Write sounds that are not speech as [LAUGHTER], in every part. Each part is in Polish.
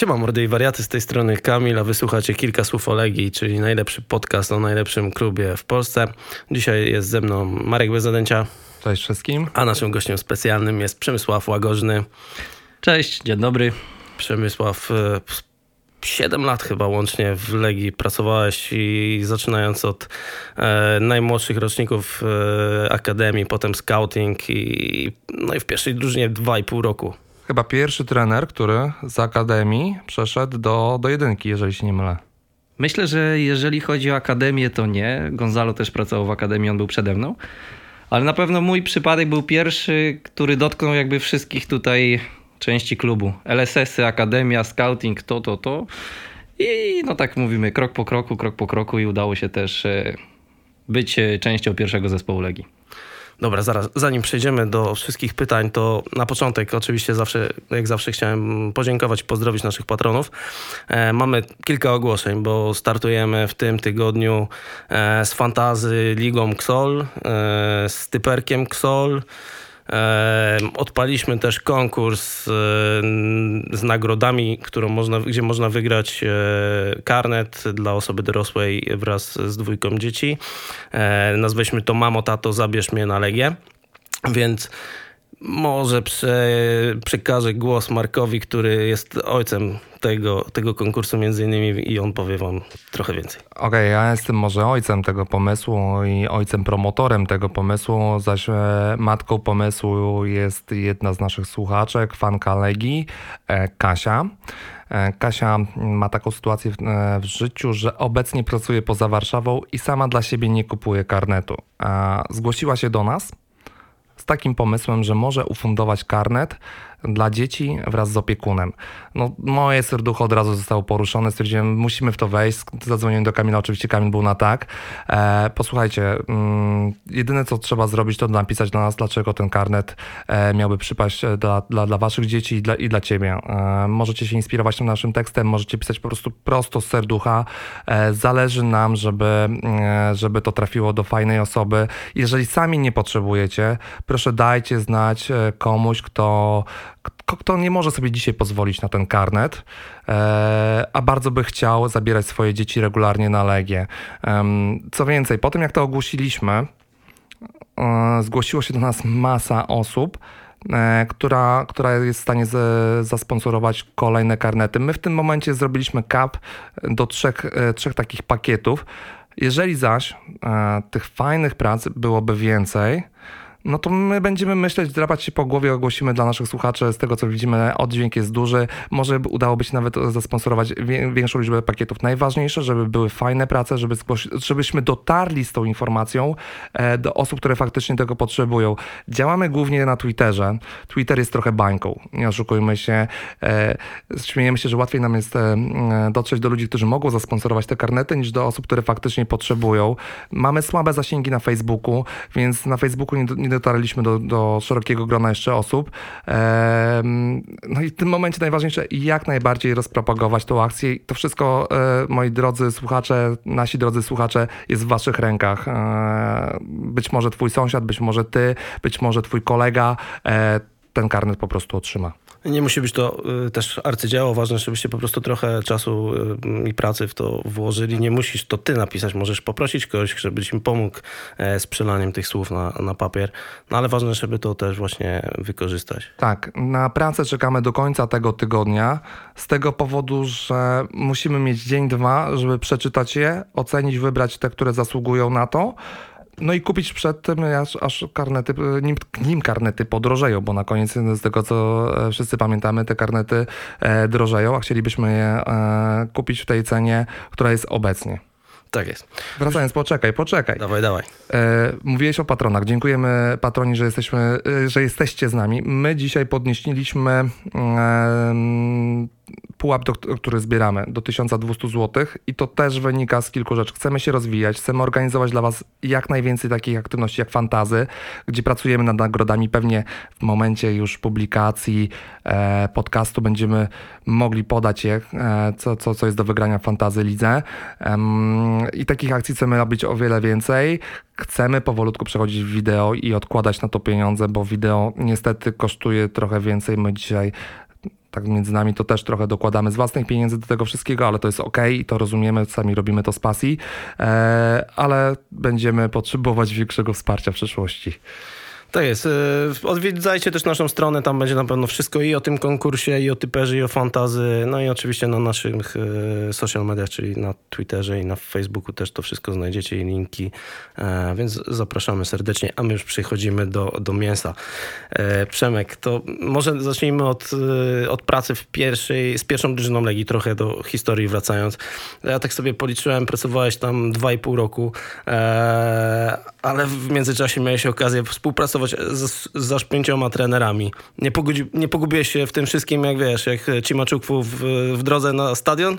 Siema mordy i wariaty, z tej strony Kamil, a wysłuchacie kilka słów o Legii, czyli najlepszy podcast o najlepszym klubie w Polsce. Dzisiaj jest ze mną Marek Bezadęcia, Cześć wszystkim. a naszym gościem specjalnym jest Przemysław Łagożny. Cześć, dzień dobry. Przemysław, e, 7 lat chyba łącznie w Legii pracowałeś i zaczynając od e, najmłodszych roczników e, Akademii, potem scouting i no i w pierwszej drużynie 2,5 roku. Chyba pierwszy trener, który z akademii przeszedł do, do jedynki, jeżeli się nie mylę. Myślę, że jeżeli chodzi o akademię, to nie. Gonzalo też pracował w akademii, on był przede mną. Ale na pewno mój przypadek był pierwszy, który dotknął jakby wszystkich tutaj części klubu. LSS-y, akademia, scouting, to, to, to. I no tak mówimy, krok po kroku, krok po kroku i udało się też e, być e, częścią pierwszego zespołu Legii. Dobra, zaraz, zanim przejdziemy do wszystkich pytań, to na początek oczywiście zawsze, jak zawsze chciałem podziękować pozdrowić naszych patronów. E, mamy kilka ogłoszeń, bo startujemy w tym tygodniu e, z Fantazy Ligą Xol, e, z Typerkiem Xol. Odpaliśmy też konkurs z nagrodami, którą można, gdzie można wygrać e, karnet dla osoby dorosłej wraz z dwójką dzieci. E, Nazwaliśmy to Mamo, tato, zabierz mnie na Legię. Więc może prze, przekażę głos Markowi, który jest ojcem tego, tego konkursu między innymi i on powie wam trochę więcej. Okej, ja jestem może ojcem tego pomysłu i ojcem promotorem tego pomysłu, zaś e, matką pomysłu jest jedna z naszych słuchaczek, fanka Legii, e, Kasia. E, Kasia ma taką sytuację w, życiu, że obecnie pracuje poza Warszawą i sama dla siebie nie kupuje karnetu. Zgłosiła się do nas z takim pomysłem, że może ufundować karnet dla dzieci wraz z opiekunem. No, moje serducho od razu zostało poruszone, stwierdziłem, musimy w to wejść. Zadzwoniłem do Kamila, oczywiście Kamil był na tak. E, posłuchajcie, mm, jedyne co trzeba zrobić, to napisać do nas, dlaczego ten karnet e, miałby przypaść e, dla, dla, dla waszych dzieci i dla, i dla ciebie. E, możecie się inspirować tym naszym tekstem, możecie pisać po prostu prosto z serducha. E, zależy nam, żeby, e, żeby to trafiło do fajnej osoby. Jeżeli sami nie potrzebujecie, proszę dajcie znać komuś, kto, kto, nie może sobie dzisiaj pozwolić na ten karnet, e, a bardzo by chciał zabierać swoje dzieci regularnie na Legię. Co więcej, po tym jak to ogłosiliśmy, e, zgłosiło się do nas masa osób, e, która, która jest w stanie z, zasponsorować kolejne karnety. My w tym momencie zrobiliśmy cap do trzech, trzech takich pakietów. Jeżeli zaś tych fajnych prac byłoby więcej, no to my będziemy myśleć, drapać się po głowie, ogłosimy dla naszych słuchaczy, z tego co widzimy, oddźwięk jest duży, może by- udałoby się nawet zasponsorować większą liczbę pakietów. Najważniejsze, żeby były fajne prace, żeby żebyśmy dotarli z tą informacją e, do osób, które faktycznie tego potrzebują. Działamy głównie na Twitterze. Twitter jest trochę bańką, nie oszukujmy się. E, śmiejemy się, że łatwiej nam jest e, m, dotrzeć do ludzi, którzy mogą zasponsorować te karnety, niż do osób, które faktycznie potrzebują. Mamy słabe zasięgi na Facebooku, więc na Facebooku nie dotarliśmy do, do szerokiego grona jeszcze osób. No i w tym momencie najważniejsze jak najbardziej rozpropagować tą akcję. To wszystko, e, moi drodzy słuchacze, nasi drodzy słuchacze, jest w waszych rękach. E, Być może twój sąsiad, być może ty, być może twój kolega e, ten karnet po prostu otrzyma. Nie musi być to y, też arcydzieło, ważne, żebyście po prostu trochę czasu y, i pracy w to włożyli. Nie musisz to ty napisać, możesz poprosić kogoś, żeby ci pomógł e, z przelaniem tych słów na, na papier, no ale ważne, żeby to też właśnie wykorzystać. Tak, na pracę czekamy do końca tego tygodnia, z tego powodu, że musimy mieć dzień, dwa, żeby przeczytać je, ocenić, wybrać te, które zasługują na to. No i kupić przed tym, aż, aż karnety, nim, nim karnety podrożeją, bo na koniec z tego, co e, wszyscy pamiętamy, te karnety e, drożeją, a chcielibyśmy je e, kupić w tej cenie, która jest obecnie. Tak jest. Wracając, poczekaj, poczekaj. Dawaj, dawaj. E, mówiłeś o patronach. Dziękujemy patroni, że, jesteśmy, e, że jesteście z nami. My dzisiaj podnieśliśmy em, pułap, do, który zbieramy do 1200 zł i to też wynika z kilku rzeczy. Chcemy się rozwijać, chcemy organizować dla Was jak najwięcej takich aktywności jak fantazy, gdzie pracujemy nad nagrodami. Pewnie w momencie już publikacji e, podcastu będziemy mogli podać je, e, co, co, co jest do wygrania w fantazy lidze. Em, I takich akcji chcemy robić o wiele więcej. Chcemy powolutku przechodzić w wideo i odkładać na to pieniądze, bo wideo niestety kosztuje trochę więcej. My dzisiaj tak między nami to też trochę dokładamy z własnych pieniędzy do tego wszystkiego, ale to jest ok to rozumiemy, sami robimy to z pasji, e, ale będziemy potrzebować większego wsparcia w przyszłości. Tak jest. E, odwiedzajcie też naszą stronę, tam będzie na pewno wszystko i o tym konkursie, i o typerze, i o fantazy, no i oczywiście na naszych e, social mediach, czyli na Twitterze i na Facebooku też to wszystko znajdziecie i linki, e, więc zapraszamy serdecznie, a my już przechodzimy do, do mięsa. Przemek, to może zacznijmy od, od pracy w pierwszej, z pierwszą drużyną Legii, trochę do historii wracając. Ja tak sobie policzyłem, pracowałeś tam 2,5 roku, ale w międzyczasie miałeś okazję współpracować pracować z, z aż pięcioma trenerami. Nie, pogudzi, nie pogubiłeś się w tym wszystkim, jak wiesz, jak Cimaczukwu w, w drodze na stadion?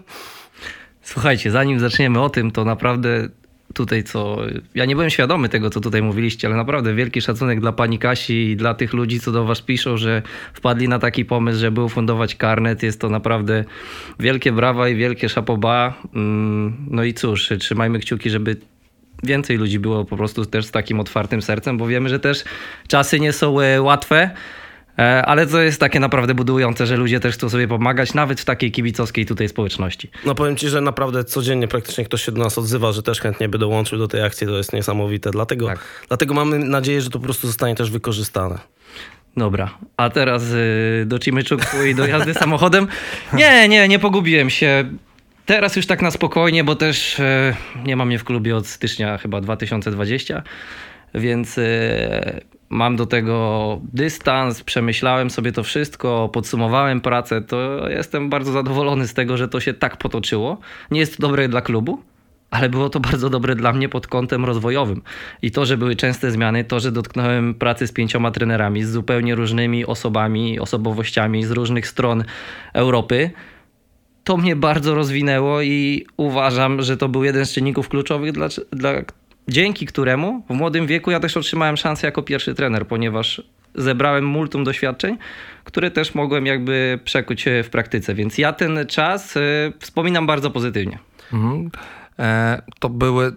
Słuchajcie, zanim zaczniemy o tym, to naprawdę tutaj co. Ja nie byłem świadomy tego, co tutaj mówiliście, ale naprawdę wielki szacunek dla pani Kasi i dla tych ludzi, co do was piszą, że wpadli na taki pomysł, żeby ufundować karnet. Jest to naprawdę wielkie brawa i wielkie szapoba. Mm, no i cóż, trzymajmy kciuki, żeby więcej ludzi było po prostu też z takim otwartym sercem, bo wiemy, że też czasy nie są e, łatwe. E, ale to jest takie naprawdę budujące, że ludzie też chcą sobie pomagać, nawet w takiej kibicowskiej tutaj społeczności. No powiem ci, że naprawdę codziennie praktycznie ktoś się do nas odzywa, że też chętnie by dołączył do tej akcji, to jest niesamowite. Dlatego, tak. dlatego mamy nadzieję, że to po prostu zostanie też wykorzystane. Dobra, a teraz y, do Cimyczuku i do jazdy [LAUGHS] samochodem. Nie, nie, nie pogubiłem się. Teraz już tak na spokojnie, bo też e, nie mam mnie w klubie od stycznia chyba 2020, więc e, mam do tego dystans, przemyślałem sobie to wszystko, podsumowałem pracę, to jestem bardzo zadowolony z tego, że to się tak potoczyło. Nie jest to dobre dla klubu, ale było to bardzo dobre dla mnie pod kątem rozwojowym. I to, że były częste zmiany, to, że dotknąłem pracy z pięcioma trenerami, z zupełnie różnymi osobami, osobowościami z różnych stron Europy, to mnie bardzo rozwinęło i uważam, że to był jeden z czynników kluczowych, dla, dla, dzięki któremu w młodym wieku ja też otrzymałem szansę jako pierwszy trener, ponieważ zebrałem multum doświadczeń, które też mogłem jakby przekuć w praktyce. Więc ja ten czas y, wspominam bardzo pozytywnie. Mhm. E, to były,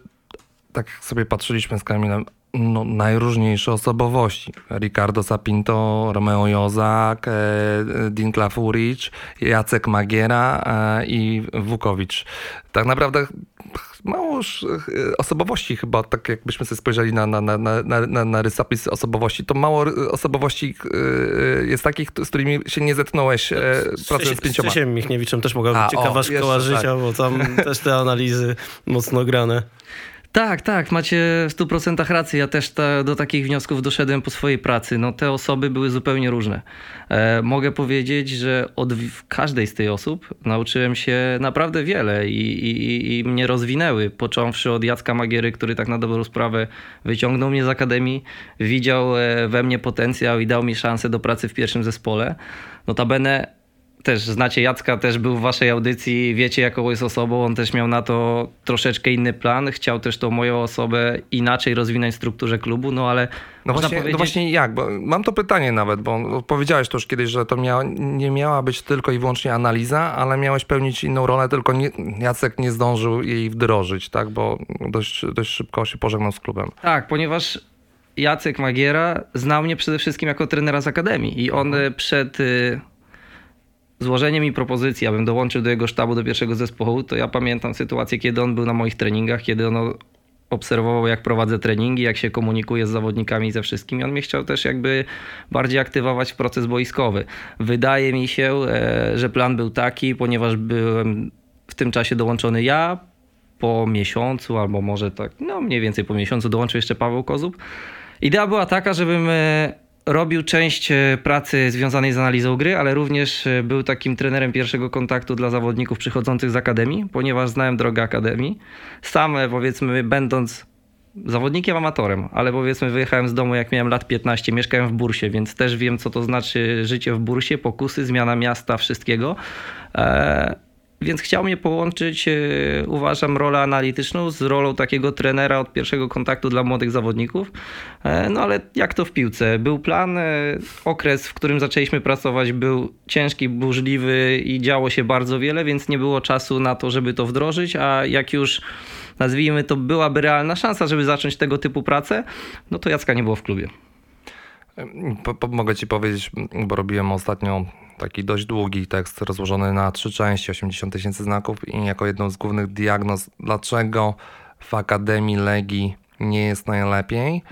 tak sobie patrzyliśmy z Kamilem, no, najróżniejsze osobowości. Ricardo Sapinto, Romeo Jozak, e, Dinkla Furic, Jacek Magiera e, i Wukowicz. Tak naprawdę mało e, osobowości chyba, tak jakbyśmy sobie spojrzeli na, na, na, na, na, na rysopis osobowości, to mało osobowości jest takich, z którymi się nie zetknąłeś pracując z pięcioma. Z Michniewiczem też mogła być ciekawa o, szkoła życia, tak. bo tam też te analizy mocno grane. Tak, tak, macie w 100% rację. Ja też ta, do takich wniosków doszedłem po swojej pracy. No, te osoby były zupełnie różne. E, mogę powiedzieć, że od każdej z tych osób nauczyłem się naprawdę wiele i, i, i mnie rozwinęły. Począwszy od Jacka Magiery, który tak na dobrą sprawę wyciągnął mnie z akademii, widział e, we mnie potencjał i dał mi szansę do pracy w pierwszym zespole. Notabene też znacie Jacka, też był w waszej audycji, wiecie jaką jest osobą, on też miał na to troszeczkę inny plan, chciał też tą moją osobę inaczej rozwinąć w strukturze klubu, no ale no właśnie, no powiedzieć... no właśnie jak, bo mam to pytanie nawet, bo powiedziałeś to już kiedyś, że to miała, nie miała być tylko i wyłącznie analiza, ale miałeś pełnić inną rolę, tylko nie, Jacek nie zdążył jej wdrożyć, tak, bo dość, dość szybko się pożegnał z klubem. Tak, ponieważ Jacek Magiera znał mnie przede wszystkim jako trenera z Akademii i on mhm. przed y, złożenie mi propozycji, abym dołączył do jego sztabu, do pierwszego zespołu, to ja pamiętam sytuację, kiedy on był na moich treningach, kiedy on obserwował, jak prowadzę treningi, jak się komunikuję z zawodnikami ze wszystkimi. On mnie chciał też jakby bardziej aktywować w proces boiskowy. Wydaje mi się, e, że plan był taki, ponieważ byłem w tym czasie dołączony ja, po miesiącu, albo może tak, no mniej więcej po miesiącu dołączył jeszcze Paweł Kozub. Idea była taka, żebym e, robił część e, pracy związanej z analizą gry, ale również e, był takim trenerem pierwszego kontaktu dla zawodników przychodzących z akademii, ponieważ znałem drogę akademii. Sam, e, powiedzmy, będąc zawodnikiem amatorem, ale powiedzmy wyjechałem z domu jak miałem lat 15, mieszkałem w Bursie, więc też wiem co to znaczy życie w Bursie, pokusy, zmiana miasta, wszystkiego. Więc chciał mnie połączyć, e, uważam, rolę analityczną z rolą takiego trenera od pierwszego kontaktu dla młodych zawodników. E, no ale jak to w piłce? Był plan, e, okres, w którym zaczęliśmy pracować, był ciężki, burzliwy i działo się bardzo wiele, więc nie było czasu na to, żeby to wdrożyć, a jak już nazwijmy to byłaby realna szansa, żeby zacząć tego typu pracę, no to Jacka nie było w klubie. Mogę ci powiedzieć, bo robiłem ostatnio taki dość długi tekst rozłożony na trzy części, 80 tysięcy znaków i jako jedną z głównych diagnoz, dlaczego w Akademii Legii nie jest najlepiej,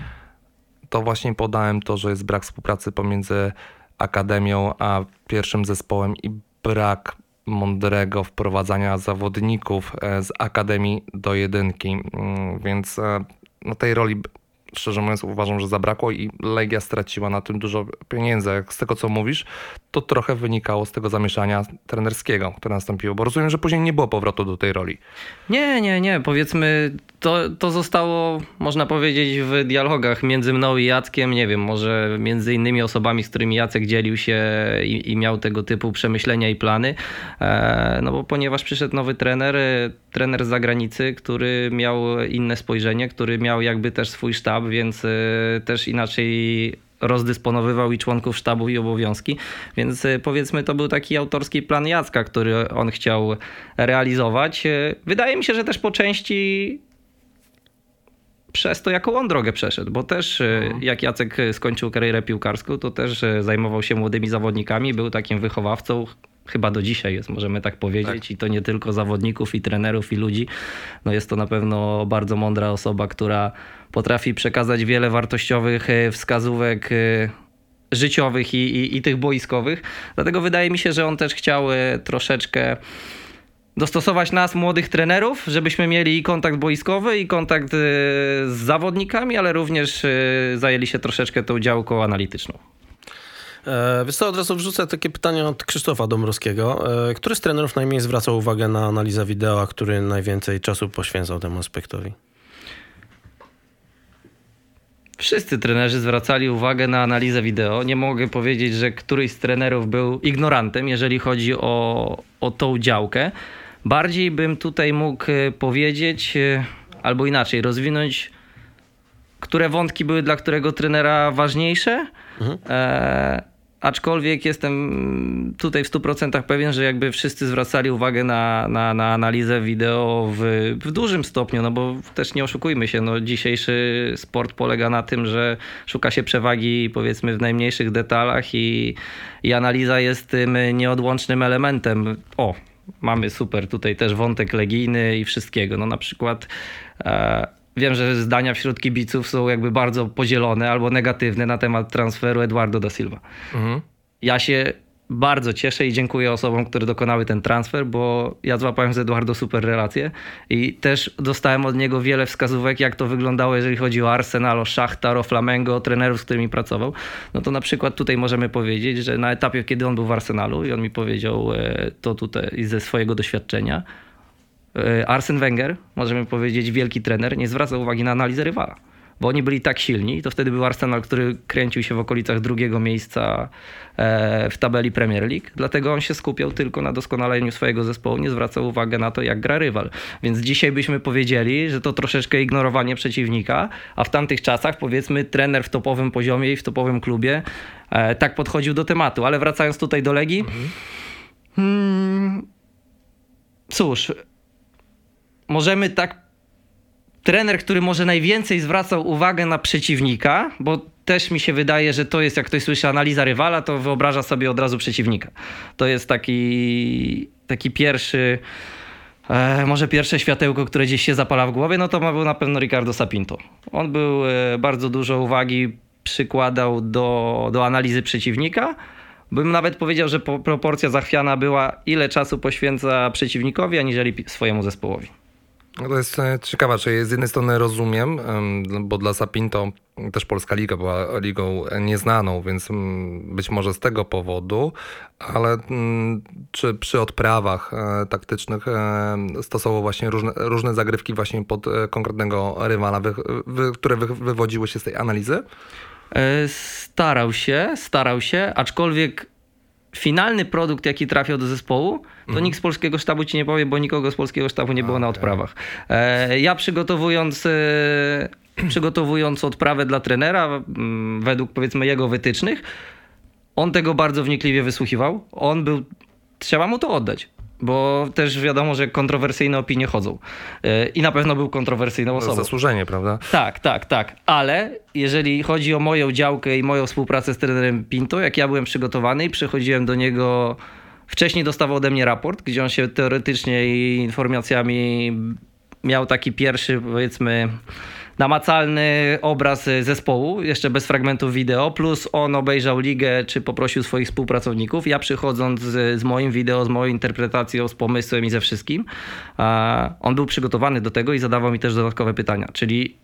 to właśnie podałem to, że jest brak współpracy pomiędzy Akademią a pierwszym zespołem i brak mądrego wprowadzania zawodników e, z Akademii do jedynki, Mm, więc e, no tej roli szczerze mówiąc uważam, że zabrakło i Legia straciła na tym dużo pieniędzy. Z tego co mówisz, to trochę wynikało z tego zamieszania trenerskiego, które nastąpiło, bo rozumiem, że później nie było powrotu do tej roli. Nie, nie, nie. Powiedzmy, to, to zostało, można powiedzieć, w dialogach między mną i Jackiem. Nie wiem, może między innymi osobami, z którymi Jacek dzielił się i, i miał tego typu przemyślenia i plany. E, no bo ponieważ przyszedł nowy trener, e, trener z zagranicy, który miał inne spojrzenie, który miał jakby też swój sztab, więc e, też inaczej rozdysponowywał i członków sztabu i obowiązki, więc e, powiedzmy to był taki autorski plan Jacka, który on chciał realizować. E, Wydaje mi się, że też po części przez to, jaką on drogę przeszedł, bo też e, jak Jacek skończył karierę piłkarską, to też zajmował się młodymi zawodnikami, był takim wychowawcą, chyba do dzisiaj jest, możemy tak powiedzieć, i to nie tylko zawodników i trenerów i ludzi. No jest to na pewno bardzo mądra osoba, która potrafi przekazać wiele wartościowych e, wskazówek e, życiowych i, i, i tych boiskowych. Dlatego wydaje mi się, że on też chciał e, troszeczkę dostosować nas, młodych trenerów, żebyśmy mieli i kontakt boiskowy, i kontakt z zawodnikami, ale również zajęli się troszeczkę tą działką analityczną. Wiesz co, od razu wrzucę takie pytanie od Krzysztofa Dąbrowskiego. Który z trenerów najmniej zwracał uwagę na analizę wideo, a który najwięcej czasu poświęcał temu aspektowi? Wszyscy trenerzy zwracali uwagę na analizę wideo. Nie mogę powiedzieć, że któryś z trenerów był ignorantem, jeżeli chodzi o, o tą działkę. Bardziej bym tutaj mógł e, powiedzieć, e, albo inaczej, rozwinąć, które wątki były dla którego trenera ważniejsze. E, aczkolwiek jestem tutaj w 100% pewien, że jakby wszyscy zwracali uwagę na, na, na analizę wideo w, w dużym stopniu, no bo też nie oszukujmy się, no dzisiejszy sport polega na tym, że szuka się przewagi powiedzmy w najmniejszych detalach i, i analiza jest tym nieodłącznym elementem. O, mamy super tutaj też wątek legijny i wszystkiego. No na przykład e, wiem, że zdania wśród kibiców są jakby bardzo podzielone albo negatywne na temat transferu Eduardo da Silva. Ja się bardzo cieszę i dziękuję osobom, które dokonały ten transfer, bo ja złapałem z Eduardo super relacje i też dostałem od niego wiele wskazówek, jak to wyglądało, jeżeli chodzi o Arsenal, o Szachtar, o Flamengo, o trenerów, z którymi pracował. No to na przykład tutaj możemy powiedzieć, że na etapie, kiedy on był w Arsenalu i on mi powiedział e, to tutaj ze swojego doświadczenia, Arsen Wenger, możemy powiedzieć wielki trener, nie zwraca uwagi na analizę rywala. Bo oni byli tak silni, to wtedy był Arsenal, który kręcił się w okolicach drugiego miejsca e, w tabeli Premier League. Dlatego on się skupiał tylko na doskonaleniu swojego zespołu, nie zwracał uwagi na to, jak gra rywal. Więc dzisiaj byśmy powiedzieli, że to troszeczkę ignorowanie przeciwnika, a w tamtych czasach, powiedzmy, trener w topowym poziomie i w topowym klubie e, tak podchodził do tematu. Ale wracając tutaj do Legii, hmm, cóż, możemy tak trener, który może najwięcej zwracał uwagę na przeciwnika, bo też mi się wydaje, że to jest, jak ktoś słyszy analiza rywala, to wyobraża sobie od razu przeciwnika. To jest taki, taki pierwszy, e, może pierwsze światełko, które gdzieś się zapala w głowie, no to był na pewno Ricardo Sapinto. On był, e, bardzo dużo uwagi przykładał do, do analizy przeciwnika. Bym nawet powiedział, że po, proporcja zachwiana była, ile czasu poświęca przeciwnikowi, aniżeli swojemu zespołowi. No to jest e, ciekawe, czy z jednej strony rozumiem, em, bo dla Sapinto też Polska Liga była ligą nieznaną, więc mm, być może z tego powodu, ale mm, czy przy odprawach e, taktycznych e, stosował właśnie różne, różne zagrywki właśnie pod konkretnego rywala, które wy, wywodziły się z tej analizy? Starał się, starał się, aczkolwiek finalny produkt, jaki trafiał do zespołu, to nikt z polskiego sztabu ci nie powie, bo nikogo z polskiego sztabu nie było na odprawach. E, Ja przygotowując, e, [CLEARS THROAT] przygotowując odprawę dla trenera, według powiedzmy jego wytycznych, on tego bardzo wnikliwie wysłuchiwał. On był, trzeba mu to oddać. Bo też wiadomo, że kontrowersyjne opinie chodzą. E, I na pewno był kontrowersyjną osobą. Zasłużenie, prawda? Tak, tak, tak. Ale jeżeli chodzi o moją działkę i moją współpracę z trenerem Pinto, jak ja byłem przygotowany i przychodziłem do niego, wcześniej dostawał ode mnie raport, gdzie on się teoretycznie i informacjami miał taki pierwszy, powiedzmy, namacalny obraz zespołu, jeszcze bez fragmentów wideo, plus on obejrzał ligę, czy poprosił swoich współpracowników. Ja przychodząc z, z moim wideo, z moją interpretacją, z pomysłem i ze wszystkim, on był przygotowany do tego i zadawał mi też dodatkowe pytania, czyli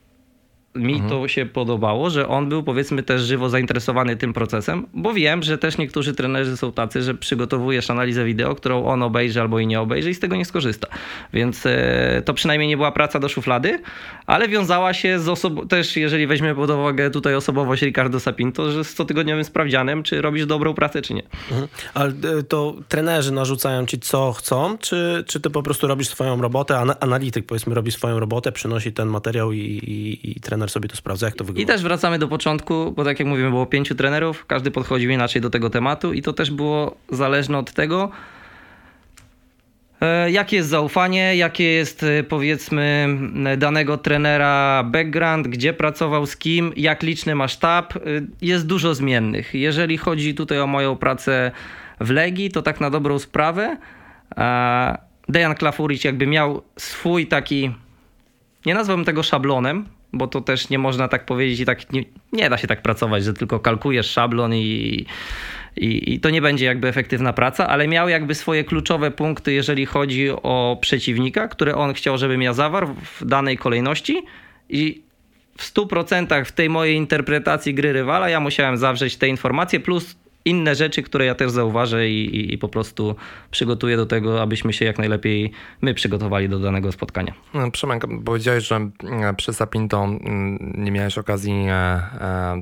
mi mhm. to się podobało, że on był powiedzmy też żywo zainteresowany tym procesem, bo wiem, że też niektórzy trenerzy są tacy, że przygotowujesz analizę wideo, którą on obejrzy albo i nie obejrzy i z tego nie skorzysta. Więc e, to przynajmniej nie była praca do szuflady, ale wiązała się z osobą, też jeżeli weźmiemy pod uwagę tutaj osobowość Ricardo Sapinto, że z cotygodniowym sprawdzianem, czy robisz dobrą pracę, czy nie. Mhm. Ale e, to trenerzy narzucają ci co chcą, czy, czy ty po prostu robisz swoją robotę, analityk powiedzmy robi swoją robotę, przynosi ten materiał i, i, i trener trener sobie to sprawdza, jak to wygląda. I też wracamy do początku, bo tak jak mówimy, było pięciu trenerów, każdy podchodził inaczej do tego tematu i to też było zależne od tego, e, Jakie jest zaufanie, jakie jest e, powiedzmy danego trenera background, gdzie pracował z kim, jak liczny ma sztab. E, jest dużo zmiennych. Jeżeli chodzi tutaj o moją pracę w Legii, to tak na dobrą sprawę Dejan Klafuric jakby miał swój taki, nie nazwałbym tego szablonem, bo to też nie można tak powiedzieć i tak nie, nie da się tak pracować, że tylko kalkujesz szablon i, i, i, to nie będzie jakby efektywna praca, ale miał jakby swoje kluczowe punkty, jeżeli chodzi o przeciwnika, które on chciał, żebym ja zawarł w danej kolejności i w 100% w tej mojej interpretacji gry rywala ja musiałem zawrzeć te informacje plus inne rzeczy, które ja też zauważę i, i, i, po prostu przygotuję do tego, abyśmy się jak najlepiej my przygotowali do danego spotkania. No, Przemek, powiedziałeś, że mm, przy Sapinto mm, nie miałeś okazji e, e,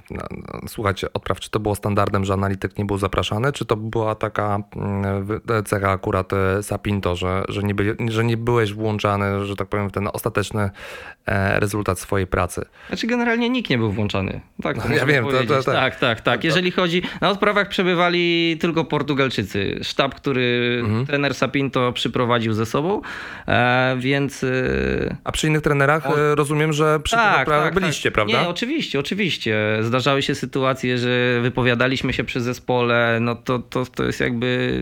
słuchać odpraw. Czy to było standardem, że analityk nie był zapraszany, czy to była taka mm, cecha akurat e, Sapinto, że, że, nie, byli, że nie byłeś włączany, że tak powiem, w ten ostateczny e, rezultat swojej pracy? Znaczy generalnie nikt nie był włączany. Tak, no, ja wiem, to, to, to, tak, tak, tak. Jeżeli chodzi na odprawach przebywali tylko Portugalczycy. Sztab, który mhm. trener Sapinto przyprowadził ze sobą, e, więc... E, A przy innych trenerach on... E, rozumiem, że przy tak, tych tak, byliście, tak. prawda? Nie, oczywiście, oczywiście. Zdarzały się sytuacje, że wypowiadaliśmy się przy zespole, no to, to, to jest jakby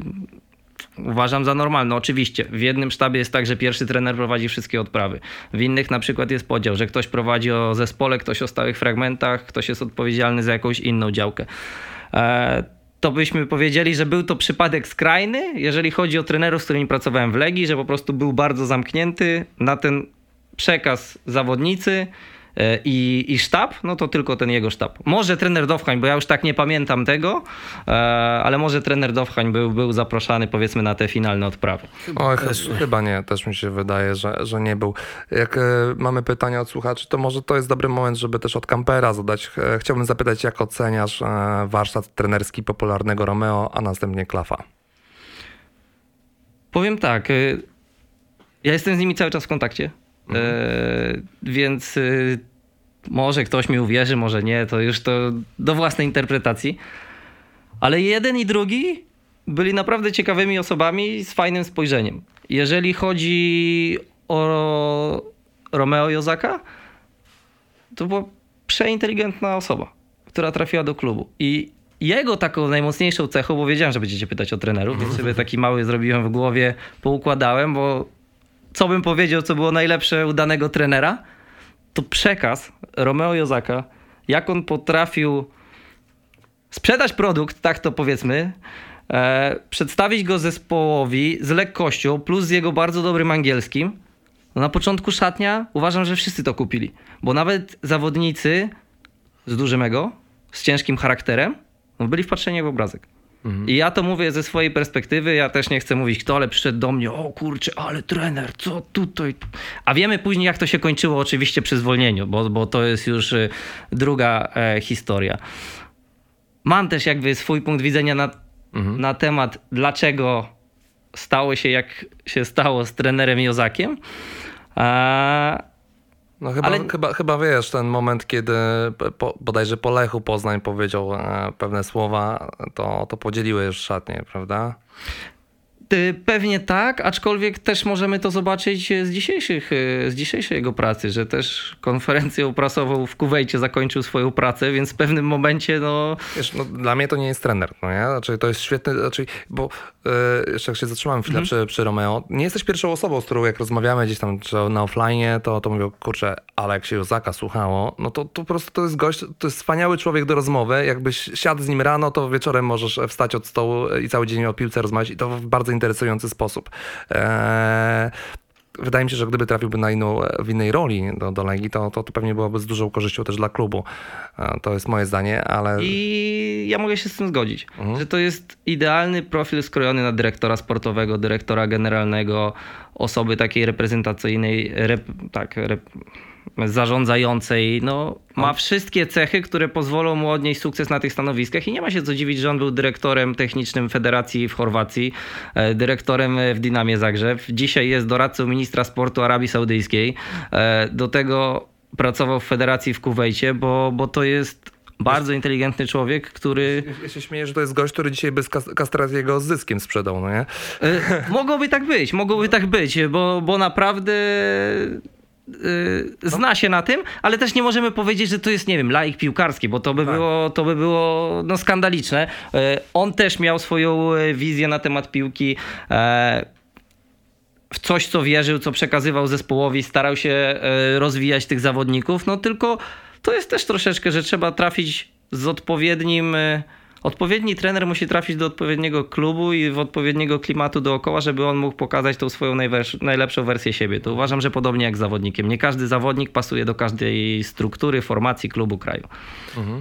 uważam za normalne. Oczywiście, w jednym sztabie jest tak, że pierwszy trener prowadzi wszystkie odprawy. W innych na przykład jest podział, że ktoś prowadzi o zespole, ktoś o stałych fragmentach, ktoś jest odpowiedzialny za jakąś inną działkę to byśmy powiedzieli, że był to przypadek skrajny, jeżeli chodzi o trenerów, z którymi pracowałem w Legii, że po prostu był bardzo zamknięty na ten przekaz zawodnicy i, i sztab, no to tylko ten jego sztab. Może trener Dowchań, bo ja już tak nie pamiętam tego, e, ale może trener Dowchań był, był zaproszony powiedzmy na te finalne odprawy. Oj, chyba nie, też mi się wydaje, że, że nie był. Jak e, mamy pytania od słuchaczy, to może to jest dobry moment, żeby też od kampera zadać. Chciałbym zapytać, jak oceniasz warsztat trenerski popularnego Romeo, a następnie Klafa? Powiem tak, ja jestem z nimi cały czas w kontakcie. E, więc y, może ktoś mi uwierzy, może nie, to już to do własnej interpretacji. Ale jeden i drugi byli naprawdę ciekawymi osobami z fajnym spojrzeniem. Jeżeli chodzi o Romeo Jozaka, to była przeinteligentna osoba, która trafiła do klubu. I jego taką najmocniejszą cechą, bo wiedziałem, że będziecie pytać o trenerów, więc sobie taki mały zrobiłem w głowie, poukładałem, bo co bym powiedział, co było najlepsze u danego trenera, to przekaz Romeo Jozaka, jak on potrafił sprzedać produkt, tak to powiedzmy, e, przedstawić go zespołowi z lekkością, plus z jego bardzo dobrym angielskim. No na początku szatnia uważam, że wszyscy to kupili, bo nawet zawodnicy z dużym ego, z ciężkim charakterem, no byli wpatrzeni w obrazek. Mhm. I ja to mówię ze swojej perspektywy, ja też nie chcę mówić kto, ale przyszedł do mnie, o kurczę, ale trener, co tutaj? A wiemy później jak to się kończyło oczywiście przy zwolnieniu, bo, bo to jest już y, druga e, historia. Mam też jakby swój punkt widzenia na, mhm. na temat, dlaczego stało się jak się stało z trenerem Jozakiem. A, no chyba, Ale... chyba, chyba wiesz, ten moment, kiedy po, bodajże po Lechu Poznań powiedział e, pewne słowa, to, to podzieliły już szatnie, prawda? Y, Pewnie tak, aczkolwiek też możemy to zobaczyć z, dzisiejszych, y, z dzisiejszej jego pracy, że też konferencją prasową w Kuwejcie zakończył swoją pracę, więc w pewnym momencie no, Wiesz, no, dla mnie to nie jest trener, no nie? Znaczy, to jest świetny, znaczy, bo e, jeszcze jak się zatrzymałem chwilę przy, przy Romeo, nie jesteś pierwszą osobą, z którą jak rozmawiamy gdzieś tam na offline, to, to mówię, kurczę, ale jak się Jozaka słuchało, no to, to po prostu to jest gość, to jest wspaniały człowiek do rozmowy, jakbyś siadł z nim rano, to wieczorem możesz wstać od stołu i cały dzień o piłce rozmawiać i to bardzo interesujący sposób. E, Wydaje mi się, że gdyby trafiłby na inną, w innej roli do, do Legii, to, to, to pewnie byłoby z dużą korzyścią też dla klubu. E, To jest moje zdanie, ale... I ja mogę się z tym zgodzić, Mhm. że to jest idealny profil skrojony na dyrektora sportowego, dyrektora generalnego, osoby takiej reprezentacyjnej, rep, tak, rep, zarządzającej. No, ma wszystkie cechy, które pozwolą mu odnieść sukces na tych stanowiskach i nie ma się co dziwić, że on był dyrektorem technicznym Federacji w Chorwacji, e, dyrektorem w Dynamie Zagrzeb. Dzisiaj jest doradcą ministra sportu Arabii Saudyjskiej. E, Do tego pracował w Federacji w Kuwejcie, bo, bo to jest bardzo inteligentny człowiek, który. Ja się śmieję, że to jest gość, który dzisiaj bez kas- kastracji z zyskiem sprzedał, no nie? E, mogłoby tak być, mogłoby tak być, bo, bo naprawdę e, zna się na tym, ale też nie możemy powiedzieć, że to jest, nie wiem, laik piłkarski, bo to by było, to by było no, skandaliczne. E, On też miał swoją e, wizję na temat piłki. e, W coś, co wierzył, co przekazywał zespołowi, starał się e, rozwijać tych zawodników, no tylko to jest też troszeczkę, że trzeba trafić z odpowiednim. Odpowiedni trener musi trafić do odpowiedniego klubu i w odpowiedniego klimatu dookoła, żeby on mógł pokazać tą swoją najlepszą wersję siebie. To uważam, że podobnie jak z zawodnikiem. Nie każdy zawodnik pasuje do każdej struktury, formacji klubu, kraju.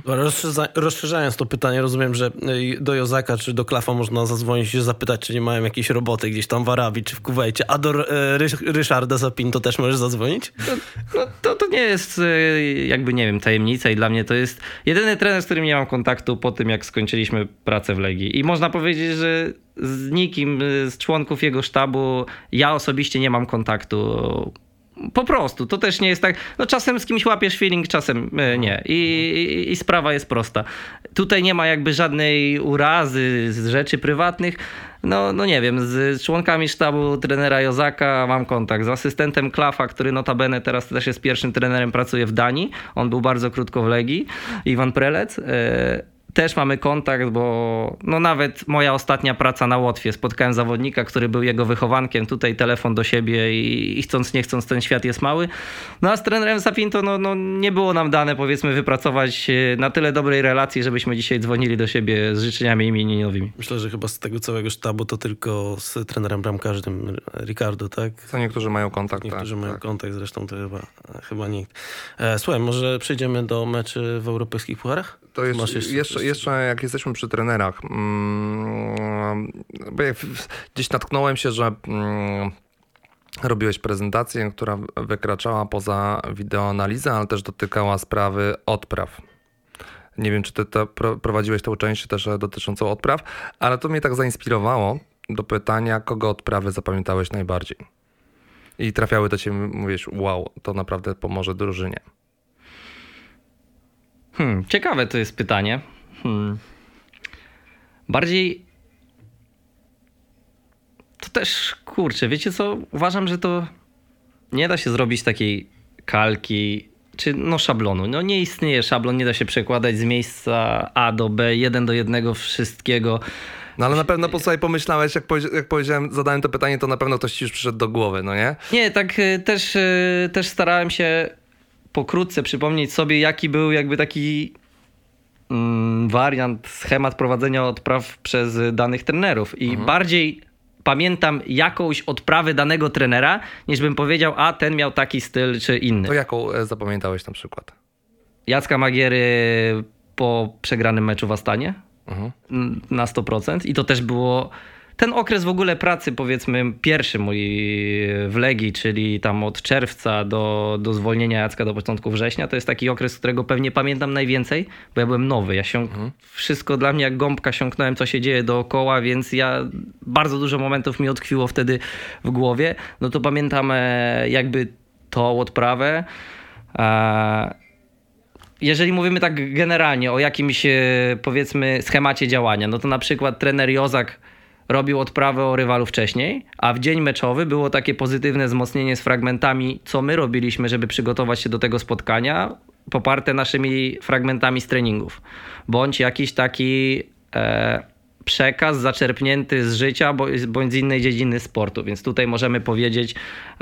Rozszerza, rozszerzając to pytanie, rozumiem, że y, do Jozaka czy do Klafa można zadzwonić i się zapytać, czy nie mają jakiejś roboty gdzieś tam w Arabii czy w Kuwejcie. A do Rysz, Ryszarda Zapinto też możesz zadzwonić? No, to, to nie jest e, jakby, nie wiem, tajemnica i dla mnie to jest jedyny trener, z którym nie mam kontaktu po tym, jak skończyliśmy pracę w Legii. I można powiedzieć, że z nikim e, z członków jego sztabu ja osobiście nie mam kontaktu. Po prostu, to też nie jest tak. No czasem z kimś łapiesz feeling, czasem e, nie. I, i, I sprawa jest prosta. Tutaj nie ma jakby żadnej urazy z rzeczy prywatnych. No, no nie wiem, z członkami sztabu trenera Jozaka mam kontakt. Z asystentem Klafa, który notabene teraz też jest pierwszym trenerem, pracuje w Danii. On był bardzo krótko w Legii. Iwan Prelec. Też mamy kontakt, bo no nawet moja ostatnia praca na Łotwie, spotkałem zawodnika, który był jego wychowankiem, tutaj telefon do siebie i, i chcąc nie chcąc ten świat jest mały. No a z trenerem Sapinto no, no, nie było nam dane powiedzmy wypracować e, na tyle dobrej relacji, żebyśmy dzisiaj dzwonili do siebie z życzeniami imieninowymi. Myślę, że chyba z tego całego sztabu to tylko z trenerem bramkarzem Ricardo, tak? Co niektórzy mają kontakt. Niektórzy tak, mają tak. kontakt, zresztą to chyba, chyba nikt. E, słuchaj, może przejdziemy do meczy w europejskich pucharach? To jest, Masz jeszcze, jeszcze jeszcze, jak jesteśmy przy trenerach, mm, gdzieś natknąłem się, że mm, robiłeś prezentację, która wykraczała poza wideoanalizę, ale też dotykała sprawy odpraw. Nie wiem, czy ty to pro- prowadziłeś tę część też e, dotyczącą odpraw, ale to mnie tak zainspirowało do pytania, kogo odprawy zapamiętałeś najbardziej. I trafiały do ciebie, mówisz, wow, to naprawdę pomoże drużynie. Hmm, ciekawe to jest pytanie. Hmm. Bardziej. To też kurczę, wiecie co? Uważam, że to nie da się zrobić takiej kalki czy no szablonu. No nie istnieje szablon, nie da się przekładać z miejsca A do B, jeden do jednego wszystkiego. No ale na pewno po sobie pomyślałeś, jak, powie- jak powiedziałem, zadałem to pytanie, to na pewno ktoś ci już przyszedł do głowy, no nie? Nie, tak y, też, y, też starałem się pokrótce przypomnieć sobie, jaki był jakby taki wariant, schemat prowadzenia odpraw przez danych trenerów. I bardziej pamiętam jakąś odprawę danego trenera, niż bym powiedział, a ten miał taki styl czy inny. To jaką e, zapamiętałeś na przykład? Jacka Magiery po przegranym meczu w Astanie Mhm. na 100% i to też było ten okres w ogóle pracy, powiedzmy, pierwszy mój w Legii, czyli tam od czerwca do, do zwolnienia Jacka do początku września, to jest taki okres, którego pewnie pamiętam najwięcej, bo ja byłem nowy. Ja się wszystko dla mnie jak gąbka siąknąłem, co się dzieje dookoła, więc ja bardzo dużo momentów mi utkwiło wtedy w głowie. No to pamiętam e, jakby tą odprawę. E, jeżeli mówimy tak generalnie o jakimś e, powiedzmy schemacie działania, no to na przykład trener Jozak robił odprawę o rywalu wcześniej, a w dzień meczowy było takie pozytywne wzmocnienie z fragmentami, co my robiliśmy, żeby przygotować się do tego spotkania, poparte naszymi fragmentami z treningów. Bądź jakiś taki e, przekaz zaczerpnięty z życia bądź z innej dziedziny sportu, więc tutaj możemy powiedzieć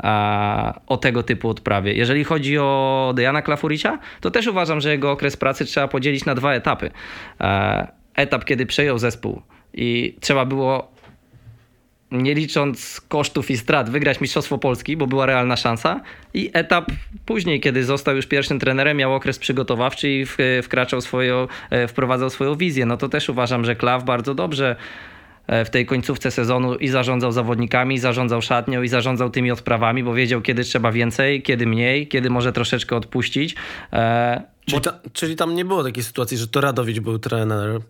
e, o tego typu odprawie. Jeżeli chodzi o Dejana Klafuricia, to też uważam, że jego okres pracy trzeba podzielić na dwa etapy. E, etap, kiedy przejął zespół i trzeba było nie licząc kosztów i strat, wygrać Mistrzostwo Polski, bo była realna szansa. I etap później, kiedy został już pierwszym trenerem, miał okres przygotowawczy i wkraczał swoją, e, wprowadzał swoją wizję. No to też uważam, że Klaw bardzo dobrze e, w tej końcówce sezonu i zarządzał zawodnikami, i zarządzał szatnią, i zarządzał tymi odprawami, bo wiedział, kiedy trzeba więcej, kiedy mniej, kiedy może troszeczkę odpuścić. E, czyli, ta, czyli tam nie było takiej sytuacji, że to Radowicz był trener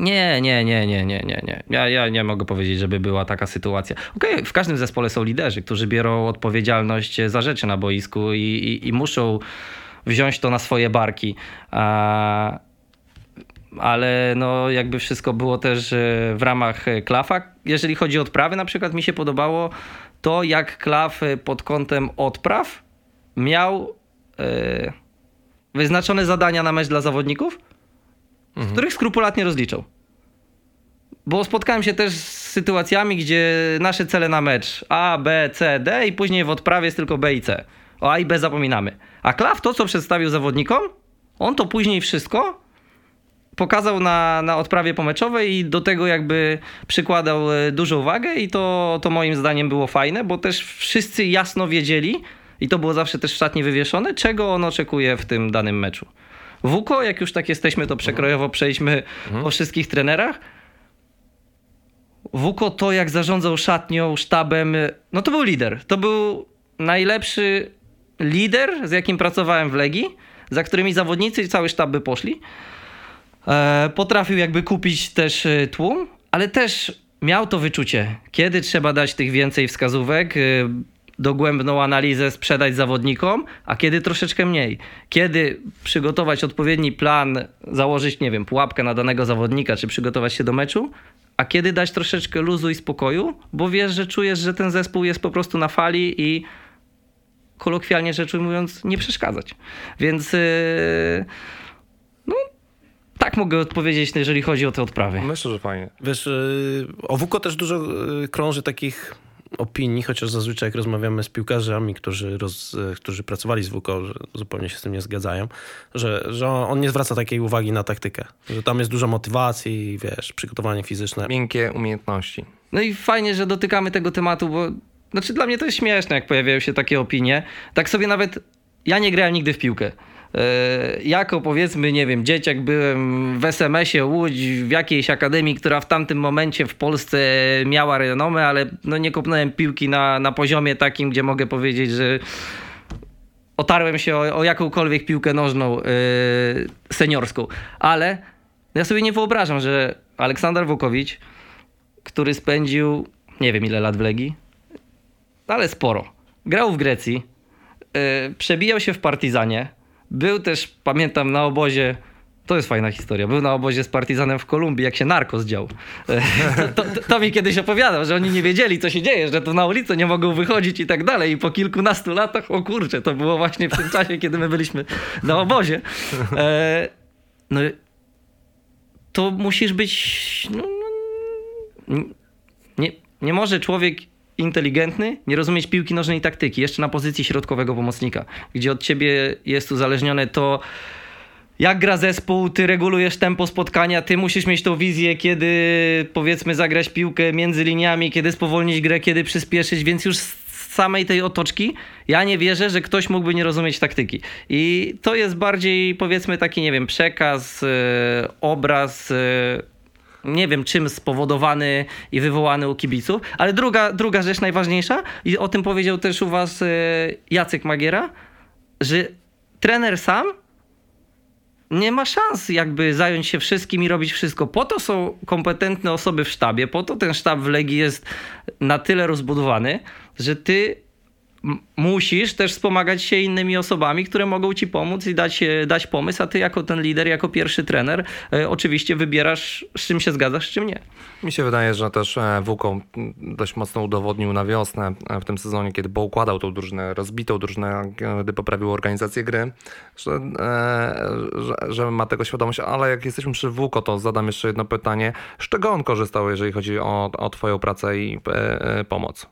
nie, nie, nie, nie, nie, nie, nie. Ja, ja nie mogę powiedzieć, żeby była taka sytuacja. Okej, okay, w każdym zespole są liderzy, którzy biorą odpowiedzialność za rzeczy na boisku i, i, i muszą wziąć to na swoje barki. A, ale no jakby wszystko było też e, w ramach klafa. Jeżeli chodzi o odprawy, na przykład mi się podobało to, jak klaf pod kątem odpraw miał yy, wyznaczone zadania na mecz dla zawodników mhm. których skrupulatnie rozliczą. Bo spotkałem się też z sytuacjami, gdzie nasze cele na mecz A, B, C, D i później w odprawie jest tylko B i C. O A i B zapominamy. A Klaw to, co przedstawił zawodnikom, on to później wszystko pokazał na, na odprawie pomeczowej i do tego jakby przykładał e, dużą wagę i to, to moim zdaniem było fajne, bo też wszyscy jasno wiedzieli i to było zawsze też w szatni wywieszone, czego on oczekuje w tym danym meczu. Wuko, jak już tak jesteśmy, to przekrojowo przejdźmy mhm. o wszystkich trenerach. Wuko to, jak zarządzał szatnią, sztabem, no to był lider. To był najlepszy lider, z jakim pracowałem w Legii, za którymi zawodnicy i cały sztab by poszli. E, potrafił jakby kupić też e, tłum, ale też miał to wyczucie, kiedy trzeba dać tych więcej wskazówek. Dogłębną analizę sprzedać zawodnikom, a kiedy troszeczkę mniej. Kiedy przygotować odpowiedni plan, założyć, nie wiem, pułapkę na danego zawodnika, czy przygotować się do meczu, a kiedy dać troszeczkę luzu i spokoju, bo wiesz, że czujesz, że ten zespół jest po prostu na fali i kolokwialnie rzecz ujmując, nie przeszkadzać. Więc yy, no, tak mogę odpowiedzieć, jeżeli chodzi o te odprawy. Myślę, że fajnie. Wiesz, yy, o WUKO też dużo yy, krąży takich opinii, chociaż zazwyczaj jak rozmawiamy z piłkarzami, którzy, roz, którzy pracowali z WUKO, że zupełnie się z tym nie zgadzają, że, że on nie zwraca takiej uwagi na taktykę, że tam jest dużo motywacji, wiesz, przygotowanie fizyczne. Miękkie umiejętności. No i fajnie, że dotykamy tego tematu, bo znaczy dla mnie to jest śmieszne, jak pojawiają się takie opinie. Tak sobie nawet, ja nie grałem nigdy w piłkę. E, jako powiedzmy, nie wiem, dzieciak byłem w SMS-ie Łódź, w jakiejś akademii, która w tamtym momencie w Polsce miała renomę, ale no nie kopnąłem piłki na, na poziomie takim, gdzie mogę powiedzieć, że otarłem się o, o jakąkolwiek piłkę nożną yy, seniorską. Ale ja sobie nie wyobrażam, że Aleksander Wukowicz, który spędził nie wiem ile lat w Legii, ale sporo. Grał w Grecji, yy, przebijał się w Partizanie, był też, pamiętam, na obozie to jest fajna historia. Był na obozie z partizanem w Kolumbii, jak się narkos dział. [LAUGHS] To, to, to, mi kiedyś opowiadał, że oni nie wiedzieli, co się dzieje, że to na ulicę nie mogą wychodzić i tak dalej. I po kilkunastu latach, o kurczę, to było właśnie w tym czasie, kiedy my byliśmy na obozie. E, no, to musisz być... No, no, nie, nie może człowiek inteligentny, nie rozumieć piłki nożnej i taktyki, jeszcze na pozycji środkowego pomocnika, gdzie od ciebie jest uzależnione to, jak gra zespół, ty regulujesz tempo spotkania, ty musisz mieć tą wizję, kiedy powiedzmy zagrać piłkę między liniami, kiedy spowolnić grę, kiedy przyspieszyć, więc już z samej tej otoczki ja nie wierzę, że ktoś mógłby nie rozumieć taktyki. I to jest bardziej powiedzmy taki, nie wiem, przekaz, yy, obraz, yy, nie wiem czym spowodowany i wywołany u kibiców. Ale druga, druga rzecz najważniejsza, i o tym powiedział też u was e, Jacek Magiera, że trener sam nie ma szans jakby zająć się wszystkim i robić wszystko. Po to są kompetentne osoby w sztabie, po to ten sztab w Legii jest na tyle rozbudowany, że ty musisz też wspomagać się innymi osobami, które mogą ci pomóc i dać, e, dać pomysł, a ty jako ten lider, jako pierwszy trener, e, oczywiście wybierasz, z czym się zgadzasz, z czym nie. Mi się wydaje, że też e, Wuko dość mocno udowodnił na wiosnę w tym sezonie, kiedy poukładał tą drużynę, rozbitą drużynę, kiedy poprawił organizację gry, że, że, że, ma tego świadomość, ale jak jesteśmy przy Wuko, to zadam jeszcze jedno pytanie. Z czego on korzystał, jeżeli chodzi o, o twoją pracę i pomoc?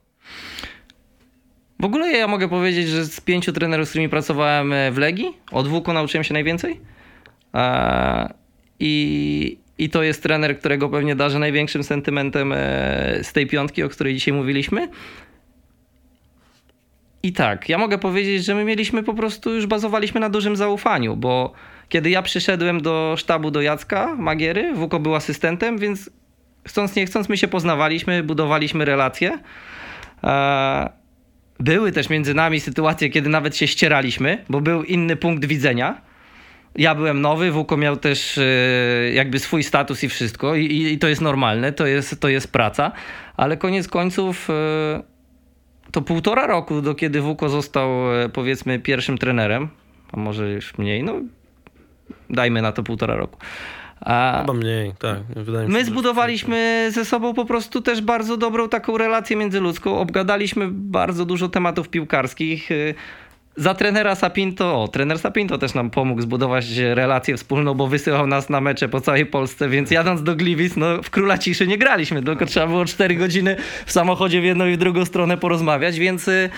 W ogóle ja mogę powiedzieć, że z pięciu trenerów, z którymi pracowałem e, w Legii, od WUKO nauczyłem się najwięcej. I, I to jest trener, którego pewnie darzę największym sentymentem e, z tej piątki, o której dzisiaj mówiliśmy. I tak, ja mogę powiedzieć, że my mieliśmy po prostu, już bazowaliśmy na dużym zaufaniu, bo kiedy ja przyszedłem do sztabu do Jacka Magiery, WUKO był asystentem, więc chcąc nie chcąc my się poznawaliśmy, budowaliśmy relacje. Były też między nami sytuacje, kiedy nawet się ścieraliśmy, bo był inny punkt widzenia. Ja byłem nowy, Wuko miał też e, jakby swój status i wszystko i, i to jest normalne, to jest, to jest praca, ale koniec końców e, to półtora roku, do kiedy Wuko został e, powiedzmy pierwszym trenerem, a może już mniej, no dajmy na to półtora roku. A Chyba mniej, tak. Wydaje my się, zbudowaliśmy ze sobą po prostu też bardzo dobrą taką relację międzyludzką. Obgadaliśmy bardzo dużo tematów piłkarskich. Y, za trenera Sapinto, o, trener Sapinto też nam pomógł zbudować relację wspólną, bo wysyłał nas na mecze po całej Polsce, więc jadąc do Gliwic, no w Króla Ciszy nie graliśmy, tylko trzeba było 4 godziny w samochodzie w jedną i w drugą stronę porozmawiać, więc y,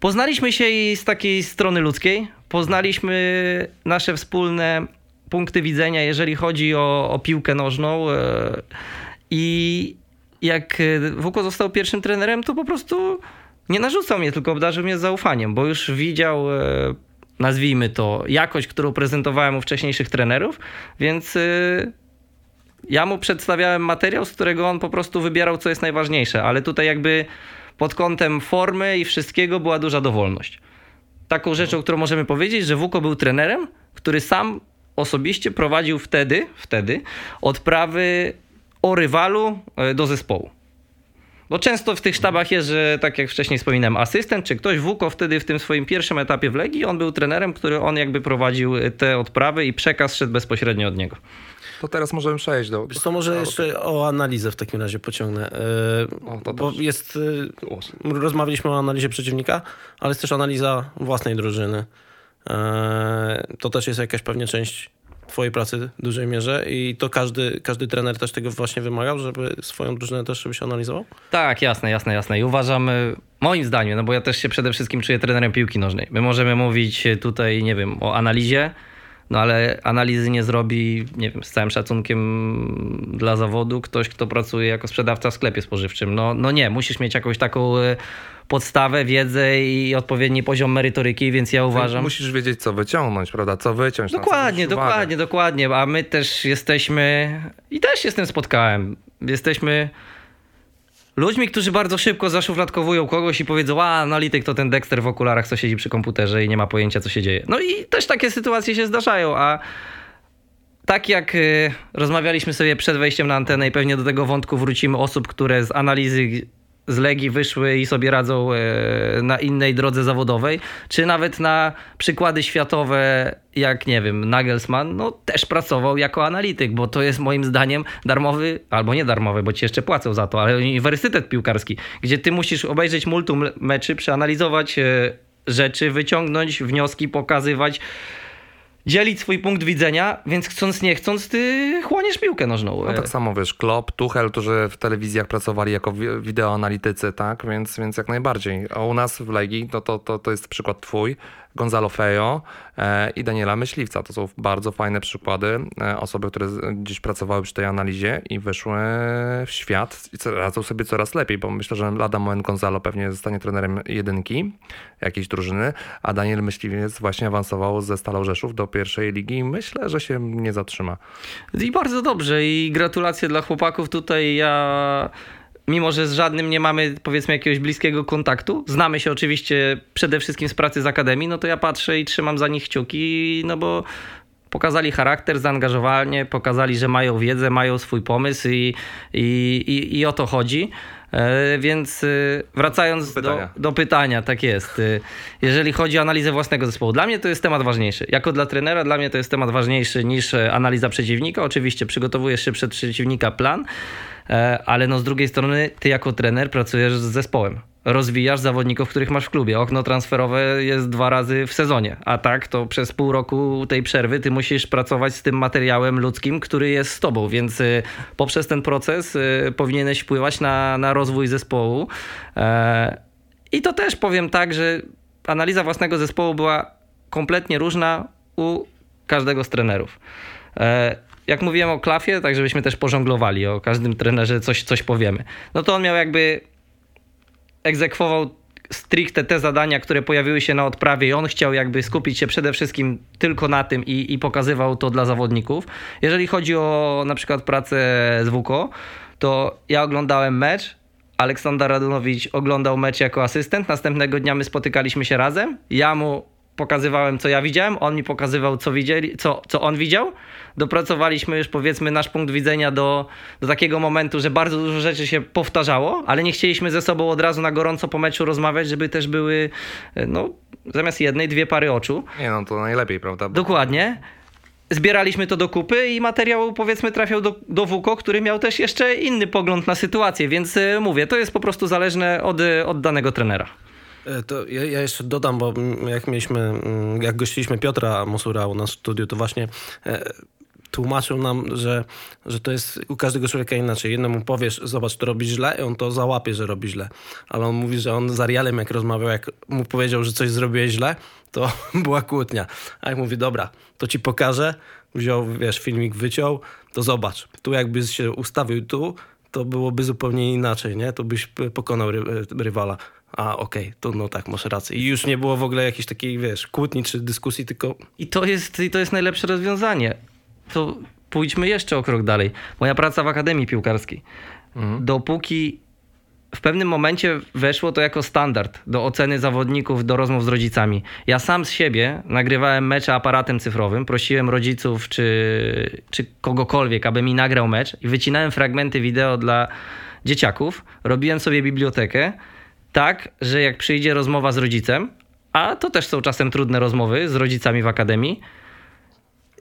poznaliśmy się i z takiej strony ludzkiej, poznaliśmy nasze wspólne punkty widzenia, jeżeli chodzi o, o piłkę nożną. E, I jak Wuko został pierwszym trenerem, to po prostu nie narzucał mnie, tylko obdarzył mnie zaufaniem, bo już widział, e, nazwijmy to, jakość, którą prezentowałem u wcześniejszych trenerów, więc e, ja mu przedstawiałem materiał, z którego on po prostu wybierał, co jest najważniejsze, ale tutaj jakby pod kątem formy i wszystkiego była duża dowolność. Taką rzeczą, którą możemy powiedzieć, że Wuko był trenerem, który sam osobiście prowadził wtedy, wtedy odprawy o rywalu e, do zespołu. Bo często w tych sztabach jest, że tak jak wcześniej wspominałem, asystent czy ktoś Wuko wtedy w tym swoim pierwszym etapie w Legii, on był trenerem, który on jakby prowadził te odprawy i przekaz szedł bezpośrednio od niego. To teraz możemy przejść do... Wiesz co, może jeszcze o analizę w takim razie pociągnę. Yy, bo jest... Yy, rozmawialiśmy o analizie przeciwnika, ale jest też analiza własnej drużyny. E, to też jest jakaś pewnie część twojej pracy w dużej mierze i to każdy, każdy trener też tego właśnie wymagał, żeby swoją drużynę też żeby się analizował? Tak, jasne, jasne, jasne. I uważam, moim zdaniem, no bo ja też się przede wszystkim czuję trenerem piłki nożnej. My możemy mówić tutaj, nie wiem, o analizie, no ale analizy nie zrobi, nie wiem, z całym szacunkiem dla zawodu ktoś, kto pracuje jako sprzedawca w sklepie spożywczym. No, no nie, musisz mieć jakąś taką e, podstawę, wiedzę i odpowiedni poziom merytoryki, więc ja uważam... Musisz wiedzieć, co wyciągnąć, prawda? Co wyciąć. Dokładnie, dokładnie, dokładnie. A my też jesteśmy, i też się z tym spotkałem, jesteśmy ludźmi, którzy bardzo szybko zaszufladkowują kogoś i powiedzą, a analityk to ten Dexter w okularach, co siedzi przy komputerze i nie ma pojęcia, co się dzieje. No i też takie sytuacje się zdarzają, a tak jak y, rozmawialiśmy sobie przed wejściem na antenę i pewnie do tego wątku wrócimy osób, które z analizy z Legii wyszły i sobie radzą e, na innej drodze zawodowej, czy nawet na przykłady światowe, jak nie wiem, Nagelsmann, no też pracował jako analityk, bo to jest moim zdaniem darmowy, albo nie darmowy, bo ci jeszcze płacą za to, ale uniwersytet piłkarski, gdzie ty musisz obejrzeć multum meczy, przeanalizować e, rzeczy, wyciągnąć wnioski, pokazywać dzielić swój punkt widzenia, więc chcąc nie chcąc, ty chłoniesz piłkę nożną. No tak samo wiesz, Klopp, Tuchel, którzy w telewizjach pracowali jako wideoanalitycy, tak, więc, więc jak najbardziej. A u nas w Legii, no to, to, to jest przykład twój, Gonzalo Fejo e, i Daniela Myśliwca. To są bardzo fajne przykłady. E, osoby, które gdzieś pracowały przy tej analizie i wyszły w świat i radzą sobie coraz lepiej, bo myślę, że lada moment Gonzalo pewnie zostanie trenerem jedynki jakiejś drużyny, a Daniel Myśliwiec właśnie awansował ze Stalą Rzeszów do pierwszej ligi i myślę, że się nie zatrzyma. I bardzo dobrze i gratulacje dla chłopaków tutaj. Ja mimo że z żadnym nie mamy powiedzmy jakiegoś bliskiego kontaktu, znamy się oczywiście przede wszystkim z pracy z Akademii, no to ja patrzę i trzymam za nich kciuki, no bo Pokazali charakter, zaangażowanie, pokazali, że mają wiedzę, mają swój pomysł i, i, i, i o to chodzi. E, więc e, wracając do pytania. Do, do pytania, tak jest. E, jeżeli chodzi o analizę własnego zespołu, dla mnie to jest temat ważniejszy. Jako dla trenera, dla mnie to jest temat ważniejszy niż analiza przeciwnika. Oczywiście przygotowujesz się przed przeciwnika plan, ale no z drugiej strony ty jako trener pracujesz z zespołem rozwijasz zawodników, których masz w klubie. Okno transferowe jest dwa razy w sezonie, a tak to przez pół roku tej przerwy ty musisz pracować z tym materiałem ludzkim, który jest z tobą, więc y, poprzez ten proces y, powinieneś wpływać na, na rozwój zespołu. E, I to też powiem tak, że analiza własnego zespołu była kompletnie różna u każdego z trenerów. Jak mówiłem o Klafie, tak żebyśmy też pożonglowali, o każdym trenerze coś, coś powiemy. No to on miał jakby egzekwował stricte te zadania, które pojawiły się na odprawie i on chciał jakby skupić się przede wszystkim tylko na tym i, i pokazywał to dla zawodników. Jeżeli chodzi o na przykład pracę z WUKO, to ja oglądałem mecz, Aleksander Radonowicz oglądał mecz jako asystent, następnego dnia my spotykaliśmy się razem, ja mu pokazywałem, co ja widziałem, on mi pokazywał, co, widzieli, co, co on widział. Dopracowaliśmy już, powiedzmy, nasz punkt widzenia do, do takiego momentu, że bardzo dużo rzeczy się powtarzało, ale nie chcieliśmy ze sobą od razu na gorąco po meczu rozmawiać, żeby też były, no, zamiast jednej, dwie pary oczu. Nie, no to najlepiej, prawda? Dokładnie zbieraliśmy to do kupy i materiał powiedzmy trafiał do, do WUKO, który miał też jeszcze inny pogląd na sytuację, więc y, mówię, to jest po prostu zależne od, od danego trenera. E, to ja, ja, jeszcze dodam, bo jak mieliśmy, jak gościliśmy Piotra Mosura u nas w studiu, to właśnie e, tłumaczył nam, że, że to jest u każdego człowieka inaczej. Jednemu powiesz, zobacz, to robi źle i on to załapie, że robi źle. Ale on mówi, że on z Arielem jak rozmawiał, jak mu powiedział, że coś zrobiłeś źle, to [LAUGHS] była kłótnia. A jak mówi, dobra, to ci pokażę, wziął, wiesz, filmik wyciął, to zobacz. Tu jakbyś się ustawił tu, to byłoby zupełnie inaczej, nie? To byś pokonał ry rywala a okej, okay, to no tak, masz rację. I już nie było w ogóle jakiejś takiej, wiesz, kłótni czy dyskusji, tylko... I to jest, i to jest najlepsze rozwiązanie. To pójdźmy jeszcze o krok dalej. Moja praca w Akademii Piłkarskiej. Mhm. Dopóki w pewnym momencie weszło to jako standard do oceny zawodników, do rozmów z rodzicami. Ja sam z siebie nagrywałem mecze aparatem cyfrowym, prosiłem rodziców czy, czy kogokolwiek, aby mi nagrał mecz i wycinałem fragmenty wideo dla dzieciaków, robiłem sobie bibliotekę tak, że jak przyjdzie rozmowa z rodzicem, a to też są czasem trudne rozmowy z rodzicami w akademii,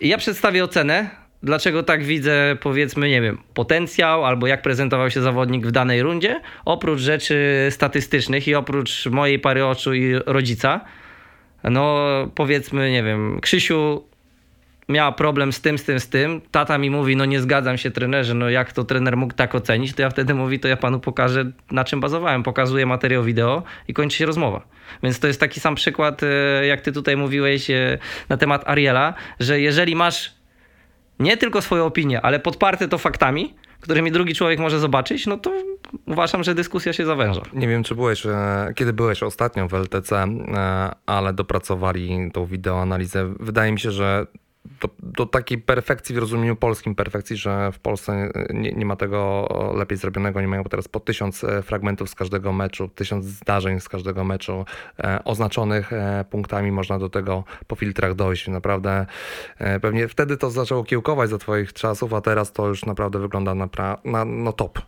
ja przedstawię ocenę, dlaczego tak widzę, powiedzmy, nie wiem, potencjał albo jak prezentował się zawodnik w danej rundzie, oprócz rzeczy statystycznych i oprócz mojej pary oczu i rodzica. No, powiedzmy, nie wiem, Krzysiu miała problem z tym, z tym, z tym. Tata mi mówi, no nie zgadzam się trenerze, no jak to trener mógł tak ocenić, to ja wtedy mówi, to ja panu pokażę, na czym bazowałem. Pokazuję materiał wideo i kończy się rozmowa. Więc to jest taki sam przykład, e, jak ty tutaj mówiłeś e, na temat Ariela, że jeżeli masz nie tylko swoją opinię, ale podparte to faktami, którymi drugi człowiek może zobaczyć, no to uważam, że dyskusja się zawęża. Nie wiem, czy byłeś, e, kiedy byłeś ostatnio w LTC, ale dopracowali tą wideoanalizę. Wydaje mi się, że do, do, takiej perfekcji w rozumieniu polskim, perfekcji, że w Polsce nie, nie, ma tego lepiej zrobionego. Nie mają teraz po tysiąc e, fragmentów z każdego meczu, tysiąc zdarzeń z każdego meczu e, oznaczonych e, punktami. Można do tego po filtrach dojść. Naprawdę e, pewnie wtedy to zaczęło kiełkować za twoich czasów, a teraz to już naprawdę wygląda na, pra, na no top.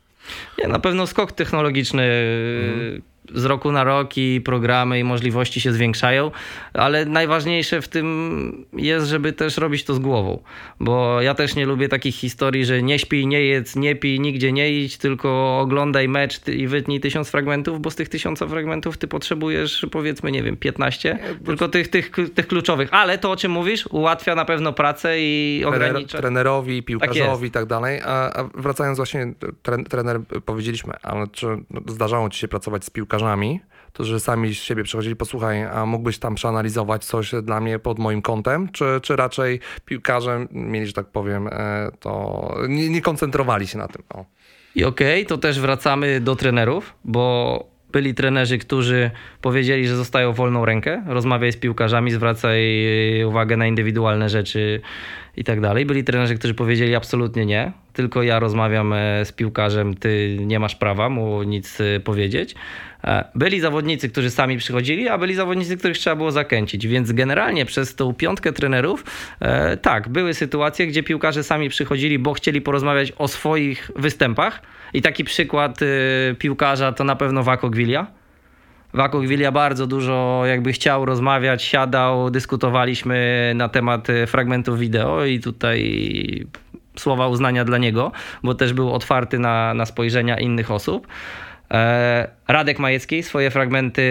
Nie, na pewno skok technologiczny. Mm z roku na rok i programy i możliwości się zwiększają, ale najważniejsze w tym jest, żeby też robić to z głową, bo ja też nie lubię takich historii, że nie śpij, nie jedz, nie pij, nigdzie nie idź, tylko oglądaj mecz i wytnij tysiąc fragmentów, bo z tych tysiąca fragmentów ty potrzebujesz powiedzmy, nie wiem, 15, tylko tych, tych, tych kluczowych, ale to o czym mówisz ułatwia na pewno pracę i ogranicza. Trenerowi, piłkarzowi tak i tak dalej, a, a wracając właśnie, trener powiedzieliśmy, ale czy zdarzało ci się pracować z piłkarzami to że sami z siebie przychodzili, posłuchaj, a mógłbyś tam przeanalizować coś dla mnie pod moim kątem, czy, czy raczej piłkarze mieli, że tak powiem, e, to nie, nie koncentrowali się na tym. O. I okej, okay, to też wracamy do trenerów, bo byli trenerzy, którzy powiedzieli, że zostają wolną rękę, rozmawiaj z piłkarzami, zwracaj uwagę na indywidualne rzeczy i tak dalej. Byli trenerzy, którzy powiedzieli absolutnie nie, tylko ja rozmawiam e, z piłkarzem, ty nie masz prawa mu nic e, powiedzieć. E, byli zawodnicy, którzy sami przychodzili, a byli zawodnicy, których trzeba było zakręcić. Więc generalnie przez tą piątkę trenerów, tak, były sytuacje, gdzie piłkarze sami przychodzili, bo chcieli porozmawiać o swoich występach. I taki przykład piłkarza to na pewno Wako Gwilia Wakuk Wilia bardzo dużo jakby chciał rozmawiać, siadał, dyskutowaliśmy na temat e, fragmentów wideo i tutaj słowa uznania dla niego, bo też był otwarty na, na spojrzenia innych osób. E, Radek Majecki swoje fragmenty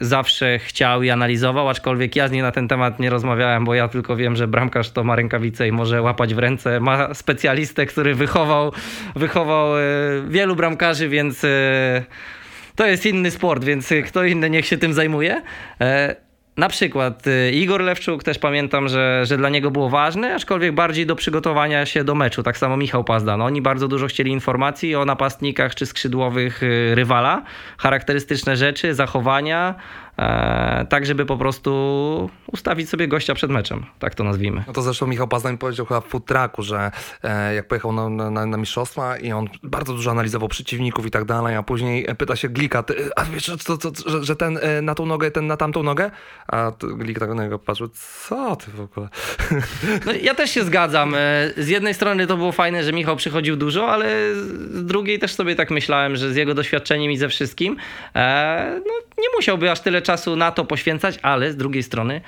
zawsze chciał i analizował, aczkolwiek ja z nim na ten temat nie rozmawiałem, bo ja tylko wiem, że bramkarz to ma rękawice i może łapać w ręce. Ma specjalistę, który wychował, wychował e, wielu bramkarzy, więc to jest inny sport, więc kto inny niech się tym zajmuje. E, na przykład y, Igor Lewczuk też pamiętam, że, że dla niego było ważne, aczkolwiek bardziej do przygotowania się do meczu. Tak samo Michał Pazdan. Oni bardzo dużo chcieli informacji o napastnikach czy skrzydłowych y, rywala, charakterystyczne rzeczy, zachowania, tak żeby po prostu ustawić sobie gościa przed meczem, tak to nazwijmy. No to zresztą Michał Paznań powiedział chyba w futraku, że e, jak pojechał na, na, na, mistrzostwa i on bardzo dużo analizował przeciwników i tak dalej, a później pyta się Glika, ty, a wiesz, co, co, że, że, ten e, na tą nogę, ten na tamtą nogę? A Glik tak na niego patrzył, co ty w ogóle? [LAUGHS] No, ja też się zgadzam. Z jednej strony to było fajne, że Michał przychodził dużo, ale z drugiej też sobie tak myślałem, że z jego doświadczeniem i ze wszystkim no, nie musiałby aż tyle czasu na to poświęcać, ale z drugiej strony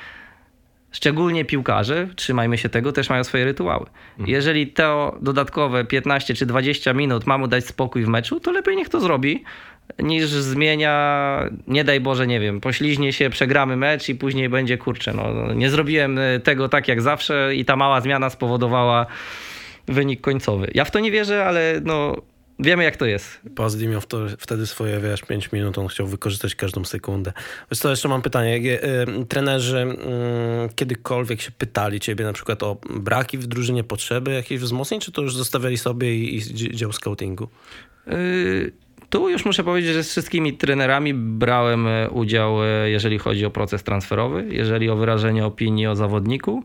szczególnie piłkarze, trzymajmy się tego, też mają swoje rytuały. Mhm. Jeżeli to dodatkowe 15 czy 20 minut ma mu dać spokój w meczu, to lepiej niech to zrobi, niż zmienia, nie daj Boże, nie wiem, pośliźnie się, przegramy mecz i później będzie, kurczę, no, nie zrobiłem tego tak jak zawsze i ta mała zmiana spowodowała wynik końcowy. Ja w to nie wierzę, ale no, Wiemy, jak to jest. Pazdi miał wtedy swoje, wiesz, 5 minut, on chciał wykorzystać każdą sekundę. Wiesz co, jeszcze mam pytanie. Y, trenerzy y, kiedykolwiek się pytali ciebie na przykład o braki w drużynie, potrzeby jakichś wzmocnień, czy to już zostawiali sobie i, i dział scoutingu? Y tu już muszę powiedzieć, że z wszystkimi trenerami brałem e, udział, e, jeżeli chodzi o proces transferowy, jeżeli o wyrażenie opinii o zawodniku.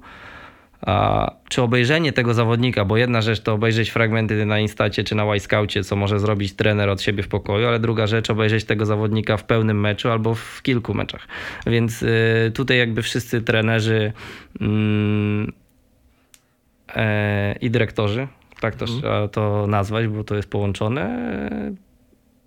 A, czy obejrzenie tego zawodnika, bo jedna rzecz to obejrzeć fragmenty na Instacie czy na Scoutie, co może zrobić trener od siebie w pokoju, ale druga rzecz obejrzeć tego zawodnika w pełnym meczu albo w kilku meczach. Więc y, tutaj jakby wszyscy trenerzy mm, e, i dyrektorzy, tak to, mhm. to nazwać, bo to jest połączone,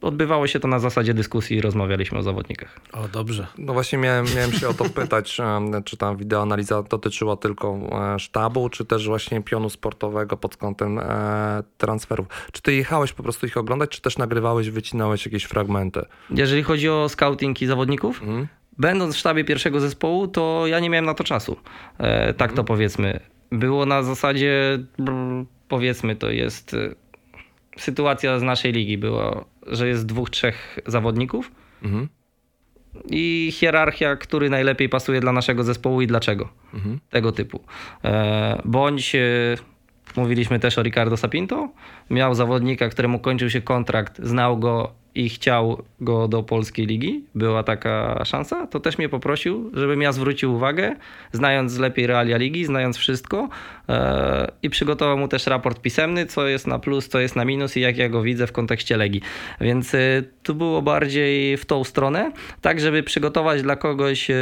odbywało się to na zasadzie dyskusji i rozmawialiśmy o zawodnikach. O, dobrze. No właśnie miałem, miałem się o to pytać, [LAUGHS] czy ta wideoanaliza dotyczyła tylko e, sztabu, czy też właśnie pionu sportowego pod kątem e, transferów. Czy ty jechałeś po prostu ich oglądać, czy też nagrywałeś, wycinałeś jakieś fragmenty? Jeżeli chodzi o scouting i zawodników, mhm. będąc w sztabie pierwszego zespołu, to ja nie miałem na to czasu. E, tak mhm. to powiedzmy. Było na zasadzie, powiedzmy, to jest sytuacja z naszej ligi była, że jest dwóch, trzech zawodników mhm. i hierarchia, który najlepiej pasuje dla naszego zespołu i dlaczego. Mhm. Tego typu. E, bądź e, mówiliśmy też o Ricardo Sapinto, miał zawodnika, któremu kończył się kontrakt, znał go i chciał go do polskiej ligi, była taka szansa, to też mnie poprosił, żebym ja zwrócił uwagę, znając lepiej realia ligi, znając wszystko e, i przygotował mu też raport pisemny, co jest na plus, co jest na minus i jak ja go widzę w kontekście legii. Więc e, tu było bardziej w tą stronę, tak żeby przygotować dla kogoś e,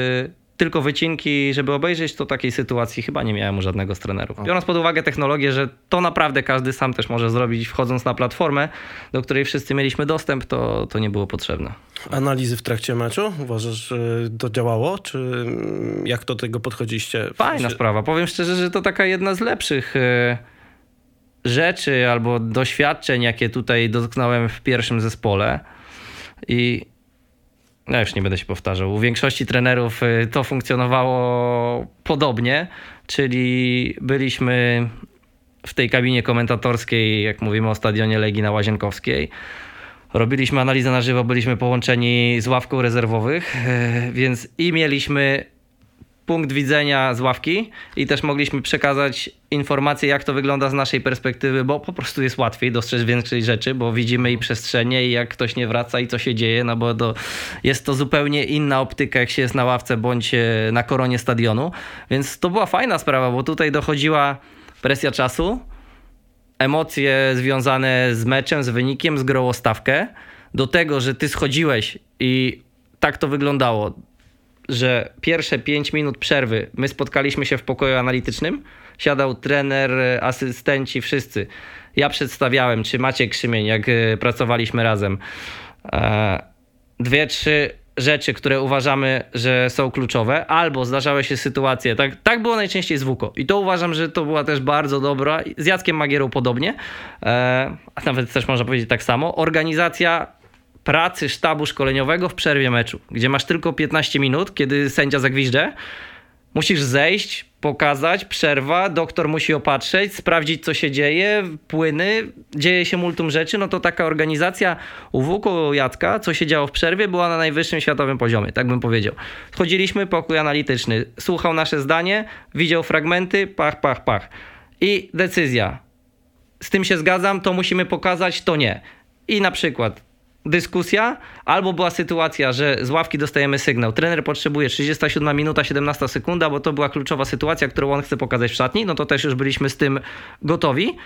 tylko wycinki, żeby obejrzeć, to takiej sytuacji chyba nie miałem u żadnego z trenerów. Biorąc pod uwagę technologię, że to naprawdę każdy sam też może zrobić, wchodząc na platformę, do której wszyscy mieliśmy dostęp, to, to nie było potrzebne. Analizy w trakcie meczu? Uważasz, że to działało? Czy jak do tego podchodziście? Fajna sprawa. Powiem szczerze, że to taka jedna z lepszych e, rzeczy albo doświadczeń, jakie tutaj dotknąłem w pierwszym zespole. I no już nie będę się powtarzał. U większości trenerów y, to funkcjonowało podobnie, czyli byliśmy w tej kabinie komentatorskiej, jak mówimy o stadionie Legii na Łazienkowskiej. Robiliśmy analizę na żywo, byliśmy połączeni z ławką rezerwowych, y, więc i mieliśmy punkt widzenia z ławki i też mogliśmy przekazać informacje, jak to wygląda z naszej perspektywy, bo po prostu jest łatwiej dostrzec więcej rzeczy, bo widzimy i przestrzenie i jak ktoś nie wraca i co się dzieje, no bo to, jest to zupełnie inna optyka, jak się jest na ławce bądź e, na koronie stadionu. Więc to była fajna sprawa, bo tutaj dochodziła presja czasu, emocje związane z meczem, z wynikiem, z grą o stawkę, do tego, że ty schodziłeś i tak to wyglądało, że pierwsze 5 minut przerwy my spotkaliśmy się w pokoju analitycznym, siadał trener, asystenci, wszyscy. Ja przedstawiałem, czy Maciek Krzymień, jak e, pracowaliśmy razem. E, dwie, trzy rzeczy, które uważamy, że są kluczowe, albo zdarzały się sytuacje, tak, tak było najczęściej z WUKO i to uważam, że to była też bardzo dobra, z Jackiem Magierą podobnie, e, a nawet też można powiedzieć tak samo, organizacja pracy sztabu szkoleniowego w przerwie meczu, gdzie masz tylko 15 minut, kiedy sędzia zagwiżdże, musisz zejść, pokazać, przerwa, doktor musi opatrzeć, sprawdzić co się dzieje, płyny, dzieje się multum rzeczy, no to taka organizacja UWK Jacka, co się działo w przerwie, była na najwyższym światowym poziomie, tak bym powiedział. Chodziliśmy, pokój analityczny, słuchał nasze zdanie, widział fragmenty, pach, pach, pach. I decyzja. Z tym się zgadzam, to musimy pokazać, to nie. I na przykład dyskusja, albo była sytuacja, że z ławki dostajemy sygnał. Trener potrzebuje 37 minuta, 17 sekunda, bo to była kluczowa sytuacja, którą on chce pokazać w szatni. No to też już byliśmy z tym gotowi.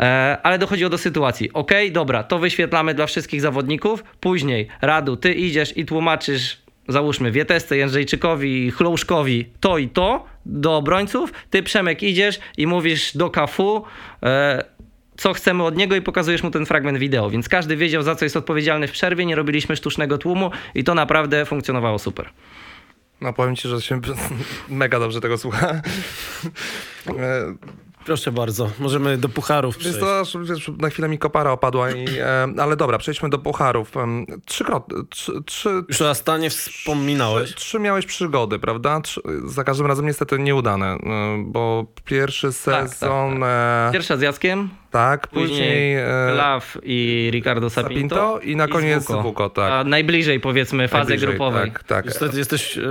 E, ale dochodziło do sytuacji. Ok, dobra, to wyświetlamy dla wszystkich zawodników. Później, Radu, ty idziesz i tłumaczysz, załóżmy, Wietesce, Jędrzejczykowi, Chlouszkowi to i to do obrońców. Ty, Przemek, idziesz i mówisz do KFU. Co chcemy od niego i pokazujesz mu ten fragment wideo. Więc każdy wiedział, za co jest odpowiedzialny w przerwie, nie robiliśmy sztucznego tłumu i to naprawdę funkcjonowało super. No powiem ci, że się [LAUGHS] mega dobrze tego słucha. E, Proszę bardzo, możemy do pucharów przejść. To, na chwilę mi kopara opadła, i, e, ale dobra, przejdźmy do pucharów. Trzykrotnie. Trzy, trzy, Już o Astanie wspominałeś. Trzy, trzy miałeś przygody, prawda? Trzy, za każdym razem niestety nieudane, e, bo pierwszy sezon... Tak, tak, tak. Pierwsza z Jackiem, tak, później... Law i Ricardo Sapinto. Sapinto I na koniec Wuko, tak. A najbliżej powiedzmy fazy najbliżej, grupowej. Tak, tak. Niestety jesteś e,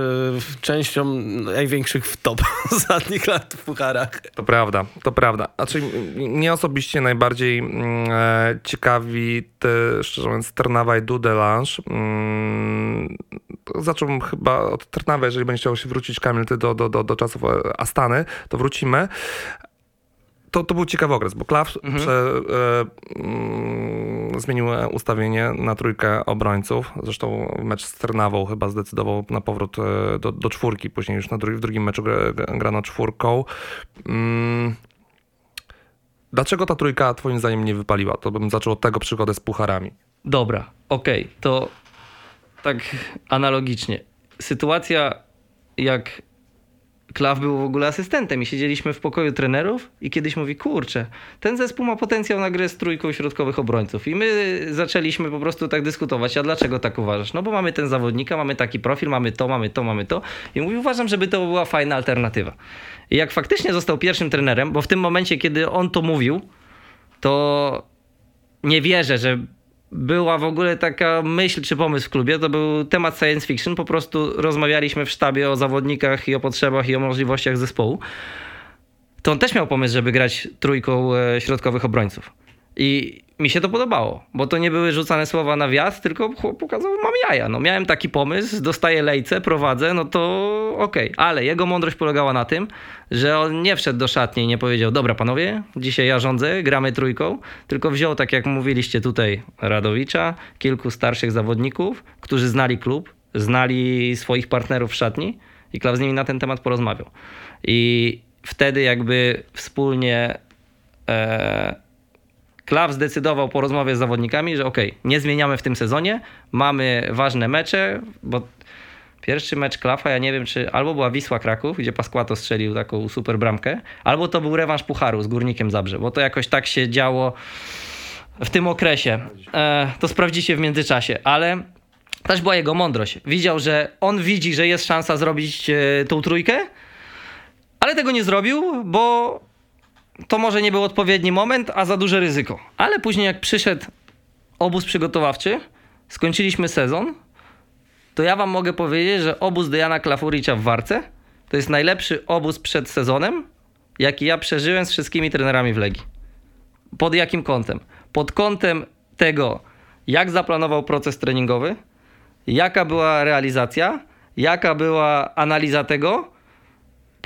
częścią największych w top [LAUGHS] ostatnich lat w pucharach. To prawda, to prawda. Znaczy mnie osobiście najbardziej mm, e, ciekawi te, szczerze mówiąc, Trnawa i Dudelange. Mm, zacząłem chyba od Trnawy, jeżeli będzie chciał się wrócić Kamil ty do, do, do, do czasów e, Astany, to wrócimy to, to był ciekawy okres, bo Klaw mhm. prze, e, mm, zmienił ustawienie na trójkę obrońców. Zresztą mecz z Trnawą chyba zdecydował na powrót e, do, do czwórki. Później już na drugi, w drugim meczu grano czwórką. Mm. Dlaczego ta trójka twoim zdaniem nie wypaliła? To bym zaczął od tego przygodę z pucharami. Dobra, okej, okay. to tak analogicznie. Sytuacja jak Klaw był w ogóle asystentem i siedzieliśmy w pokoju trenerów i kiedyś mówi, kurczę, ten zespół ma potencjał na grę z trójką środkowych obrońców. I my zaczęliśmy po prostu tak dyskutować, a dlaczego tak uważasz? No bo mamy ten zawodnika, mamy taki profil, mamy to, mamy to, mamy to. I mówi, uważam, żeby to była fajna alternatywa. I jak faktycznie został pierwszym trenerem, bo w tym momencie, kiedy on to mówił, to nie wierzę, że była w ogóle taka myśl czy pomysł w klubie, to był temat science fiction. Po prostu rozmawialiśmy w sztabie o zawodnikach i o potrzebach i o możliwościach zespołu. To on też miał pomysł, żeby grać trójką e, środkowych obrońców. I mi się to podobało, bo to nie były rzucane słowa na wiatr, tylko pokazał, mam jaja. No, miałem taki pomysł, dostaję lejce, prowadzę, no to okej. Okay. Ale jego mądrość polegała na tym, że on nie wszedł do szatni i nie powiedział, dobra panowie, dzisiaj ja rządzę, gramy trójką, tylko wziął, tak jak mówiliście tutaj, Radowicza, kilku starszych zawodników, którzy znali klub, znali swoich partnerów w szatni i Klaw z nimi na ten temat porozmawiał. I wtedy jakby wspólnie... E, Klaw zdecydował po rozmowie z zawodnikami, że ok, nie zmieniamy w tym sezonie, mamy ważne mecze, bo pierwszy mecz Klafa, ja nie wiem, czy albo była Wisła Kraków, gdzie Paskłato strzelił taką super bramkę, albo to był rewanż Pucharu z Górnikiem Zabrze, bo to jakoś tak się działo w tym okresie. E, to sprawdzicie w międzyczasie, ale też była jego mądrość. Widział, że on widzi, że jest szansa zrobić e, tą trójkę, ale tego nie zrobił, bo to może nie był odpowiedni moment, a za duże ryzyko. Ale później jak przyszedł obóz przygotowawczy, skończyliśmy sezon, to ja wam mogę powiedzieć, że obóz Dejana Klafuricza w Warce to jest najlepszy obóz przed sezonem, jaki ja przeżyłem z wszystkimi trenerami w Legii. Pod jakim kątem? Pod kątem tego, jak zaplanował proces treningowy, jaka była realizacja, jaka była analiza tego,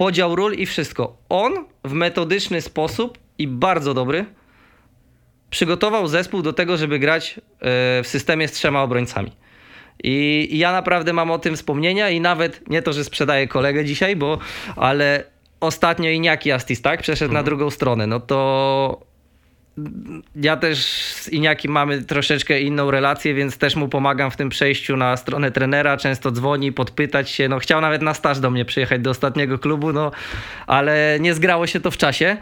podział ról i wszystko. On w metodyczny sposób i bardzo dobry przygotował zespół do tego, żeby grać e, w systemie z trzema obrońcami. I i ja naprawdę mam o tym wspomnienia i nawet nie to, że sprzedaję kolegę dzisiaj, bo ale ostatnio Iniaki Astis, tak? Przeszedł na drugą stronę. No to ja też z Iniaki mamy troszeczkę inną relację, więc też mu pomagam w tym przejściu na stronę trenera. Często dzwoni, podpytać się. No, chciał nawet na staż do mnie przyjechać do ostatniego klubu, no ale nie zgrało się to w czasie.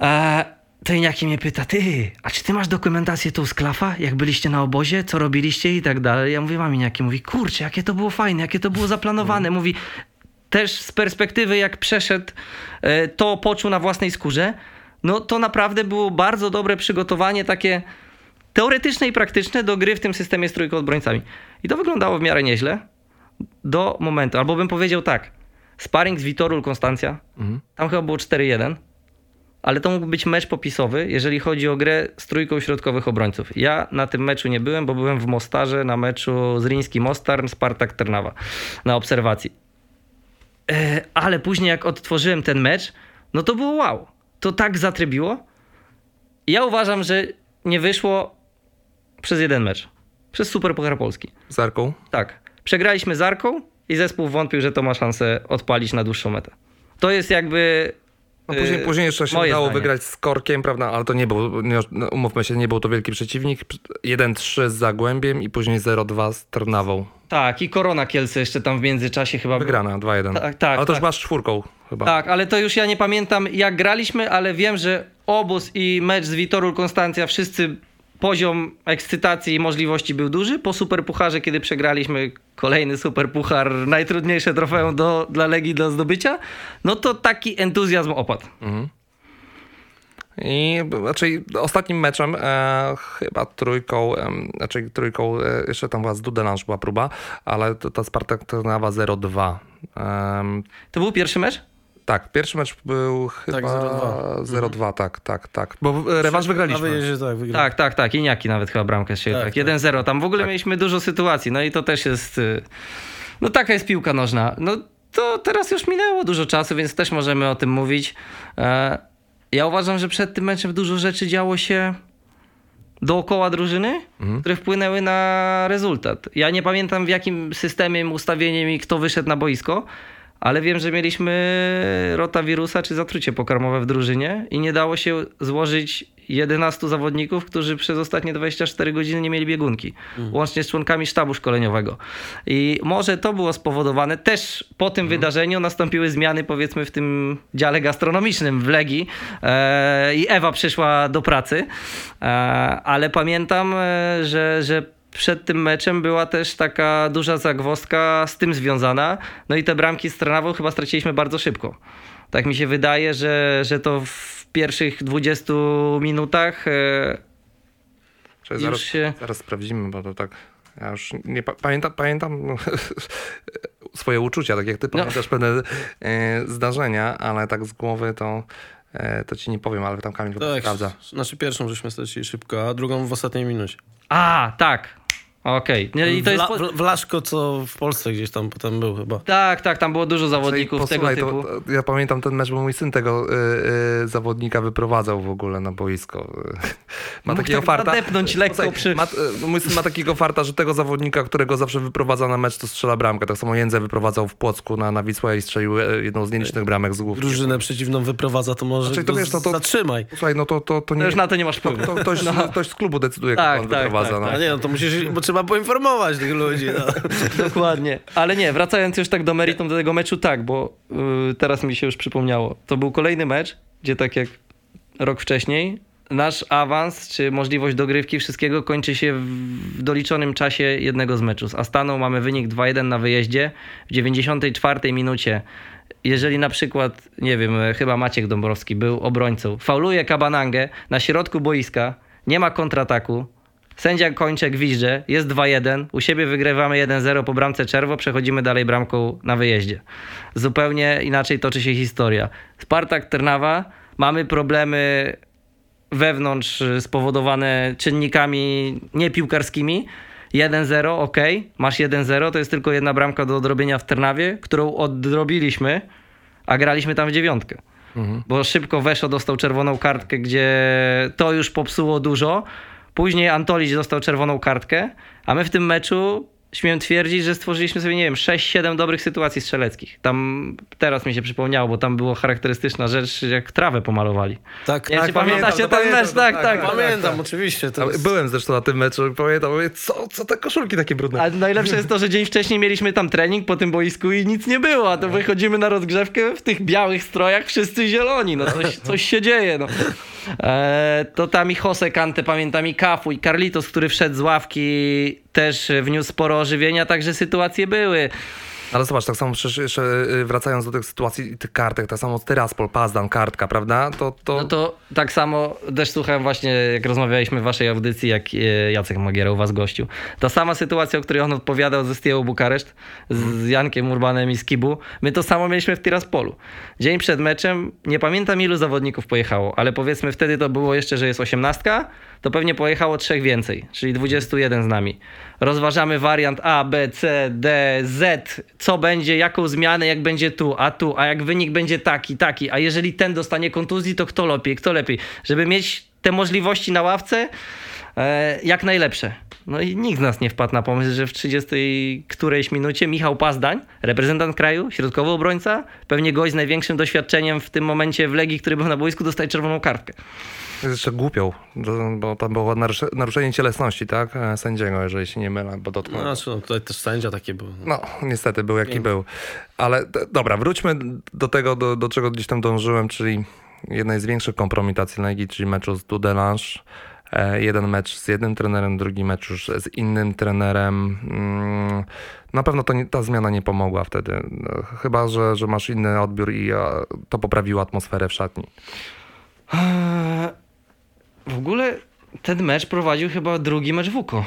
E, to Iniaki mnie pyta, ty, a czy ty masz dokumentację tu z Klafa? Jak byliście na obozie, co robiliście i tak dalej? Ja mówię, mam Iniaki. Mówi, kurczę, jakie to było fajne, jakie to było zaplanowane. Mówi, też z perspektywy, jak przeszedł, e, to poczuł na własnej skórze, no to naprawdę było bardzo dobre przygotowanie, takie teoretyczne i praktyczne do gry w tym systemie z trójką obrońcami. I to wyglądało w miarę nieźle do momentu, albo bym powiedział tak, sparring z Vitorul Konstancja, tam chyba było 4-1, ale to mógł być mecz popisowy, jeżeli chodzi o grę z trójką środkowych obrońców. Ja na tym meczu nie byłem, bo byłem w Mostarze na meczu z Riński Mostar, Spartak Trnawa na obserwacji. E, ale później jak odtworzyłem ten mecz, no to było wow. To tak zatrybiło. Ja uważam, że nie wyszło przez jeden mecz. Przez Super Puchar Polski. Z Arką? Tak. Przegraliśmy z Arką i zespół wątpił, że to ma szansę odpalić na dłuższą metę. To jest jakby... No później, yy, później jeszcze się moje udało zdanie. wygrać z Korkiem, prawda? Ale to nie był, nie, no, umówmy się, nie był to wielki przeciwnik. 1-3 z Zagłębiem i później 0-2 z Trnawą. Tak, i Korona Kielce jeszcze tam w międzyczasie chyba... Wygrana 2-1. Tak, tak, Ale to już tak. masz czwórką chyba. Tak, ale to już ja nie pamiętam jak graliśmy, ale wiem, że obóz i mecz z Witorul Konstancja wszyscy poziom ekscytacji i możliwości był duży. Po Superpucharze, kiedy przegraliśmy kolejny Superpuchar, najtrudniejsze trofeum do, dla Legii do zdobycia, no to taki entuzjazm opadł. I raczej ostatnim meczem e, chyba trójką, e, znaczy trójką, e, jeszcze tam była z Dudelange była próba, ale to, ta Spartak Trnawa 0-2. Em, To był pierwszy mecz? tak, pierwszy mecz był chyba 0-2. 0-2, tak, tak, tak. Bo e, rewanż wygraliśmy. wyjeździe tak, wygraliśmy. Tak, tak, tak. Iniaki nawet chyba bramkę się. Tak, Tak, 1-0. Tam w ogóle mieliśmy dużo sytuacji. No i to też jest. y, No taka jest piłka nożna. No to teraz już minęło dużo czasu, więc też możemy o tym mówić. E, Ja uważam, że przed tym meczem dużo rzeczy działo się dookoła drużyny, które wpłynęły na rezultat. Ja nie pamiętam w jakim systemie, ustawieniem i kto wyszedł na boisko, ale wiem, że mieliśmy rotawirusa czy zatrucie pokarmowe w drużynie i nie dało się złożyć 11 zawodników, którzy przez ostatnie 24 godziny nie mieli biegunki, łącznie z członkami sztabu szkoleniowego. I może to było spowodowane. Też po tym wydarzeniu nastąpiły zmiany, powiedzmy, w tym dziale gastronomicznym w Legii e, i Ewa przyszła do pracy, e, ale pamiętam, e, że, że przed tym meczem była też taka duża zagwozdka z tym związana. No i te bramki z Trnawą chyba straciliśmy bardzo szybko. Tak mi się wydaje, że, że to w pierwszych 20 minutach e, już zaraz, się- zaraz sprawdzimy, bo to tak. Ja już nie pa- pamiętam, pamiętam [LAUGHS] swoje uczucia, tak jak ty pamiętasz pewne e, zdarzenia, ale tak z głowy to, e, to ci nie powiem, ale tam Kamil Tak, sprawdza. znaczy pierwszą żeśmy stracili szybko, a drugą w ostatniej minucie. A, tak. Okej. Nie, I to jest. La, Po... w, w Laszko, co w Polsce gdzieś tam potem był chyba. Tak, tak, tam było dużo zawodników Czyli tego typu. to, to, ja pamiętam ten mecz, bo mój syn tego y, y, zawodnika wyprowadzał w ogóle na boisko. Ma Mógł takiego tak farta. nadepnąć lekko Posłuchaj, przy- ma, y, mój syn ma takiego farta, że tego zawodnika, którego zawsze wyprowadza na mecz, to strzela bramkę. Tak samo Jędze wyprowadzał w Płocku na, na Wisłę i strzelił e, jedną z nielicznych bramek z główki. Drużynę przeciwną wyprowadza, to może Znaczy, to wiesz, no to- zatrzymaj. Słuchaj, no to, to, to To nie... już na to nie masz to, wpływu. to, ktoś, No. ktoś z klubu decyduje, Tak, kto on tak, wyprowadza. tak, no. A nie, no to musisz, bo trzeba poinformować tych ludzi. No. [LAUGHS] Dokładnie. Ale nie, wracając już tak do meritum do tego meczu, tak, bo y, teraz mi się już przypomniało. To był kolejny mecz, gdzie tak jak rok wcześniej, nasz awans czy możliwość dogrywki wszystkiego kończy się w doliczonym czasie jednego z meczów. Z Astaną mamy wynik 2-1 na wyjeździe. W 94 minucie, jeżeli na przykład, nie wiem, e, chyba Maciek Dąbrowski był obrońcą, fauluje Kabanangę na środku boiska, nie ma kontrataku, Sędzia kończy gwizdże, jest 2-1, u siebie wygrywamy 1-0 po bramce czerwo, przechodzimy dalej bramką na wyjeździe. Zupełnie inaczej toczy się historia. Spartak Trnawa, mamy problemy wewnątrz spowodowane czynnikami niepiłkarskimi. 1-0, ok, masz 1-0, to jest tylko jedna bramka do odrobienia w Trnawie, którą odrobiliśmy a graliśmy tam w dziewiątkę. Bo szybko Weszo dostał czerwoną kartkę, gdzie to już popsuło dużo. Później Antolić dostał czerwoną kartkę, a my w tym meczu śmiem twierdzić, że stworzyliśmy sobie, nie wiem, 6-7 dobrych sytuacji strzeleckich. Tam teraz mi się przypomniało, bo tam było charakterystyczna rzecz, jak trawę pomalowali. Tak, Nie czy pamiętacie ten pamiętam, mecz? Tak, tak. Pamiętam, oczywiście. To jest... Byłem zresztą na tym meczu i pamiętam, mówię, co, co te koszulki takie brudne? A najlepsze jest to, że dzień wcześniej mieliśmy tam trening po tym boisku i nic nie było, a to wychodzimy na rozgrzewkę w tych białych strojach, wszyscy zieloni, no coś, coś się dzieje, no. E, to tam i Jose Kante, pamiętam i Kafu i Carlitos, który wszedł z ławki, też wniósł sporo ożywienia, także sytuacje były. Ale zobacz, tak samo przecież jeszcze y, wracając do tych sytuacji i tych kartek, tak samo Tyraspol, Pazdan, kartka, prawda? To, to... No to tak samo też słuchałem właśnie, jak rozmawialiśmy w waszej audycji, jak e, Jacek Magiera u was gościu. Ta sama sytuacja, o której on odpowiadał ze Stieu Bukareszt, z Jankiem Urbanem i Skibu, my to samo mieliśmy w Tiraspolu. Dzień przed meczem, nie pamiętam ilu zawodników pojechało, ale powiedzmy wtedy to było jeszcze, że jest osiemnastka, to pewnie pojechało trzech więcej, czyli 21 z nami. Rozważamy wariant A, B, C, D, Z, co będzie, jaką zmianę, jak będzie tu, a tu, a jak wynik będzie taki, taki, a jeżeli ten dostanie kontuzji, to kto lepiej, kto lepiej, żeby mieć te możliwości na ławce e, jak najlepsze. No i nikt z nas nie wpadł na pomysł, że w 30 którejś minucie Michał Pazdań, reprezentant kraju, środkowy obrońca, pewnie gość z największym doświadczeniem w tym momencie w Legii, który był na boisku, dostaje czerwoną kartkę. Jest jeszcze głupią, bo tam było narusze- naruszenie cielesności, tak? e, Sędziego, jeżeli się nie mylę, bo dotknął. Znaczy, no, tutaj też sędzia taki był. No, niestety był jaki był. Ale dobra, wróćmy do tego, do, do czego gdzieś tam dążyłem, czyli jednej z większych kompromitacji Legii, czyli meczu z Dudelange. E, jeden mecz z jednym trenerem, drugi mecz już z innym trenerem. Mm, Na pewno to nie, ta zmiana nie pomogła wtedy. No, Chyba, że, że masz inny odbiór i e, to poprawiło atmosferę w szatni. W ogóle ten mecz prowadził chyba drugi mecz Wuko.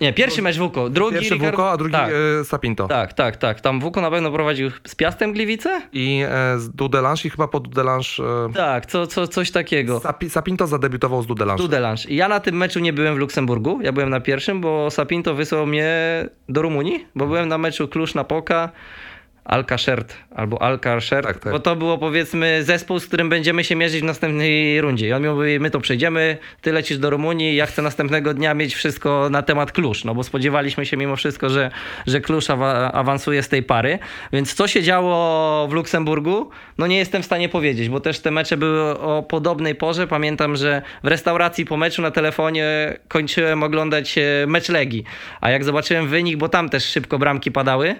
Nie, pierwszy mecz Wuko. Drugi Pierwszy Ricard- Wuko, a drugi Tak, e, Sapinto. tak, tak, tak. Tam Wuko na pewno prowadził z Piastem Gliwice? I e, z Dudelange i chyba po Dudelange... E, Tak, co, co, coś takiego. Sapi, Sapinto zadebiutował z Dudelange. Dudelange. I Ja na tym meczu nie byłem w Luksemburgu, ja byłem na pierwszym, bo Sapinto wysłał mnie do Rumunii, bo byłem na meczu Klusz na Poka, Alcaszert albo Alcaszert, Tak, tak. bo to było powiedzmy zespół, z którym będziemy się mierzyć w następnej rundzie. I on mi mówi, my to przejdziemy, ty lecisz do Rumunii, ja chcę następnego dnia mieć wszystko na temat Klusz, no bo spodziewaliśmy się mimo wszystko, że, że Klusz awa- awansuje z tej pary, więc co się działo w Luksemburgu, no nie jestem w stanie powiedzieć, bo też te mecze były o podobnej porze. Pamiętam, że w restauracji po meczu na telefonie kończyłem oglądać e, mecz Legii, a jak zobaczyłem wynik, bo tam też szybko bramki padały,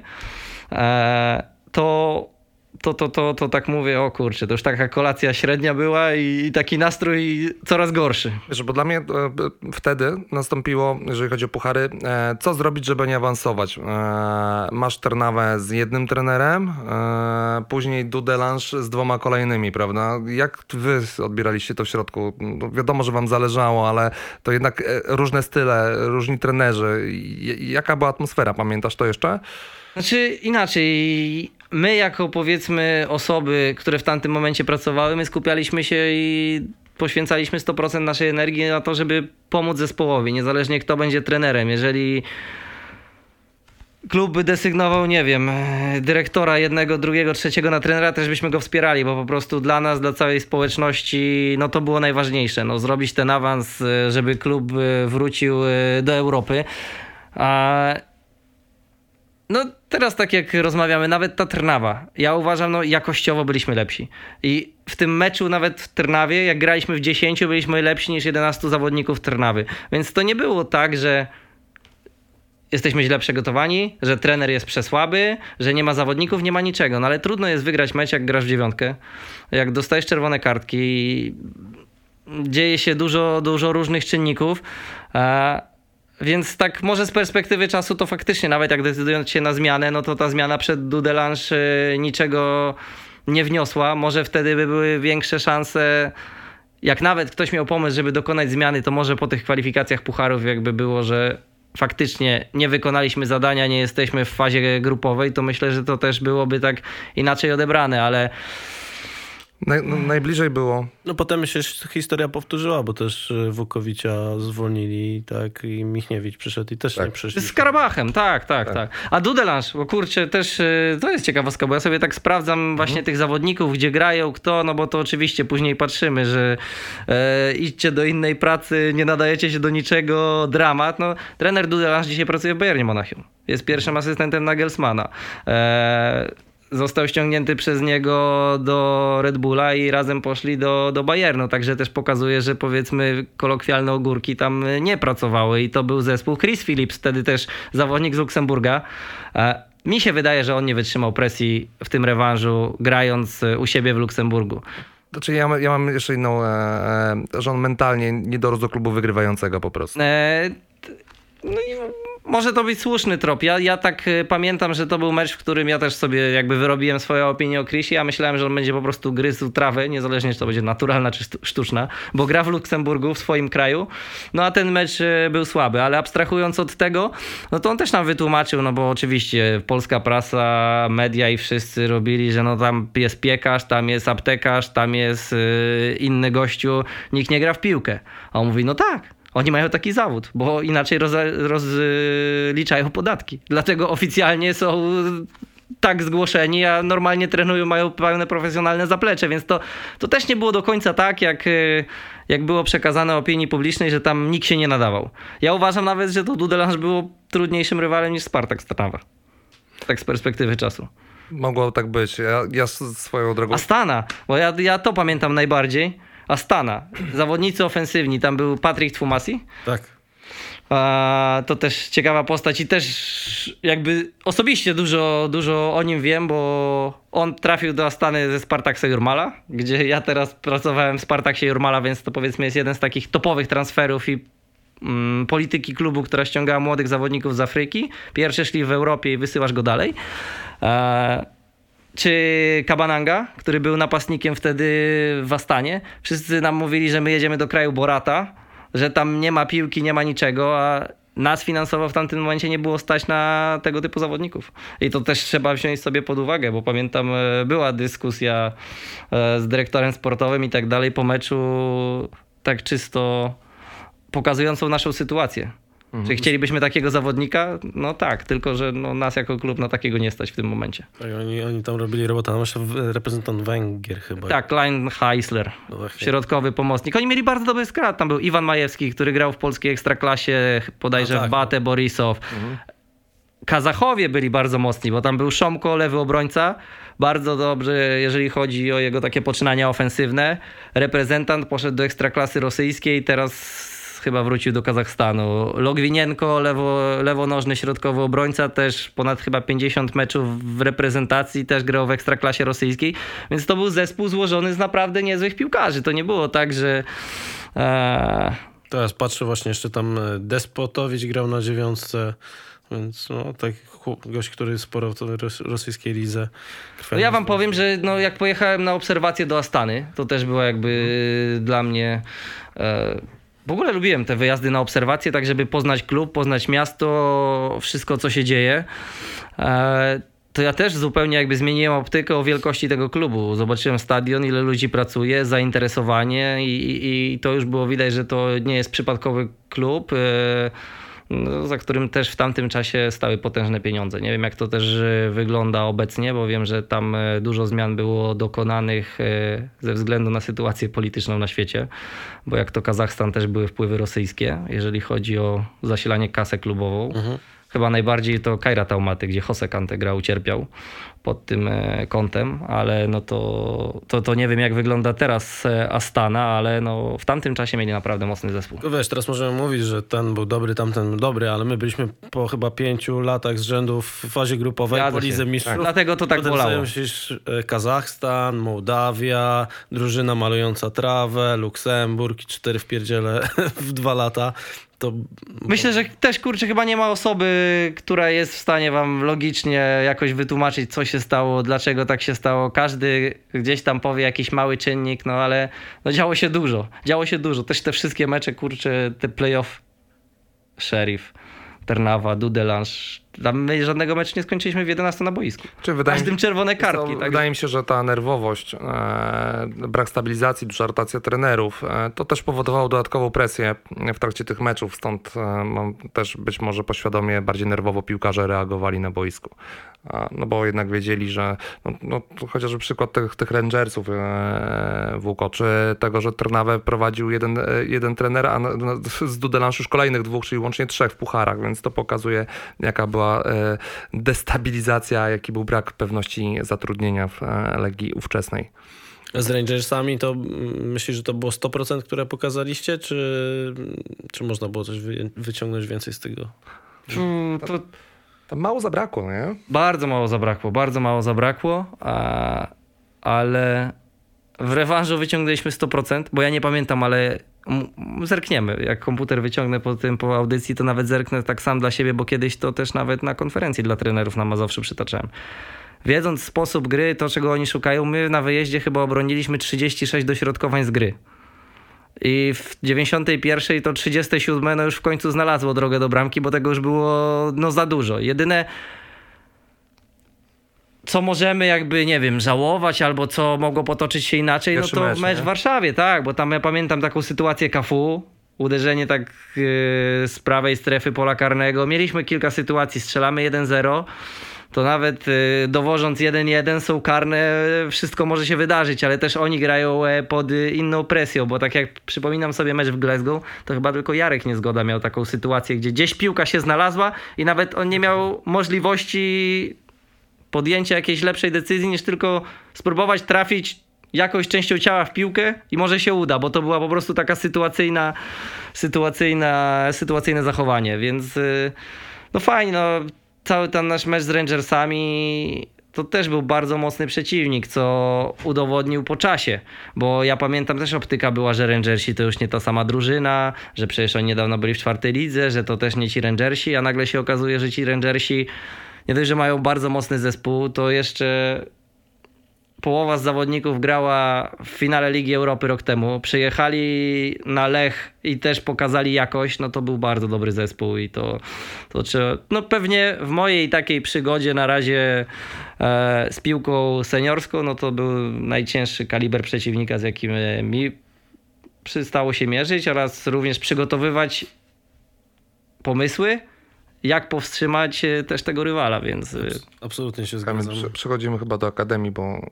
to, to, to, to, to tak mówię, o kurczę, to już taka kolacja średnia była i, taki nastrój coraz gorszy. Wiesz, bo dla mnie e, wtedy nastąpiło, jeżeli chodzi o puchary, e, co zrobić, żeby nie awansować. E, masz Ternawę z jednym trenerem, e, później Dudelange z dwoma kolejnymi, prawda? Jak wy odbieraliście to w środku? No, wiadomo, że wam zależało, ale to jednak e, różne style, różni trenerzy. Jaka była atmosfera? Pamiętasz to jeszcze? Znaczy inaczej, my jako powiedzmy osoby, które w tamtym momencie pracowały, my skupialiśmy się i poświęcaliśmy 100% naszej energii na to, żeby pomóc zespołowi, niezależnie kto będzie trenerem. Jeżeli klub by desygnował, nie wiem, dyrektora jednego, drugiego, trzeciego na trenera, też byśmy go wspierali, bo po prostu dla nas, dla całej społeczności, no to było najważniejsze. No, zrobić ten awans, żeby klub e, wrócił e, do Europy. A no teraz tak jak rozmawiamy, nawet ta Trnawa, ja uważam, no jakościowo byliśmy lepsi. I w tym meczu nawet w Trnawie, jak graliśmy w 10, byliśmy lepsi niż 11 zawodników Trnawy. Więc to nie było tak, że jesteśmy źle przygotowani, że trener jest przesłaby, że nie ma zawodników, nie ma niczego. No ale trudno jest wygrać mecz, jak grasz w dziewiątkę, jak dostajesz czerwone kartki, dzieje się dużo, dużo różnych czynników. Więc tak może z perspektywy czasu to faktycznie, nawet jak decydując się na zmianę, no to ta zmiana przed Dudelange y, niczego nie wniosła. Może wtedy by były większe szanse. Jak nawet ktoś miał pomysł, żeby dokonać zmiany, to może po tych kwalifikacjach pucharów jakby było, że faktycznie nie wykonaliśmy zadania, nie jesteśmy w fazie grupowej, to myślę, że to też byłoby tak inaczej odebrane, ale Naj, no, najbliżej było. No potem się historia powtórzyła, bo też y, Wukowicza zwolnili, tak, i Michniewicz przyszedł i też Tak. nie przyszli. Z Karabachem, tak, tak, tak. A Dudelange, bo kurczę, też y, to jest ciekawostka, bo ja sobie tak sprawdzam właśnie tych zawodników, gdzie grają, kto, no bo to oczywiście później patrzymy, że e, idźcie do innej pracy, nie nadajecie się do niczego, dramat. No, trener Dudelange dzisiaj pracuje w Bayernie Monachium. Jest pierwszym asystentem Nagelsmana. E, został ściągnięty przez niego do Red Bulla i razem poszli do, do Bayernu, także też pokazuje, że powiedzmy kolokwialne ogórki tam nie pracowały i to był zespół Chris Phillips, wtedy też zawodnik z Luksemburga. E, Mi się wydaje, że on nie wytrzymał presji w tym rewanżu, grając u siebie w Luksemburgu. Znaczy ja, ja mam jeszcze inną, e, e, że on mentalnie nie dorósł do klubu wygrywającego po prostu. E, No i może to być słuszny trop. Ja, ja tak e, pamiętam, że to był mecz, w którym ja też sobie jakby wyrobiłem swoją opinię o Chrisie. Ja myślałem, że on będzie po prostu gryzł trawę, niezależnie czy to będzie naturalna czy sztu- sztuczna, bo gra w Luksemburgu, w swoim kraju. No a ten mecz e, był słaby, ale abstrahując od tego, no to on też nam wytłumaczył, no bo oczywiście polska prasa, media i wszyscy robili, że no tam jest piekarz, tam jest aptekarz, tam jest e, inny gościu, nikt nie gra w piłkę. A on mówi, no tak, oni mają taki zawód, bo inaczej roz- rozliczają podatki. Dlatego oficjalnie są tak zgłoszeni, a normalnie trenują, mają pełne profesjonalne zaplecze, więc to, to też nie było do końca tak, jak, y, jak było przekazane opinii publicznej, że tam nikt się nie nadawał. Ja uważam nawet, że to Dudelange było trudniejszym rywalem niż Spartak Strawa. Tak z perspektywy czasu. Mogło tak być. Ja, ja swoją drogą... Astana, bo ja, ja to pamiętam najbardziej. Astana, zawodnicy ofensywni, tam był Patryk Twumasi, Tak. A, to też ciekawa postać i też jakby osobiście dużo, dużo o nim wiem, bo on trafił do Astany ze Spartaksa Jurmala, gdzie ja teraz pracowałem w Spartaksie Jurmala, więc to powiedzmy jest jeden z takich topowych transferów i mm, polityki klubu, która ściągała młodych zawodników z Afryki. Pierwsze szli w Europie i wysyłasz go dalej. E, czy Kabananga, który był napastnikiem wtedy w Astanie. Wszyscy nam mówili, że my jedziemy do kraju Borata, że tam nie ma piłki, nie ma niczego, a nas finansowo w tamtym momencie nie było stać na tego typu zawodników. I to też trzeba wziąć sobie pod uwagę, bo pamiętam, e, była dyskusja e, z dyrektorem sportowym i tak dalej po meczu, tak czysto pokazującą naszą sytuację. Czy chcielibyśmy takiego zawodnika? No tak, tylko że no, nas jako klub na takiego nie stać w tym momencie. tak oni, oni tam robili robotę. Tam jeszcze w- reprezentant Węgier chyba. Tak, Klein Heisler, No środkowy pomocnik. Oni mieli bardzo dobry skład. Tam był Iwan Majewski, który grał w polskiej ekstraklasie, bodajże No tak. w Batę, Borisow. Kazachowie byli bardzo mocni, bo tam był Szomko, lewy obrońca. Bardzo dobrze, jeżeli chodzi o jego takie poczynania ofensywne. Reprezentant poszedł do ekstraklasy rosyjskiej, teraz chyba wrócił do Kazachstanu. Logwinienko, lewo, lewonożny środkowy obrońca, też ponad chyba 50 meczów w reprezentacji, też grał w ekstraklasie rosyjskiej. Więc to był zespół złożony z naprawdę niezłych piłkarzy. To nie było tak, że... E, Teraz patrzę właśnie jeszcze tam e, Despotowicz grał na dziewiątce, więc no tak gość, który sporo w rosyjskiej lidze. No ja wam powiem, że no jak pojechałem na obserwację do Astany, to też było jakby dla mnie... E, w ogóle lubiłem te wyjazdy na obserwacje, tak żeby poznać klub, poznać miasto, wszystko co się dzieje. E, to ja też zupełnie jakby zmieniłem optykę o wielkości tego klubu. Zobaczyłem stadion, ile ludzi pracuje, zainteresowanie i, i, i to już było widać, że to nie jest przypadkowy klub. No, za którym też w tamtym czasie stały potężne pieniądze. Nie wiem, jak to też e, wygląda obecnie, bo wiem, że tam e, dużo zmian było dokonanych e, ze względu na sytuację polityczną na świecie, bo jak to Kazachstan też były wpływy rosyjskie, jeżeli chodzi o zasilanie kasę klubową. Chyba najbardziej to Kairat Almaty, gdzie Jose Kante grał, ucierpiał pod tym e, kątem, ale no to, to, to nie wiem jak wygląda teraz e, Astana, ale no w tamtym czasie mieli naprawdę mocny zespół. Wiesz, teraz możemy mówić, że ten był dobry, tamten dobry, ale my byliśmy po chyba pięciu latach z rzędu w fazie grupowej Zgadza po. Lidze Mistrzów. Tak. Dlatego to tak Potem bolało. e, Kazachstan, Mołdawia, drużyna malująca trawę, Luksemburg, cztery wpierdziele [LAUGHS] w dwa lata. To Myślę, że też kurczę, chyba nie ma osoby, która jest w stanie wam logicznie jakoś wytłumaczyć, co się stało, dlaczego tak się stało. Każdy gdzieś tam powie jakiś mały czynnik, no ale no działo się dużo. Działo się dużo. Też te wszystkie mecze, kurczę, te playoff, Sheriff, Ternawa, Dudelange, Tam my żadnego meczu nie skończyliśmy w 11 na boisku. Czy wydaje tym czerwone kartki. To, tak. Wydaje mi się, że ta nerwowość, e, brak stabilizacji, duża rotacja trenerów, e, to też powodowało dodatkową presję w trakcie tych meczów, stąd e, mam też być może poświadomie bardziej nerwowo piłkarze reagowali na boisku. No bo jednak wiedzieli, że no, no, chociażby przykład tych, tych Rangersów e, w Łuko, czy tego, że Trnawę prowadził jeden, e, jeden trener, a na, z Dudelansz już kolejnych dwóch, czyli łącznie trzech w pucharach, więc to pokazuje jaka była e, destabilizacja, jaki był brak pewności zatrudnienia w e, Legii ówczesnej. Z Rangersami to myślisz, że to było 100%, które pokazaliście, czy, czy można było coś wy, wyciągnąć więcej z tego? Mm, to Tam mało zabrakło, nie? bardzo mało zabrakło, bardzo mało zabrakło, a, ale w rewanżu wyciągnęliśmy 100%, bo ja nie pamiętam, ale zerkniemy. Jak komputer wyciągnę po tym, po audycji, to nawet zerknę tak sam dla siebie, bo kiedyś to też nawet na konferencji dla trenerów na Mazowszu przytaczałem. Wiedząc sposób gry, to czego oni szukają, my na wyjeździe chyba obroniliśmy 36 dośrodkowań z gry. I w 91 to 37 no już w końcu znalazło drogę do bramki, bo tego już było no za dużo. Jedyne co możemy jakby, nie wiem, żałować albo co mogło potoczyć się inaczej, Pierwszy no to mecz, mecz, w Warszawie, tak, bo tam ja pamiętam taką sytuację KFU, uderzenie tak yy, z prawej strefy pola karnego. Mieliśmy kilka sytuacji, strzelamy 1-0, to nawet yy, dowożąc 1-1 są karne, wszystko może się wydarzyć, ale też oni grają e, pod y, inną presją, bo tak jak przypominam sobie mecz w Glasgow, to chyba tylko Jarek Niezgoda miał taką sytuację, gdzie gdzieś piłka się znalazła i nawet on nie miał możliwości podjęcia jakiejś lepszej decyzji niż tylko spróbować trafić jakąś częścią ciała w piłkę i może się uda, bo to była po prostu taka sytuacyjna, sytuacyjna, sytuacyjne zachowanie, więc y, no fajnie, no cały ten nasz mecz z Rangersami to też był bardzo mocny przeciwnik, co udowodnił po czasie, bo ja pamiętam też optyka była, że Rangersi to już nie ta sama drużyna, że przecież oni niedawno byli w czwartej lidze, że to też nie ci Rangersi, a nagle się okazuje, że ci Rangersi nie dość, że mają bardzo mocny zespół, to jeszcze połowa z zawodników grała w finale Ligi Europy rok temu. Przyjechali na Lech i też pokazali jakość, no to był bardzo dobry zespół i to, to trzeba, no pewnie w mojej takiej przygodzie na razie e, z piłką seniorską, no to był najcięższy kaliber przeciwnika, z jakim e, mi przystało się mierzyć oraz również przygotowywać pomysły, jak powstrzymać e, też tego rywala, więc e, Absolutnie się Kamil, zgadzam. przy- Przechodzimy chyba do Akademii, bo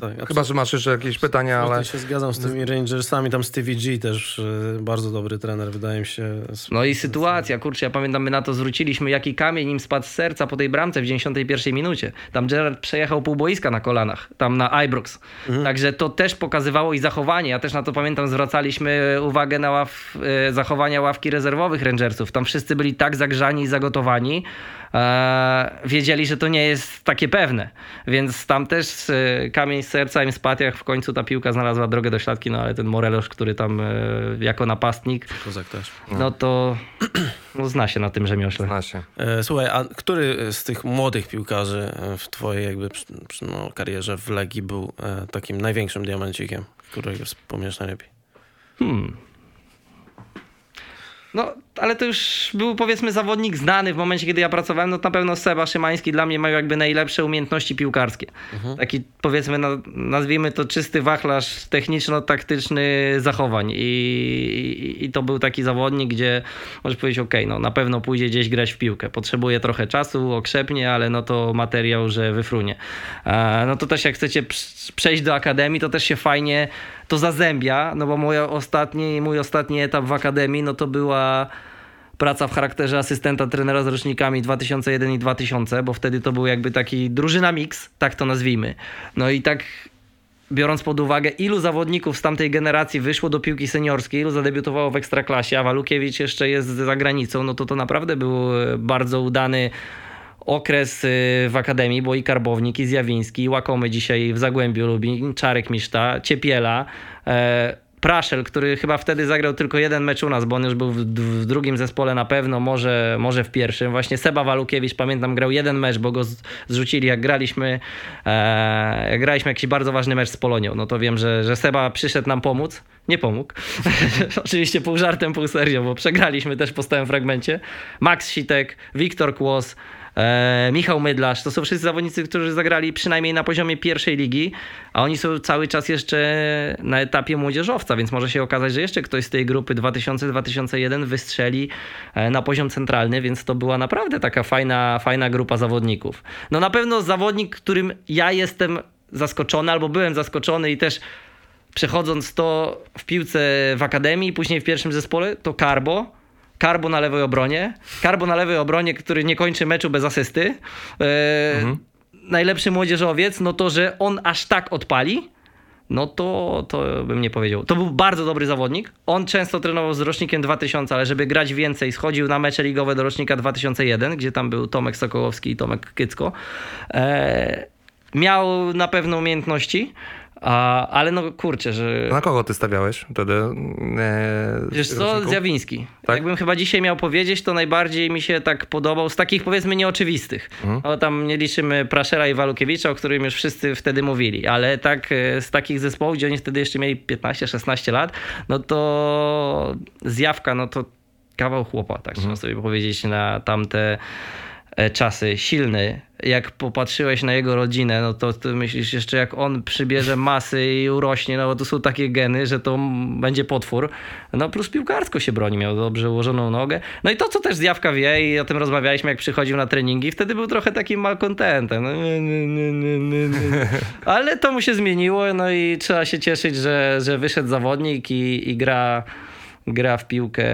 Tak, chyba, że masz jeszcze jakieś pytania, ale się zgadzam z tymi Rangersami. Tam Stevie G też y, bardzo dobry trener, wydaje mi się. No i sytuacja, kurczę, ja pamiętam, my na to zwróciliśmy, jaki kamień im spadł z serca po tej bramce w 91 minucie. Tam Gerard przejechał pół boiska na kolanach, tam na Ibrox. Także to też pokazywało i zachowanie. Ja też na to pamiętam, zwracaliśmy uwagę na ław, e, zachowania ławki rezerwowych Rangersów. Tam wszyscy byli tak zagrzani i zagotowani, e, wiedzieli, że to nie jest takie pewne. Więc tam też e, kamień z serca im spadł, jak w końcu ta piłka znalazła drogę do śladki, no ale ten Morelos, który tam e, jako napastnik Kozak też. no to no, zna się na tym rzemiośle. zna się. E, Słuchaj, a który z tych młodych piłkarzy w twojej jakby przy- przy- no, karierze w Legii był e, takim największym diamencikiem, którego wspomniesz najlepiej? Hmm. No, ale to już był powiedzmy zawodnik znany w momencie, kiedy ja pracowałem. No na pewno Seba Szymański dla mnie ma jakby najlepsze umiejętności piłkarskie. Taki powiedzmy, nazwijmy to czysty wachlarz techniczno-taktyczny zachowań. I, i, I to był taki zawodnik, gdzie możesz powiedzieć, ok, no na pewno pójdzie gdzieś grać w piłkę. Potrzebuje trochę czasu, okrzepnie, ale no to materiał, że wyfrunie. E, no to też jak chcecie przejść do akademii, to też się fajnie to zazębia, no bo mój ostatni, mój ostatni etap w akademii, no to była praca w charakterze asystenta trenera z rocznikami 2001 i 2000, bo wtedy to był jakby taki drużyna mix, tak to nazwijmy. No i tak biorąc pod uwagę, ilu zawodników z tamtej generacji wyszło do piłki seniorskiej, ilu zadebiutowało w Ekstraklasie, a Walukiewicz jeszcze jest za granicą, no to to naprawdę był e, bardzo udany okres y, w Akademii, bo i Karbownik, i Zjawiński, i Łakomy dzisiaj w Zagłębiu Lubin, Czarek Miszta, Ciepiela, e, Praszel, który chyba wtedy zagrał tylko jeden mecz u nas, bo on już był w, w drugim zespole na pewno, może, może w pierwszym. Właśnie Seba Walukiewicz, pamiętam, grał jeden mecz, bo go z, zrzucili jak graliśmy, e, jak graliśmy jakiś bardzo ważny mecz z Polonią. No to wiem, że, że Seba przyszedł nam pomóc nie pomógł. [LAUGHS] Oczywiście pół żartem, pół serio, bo przegraliśmy też po stałym fragmencie. Max Sitek, Wiktor Kłos, e, Michał Mydlarz, to są wszyscy zawodnicy, którzy zagrali przynajmniej na poziomie pierwszej ligi, a oni są cały czas jeszcze na etapie młodzieżowca, więc może się okazać, że jeszcze ktoś z tej grupy 2000-2001 wystrzeli e, na poziom centralny, więc to była naprawdę taka fajna, fajna grupa zawodników. No na pewno zawodnik, którym ja jestem zaskoczony, albo byłem zaskoczony i też przechodząc to w piłce w akademii, później w pierwszym zespole, to Karbo. Karbo na lewej obronie. Karbo na lewej obronie, który nie kończy meczu bez asysty. E, mhm. Najlepszy młodzieżowiec, no to, że on aż tak odpali, no to, to bym nie powiedział. To był bardzo dobry zawodnik. On często trenował z rocznikiem 2000, ale żeby grać więcej, schodził na mecze ligowe do rocznika 2001, gdzie tam był Tomek Sokołowski i Tomek Kycko. E, miał na pewno umiejętności. A, ale no kurczę, że... Na kogo ty stawiałeś wtedy? E, Wiesz co, Zjawiński. Tak? Jakbym chyba dzisiaj miał powiedzieć, to najbardziej mi się tak podobał z takich powiedzmy nieoczywistych. Mhm. O, tam nie liczymy Praszera i Walukiewicza, o którym już wszyscy wtedy mówili, ale tak e, z takich zespołów, gdzie oni wtedy jeszcze mieli 15-16 lat, no to Zjawka, no to kawał chłopa, tak mhm. trzeba sobie powiedzieć na tamte czasy, silny. Jak popatrzyłeś na jego rodzinę, no to ty myślisz jeszcze jak on przybierze masy i urośnie, no bo to są takie geny, że to będzie potwór. No plus piłkarsko się broni, miał dobrze ułożoną nogę. No i to, co też Zjawka wie i o tym rozmawialiśmy, jak przychodził na treningi, wtedy był trochę takim malkontentem. No, [LAUGHS] Ale to mu się zmieniło, no i trzeba się cieszyć, że, że wyszedł zawodnik i, i gra, gra w piłkę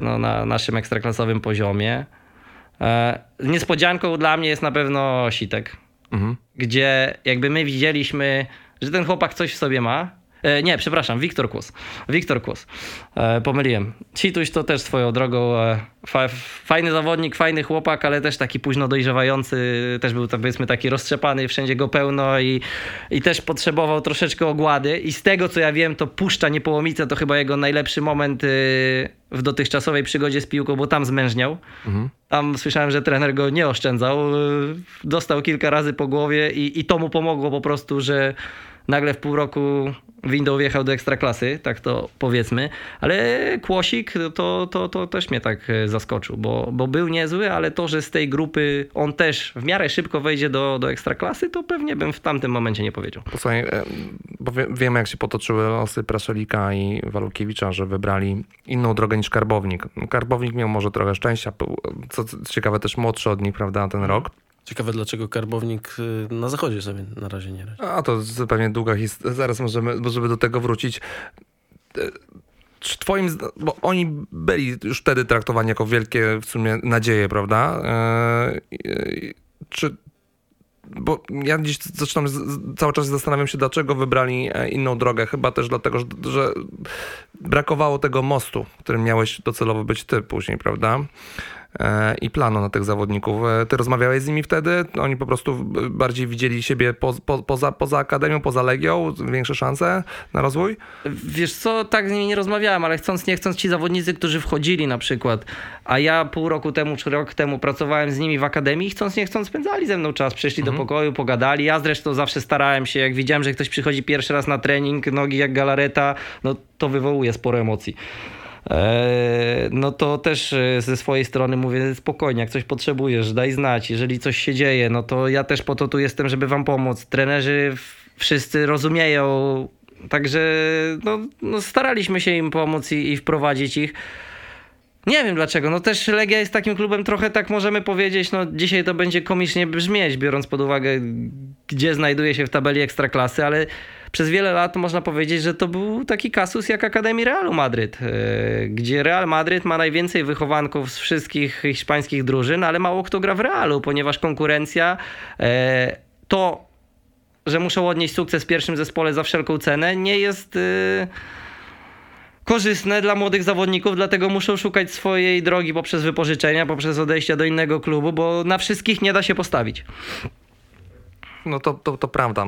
no, na naszym ekstraklasowym poziomie. E, niespodzianką dla mnie jest na pewno Sitek, mhm. gdzie jakby my widzieliśmy, że ten chłopak coś w sobie ma, E, nie, przepraszam, Wiktor Kłos. Wiktor Kłos. E, pomyliłem. Cituś to też swoją drogą e, fa, fajny zawodnik, fajny chłopak, ale też taki późno dojrzewający. Też był tak, powiedzmy taki roztrzepany, wszędzie go pełno i, i też potrzebował troszeczkę ogłady. I z tego co ja wiem, to Puszcza Niepołomice to chyba jego najlepszy moment y, w dotychczasowej przygodzie z piłką, bo tam zmężniał. Mhm. Tam słyszałem, że trener go nie oszczędzał. Y, dostał kilka razy po głowie i, i to mu pomogło po prostu, że nagle w pół roku window wjechał do ekstraklasy, tak to powiedzmy, ale Kłosik to, to, to też mnie tak e, zaskoczył, bo, bo był niezły, ale to, że z tej grupy on też w miarę szybko wejdzie do, do ekstraklasy, to pewnie bym w tamtym momencie nie powiedział. Posłuchaj, e, bo wie, wiemy jak się potoczyły losy Praszelika i Walukiewicza, że wybrali inną drogę niż Karbownik. Karbownik miał może trochę szczęścia, co ciekawe też młodszy od nich, prawda, ten rok. Ciekawe, dlaczego karbownik y, na zachodzie sobie na razie nie radzi. A to zupełnie długa historia. Zaraz możemy, możemy do tego wrócić. E, czy twoim, bo oni byli już wtedy traktowani jako wielkie w sumie nadzieje, prawda? Eee, czy bo ja dziś zaczynam, cały czas zastanawiam się, dlaczego wybrali e, inną drogę. Chyba też dlatego, że brakowało tego mostu, którym miałeś docelowo być ty później, prawda? E, i planu na tych zawodników. E, ty rozmawiałeś z nimi wtedy? Oni po prostu bardziej widzieli siebie po, po, poza, poza akademią, poza legią, większe szanse na rozwój? Wiesz co, tak z nimi nie rozmawiałem, ale chcąc nie chcąc ci zawodnicy, którzy wchodzili na przykład, a ja pół roku temu czy rok temu pracowałem z nimi w akademii, chcąc nie chcąc spędzali ze mną czas, przyszli mhm. do pokoju, pogadali. Ja zresztą zawsze starałem się, jak widziałem, że ktoś przychodzi pierwszy raz na trening, nogi jak galareta, no to wywołuje sporo emocji. E, no to też e, ze swojej strony mówię spokojnie, jak coś potrzebujesz, daj znać, jeżeli coś się dzieje, no to ja też po to tu jestem, żeby wam pomóc. Trenerzy wszyscy rozumieją, także no, no staraliśmy się im pomóc i, i wprowadzić ich. Nie wiem dlaczego. No też Legia jest takim klubem trochę tak możemy powiedzieć, no dzisiaj to będzie komicznie brzmieć, biorąc pod uwagę, gdzie znajduje się w tabeli ekstraklasy, ale przez wiele lat można powiedzieć, że to był taki kasus jak Akademii Realu Madryt, e, gdzie Real Madryt ma najwięcej wychowanków z wszystkich hiszpańskich drużyn, ale mało kto gra w Realu, ponieważ konkurencja e, to, że muszą odnieść sukces w pierwszym zespole za wszelką cenę, nie jest e, korzystne dla młodych zawodników, dlatego muszą szukać swojej drogi poprzez wypożyczenia, poprzez odejścia do innego klubu, bo na wszystkich nie da się postawić. No to, to, to prawda.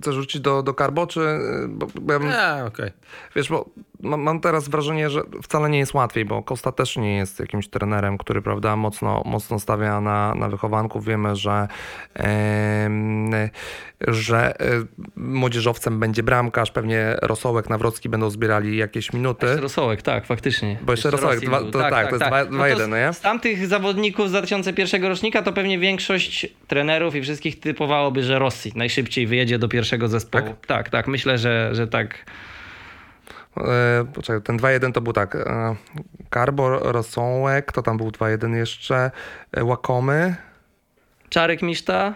Chcesz rzucić do, do Karbo, czy... y, Bo, bo ja bym, Nie, okej. Wiesz, bo mam, teraz wrażenie, że wcale nie jest łatwiej, bo Costa też nie jest jakimś trenerem, który, prawda, mocno, mocno stawia na, na wychowanków. Wiemy, że, em, że e, młodzieżowcem będzie bramkarz, pewnie Rosołek, Nawrocki będą zbierali jakieś minuty. Rosołek, tak, faktycznie. Bo jeszcze Rosołek, Rosji dwa- to tak, to jest dwa- dwa jeden, z, no nie? Z tamtych zawodników z 2001 rocznika to pewnie większość trenerów i wszystkich typowałoby, że Rosji najszybciej wyjedzie do pierwszego zespołu. Tak? Tak, tak, myślę, że, że tak. E, poczekaj, ten 2-1 to był tak, e, Karbo, Rosołek, to tam był 2-1 jeszcze, e, Łakomy, Czarek Miszta,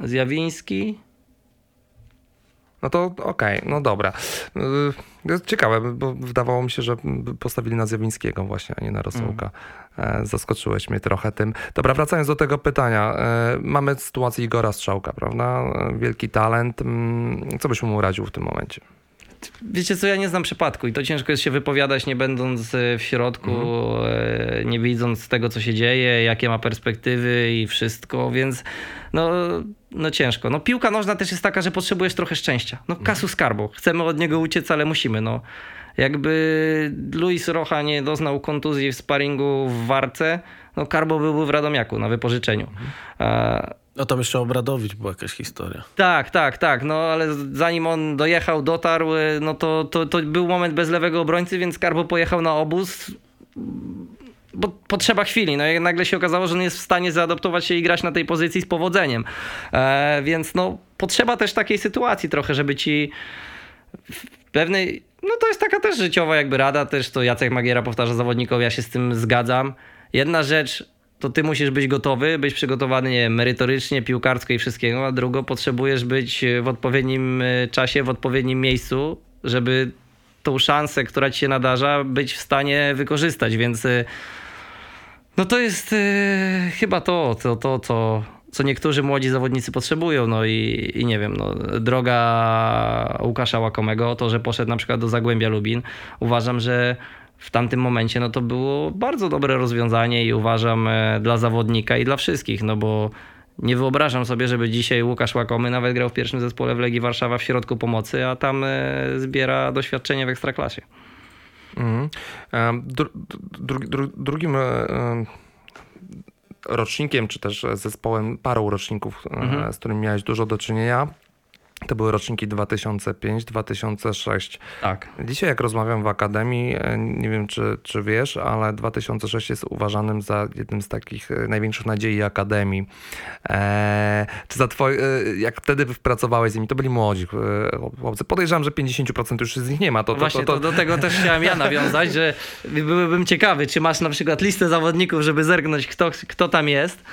Zjawiński. No to okej, no dobra. Jest ciekawe, bo wydawało mi się, że postawili na Zjawińskiego właśnie, a nie na Rosołka. E, Zaskoczyłeś mnie trochę tym. Dobra, wracając do tego pytania. E, Mamy sytuację Igora Strzałka, prawda? E, Wielki talent. Mm, Co byś mu radził w tym momencie? Wiecie co, ja nie znam przypadku i to ciężko jest się wypowiadać, nie będąc e, w środku, e, nie widząc tego, co się dzieje, jakie ma perspektywy i wszystko, więc no, no ciężko. No piłka nożna też jest taka, że potrzebujesz trochę szczęścia. No kasu skarbu. Chcemy od niego uciec, ale musimy, no. Jakby Luis Rocha nie doznał kontuzji w sparingu w Warce, no Karbo byłby w Radomiaku na wypożyczeniu. E, No tam jeszcze Obradowicz była jakaś historia. tak, tak, tak, no ale zanim on dojechał, dotarł, y, no to, to, to był moment bez lewego obrońcy, więc Karbo pojechał na obóz, bo potrzeba chwili. No i nagle się okazało, że on jest w stanie zaadaptować się i grać na tej pozycji z powodzeniem. E, więc no potrzeba też takiej sytuacji trochę, żeby ci w pewnej, no to jest taka też życiowa jakby rada, też to Jacek Magiera powtarza zawodnikom, ja się z tym zgadzam. Jedna rzecz, to ty musisz być gotowy, być przygotowany nie wiem, merytorycznie, piłkarsko i wszystkiego, a drugo potrzebujesz być w odpowiednim e, czasie, w odpowiednim miejscu, żeby tą szansę, która ci się nadarza, być w stanie wykorzystać, więc e, no to jest e, chyba to, to, to co, co niektórzy młodzi zawodnicy potrzebują. No i, i nie wiem, no, droga Łukasza Łakomego, to, że poszedł na przykład do Zagłębia Lubin, uważam, że w tamtym momencie no to było bardzo dobre rozwiązanie i uważam e, dla zawodnika i dla wszystkich, no bo nie wyobrażam sobie, żeby dzisiaj Łukasz Łakomy nawet grał w pierwszym zespole w Legii Warszawa w środku pomocy, a tam e, zbiera doświadczenie w Ekstraklasie. Dru, dru, dru, drugim rocznikiem, czy też zespołem, parą roczników, e, z którymi miałeś dużo do czynienia, to były roczniki 2005-2006. Tak. Dzisiaj jak rozmawiam w Akademii, e, nie wiem czy, czy wiesz, ale 2006 jest uważanym za jednym z takich e, największych nadziei Akademii. Eee, czy za twoje, jak wtedy pracowałeś z nimi, to byli młodzi e, chłopcy. Podejrzewam, że 50% już z nich nie ma. To, to, Właśnie to, to, do tego też chciałem ja nawiązać, że byłbym ciekawy, czy masz na przykład listę zawodników, żeby zerknąć, kto, kto tam jest.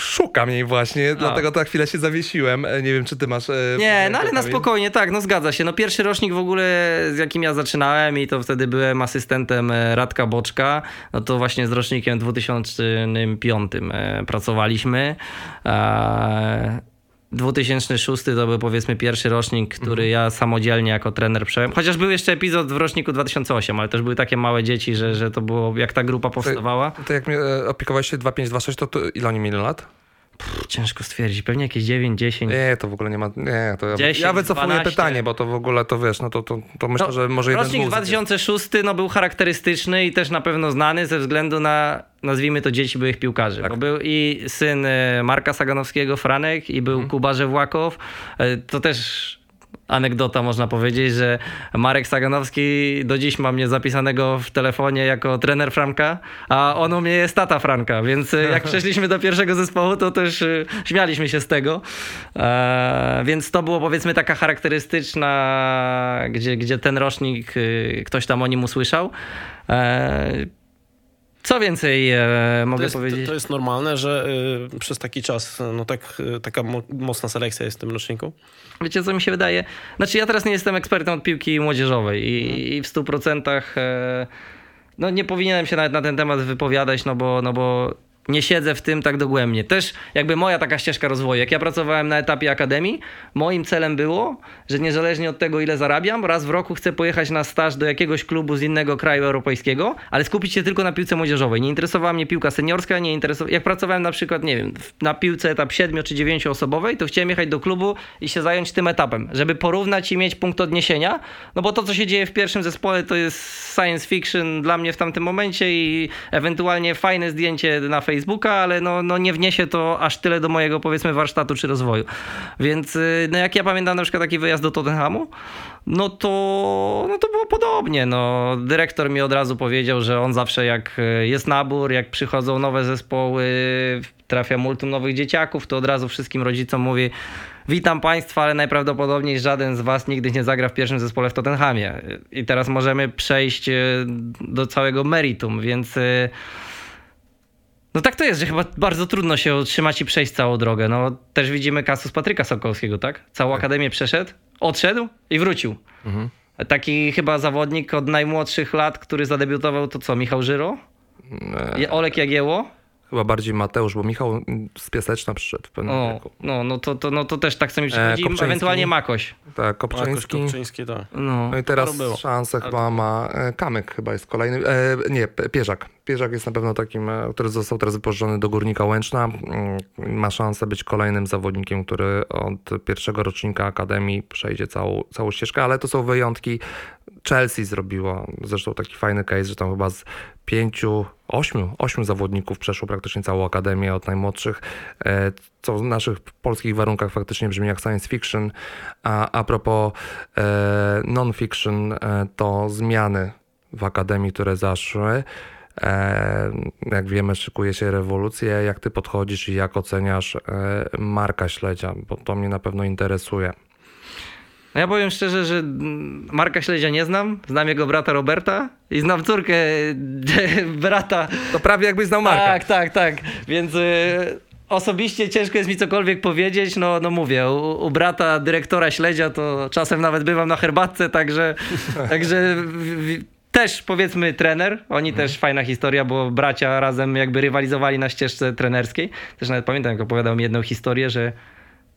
Szukam jej właśnie, dlatego to na chwilę się zawiesiłem. E, Nie wiem, czy ty masz... e, Nie, no ale na spokojnie, tak, no zgadza się. No pierwszy rocznik w ogóle, z jakim ja zaczynałem i to wtedy byłem asystentem e, Radka Boczka, no to właśnie z rocznikiem 2005 e, pracowaliśmy. E, 2006 to był powiedzmy pierwszy rocznik, który ja samodzielnie jako trener przejąłem. Chociaż był jeszcze epizod w roczniku 2008, ale też były takie małe dzieci, że, że to było, jak ta grupa powstawała. To jak mnie e, opiekowałeś się 2526, to, to ile oni mieli lat? Ciężko stwierdzić, pewnie jakieś 9, 10. Nie, to w ogóle nie ma. Nie, to ja, 10, ja wycofuję 12. pytanie, bo to w ogóle to wiesz, no to, to, to myślę, No, że może jeden Rocznik dwóch- 2006 no, był charakterystyczny i też na pewno znany ze względu na, nazwijmy to, dzieci byłych piłkarzy. Tak. Bo był i syn e, Marka Saganowskiego, Franek, i był Mhm. Kuba Żewłakow. E, To też anegdota można powiedzieć, że Marek Saganowski do dziś ma mnie zapisanego w telefonie jako trener Franka, a on u mnie jest tata Franka, więc e, jak [LAUGHS] przeszliśmy do pierwszego zespołu, to też e, śmialiśmy się z tego. E, więc to było powiedzmy taka charakterystyczna, gdzie, gdzie ten rocznik, ktoś tam o nim usłyszał. Co więcej e, To mogę jest, powiedzieć? to, to jest normalne, że y, przez taki czas no tak, y, taka mo- mocna selekcja jest w tym roczniku? Wiecie, co mi się wydaje? Znaczy, ja teraz nie jestem ekspertem od piłki młodzieżowej i, i w 100% e, no nie powinienem się nawet na ten temat wypowiadać, no bo, no bo nie siedzę w tym tak dogłębnie. Też jakby moja taka ścieżka rozwoju. Jak ja pracowałem na etapie akademii, moim celem było, że niezależnie od tego, ile zarabiam, raz w roku chcę pojechać na staż do jakiegoś klubu z innego kraju europejskiego, ale skupić się tylko na piłce młodzieżowej. Nie interesowała mnie piłka seniorska, nie interesowa... jak pracowałem na przykład, nie wiem, na piłce etap 7 czy 9 osobowej, to chciałem jechać do klubu i się zająć tym etapem, żeby porównać i mieć punkt odniesienia, no bo to, co się dzieje w pierwszym zespole, to jest science fiction dla mnie w tamtym momencie i ewentualnie fajne zdjęcie na Facebooka, ale no, no nie wniesie to aż tyle do mojego powiedzmy warsztatu czy rozwoju. Więc y, no jak ja pamiętam na przykład taki wyjazd do Tottenhamu, no to, no to było podobnie. No, dyrektor mi od razu powiedział, że on zawsze jak y, jest nabór, jak przychodzą nowe zespoły, trafia multum nowych dzieciaków, to od razu wszystkim rodzicom mówi witam Państwa, ale najprawdopodobniej żaden z Was nigdy nie zagra w pierwszym zespole w Tottenhamie. I teraz możemy przejść y, do całego meritum, więc... No tak to jest, że chyba bardzo trudno się utrzymać i przejść całą drogę. No też widzimy kasus Patryka Sokolskiego, tak? Całą tak. akademię przeszedł, odszedł i wrócił. Mhm. Taki chyba zawodnik od najmłodszych lat, który zadebiutował, to co, Michał Żyro? Olek Jagieło? Chyba bardziej Mateusz, bo Michał z Piaseczna przyszedł w pewnym o, wieku. No, no to, to, no to też tak sobie przychodzi, e, ewentualnie Makoś. Tak, Kopczyński. Makoś, Kopczyński tak. No. no i teraz szansę chyba ma e, Kamyk chyba jest kolejny, e, nie, Pierzak. Pierzak jest na pewno takim, e, który został teraz wypożyczony do Górnika Łęczna. Mm, ma szansę być kolejnym zawodnikiem, który od pierwszego rocznika Akademii przejdzie całą, całą ścieżkę, ale to są wyjątki. Chelsea zrobiło zresztą taki fajny case, że tam chyba z pięciu, ośmiu, ośmiu zawodników przeszło praktycznie całą akademię od najmłodszych, e, co w naszych polskich warunkach faktycznie brzmi jak science fiction. A, a propos e, non-fiction, e, to zmiany w akademii, które zaszły. Jak wiemy, szykuje się rewolucja. Jak ty podchodzisz i jak oceniasz Marka Śledzia? Bo to mnie na pewno interesuje. No ja powiem szczerze, że Marka Śledzia nie znam. Znam jego brata Roberta i znam córkę [LAUGHS] brata. To prawie jakbyś znał Marka. Tak, tak, tak. Więc y, osobiście ciężko jest mi cokolwiek powiedzieć. No, no mówię, u, u, brata dyrektora Śledzia to czasem nawet bywam na herbatce, także, [LAUGHS] także w, też powiedzmy trener. Oni mhm. też fajna historia, bo bracia razem jakby rywalizowali na ścieżce trenerskiej. Też nawet pamiętam, jak opowiadał mi jedną historię, że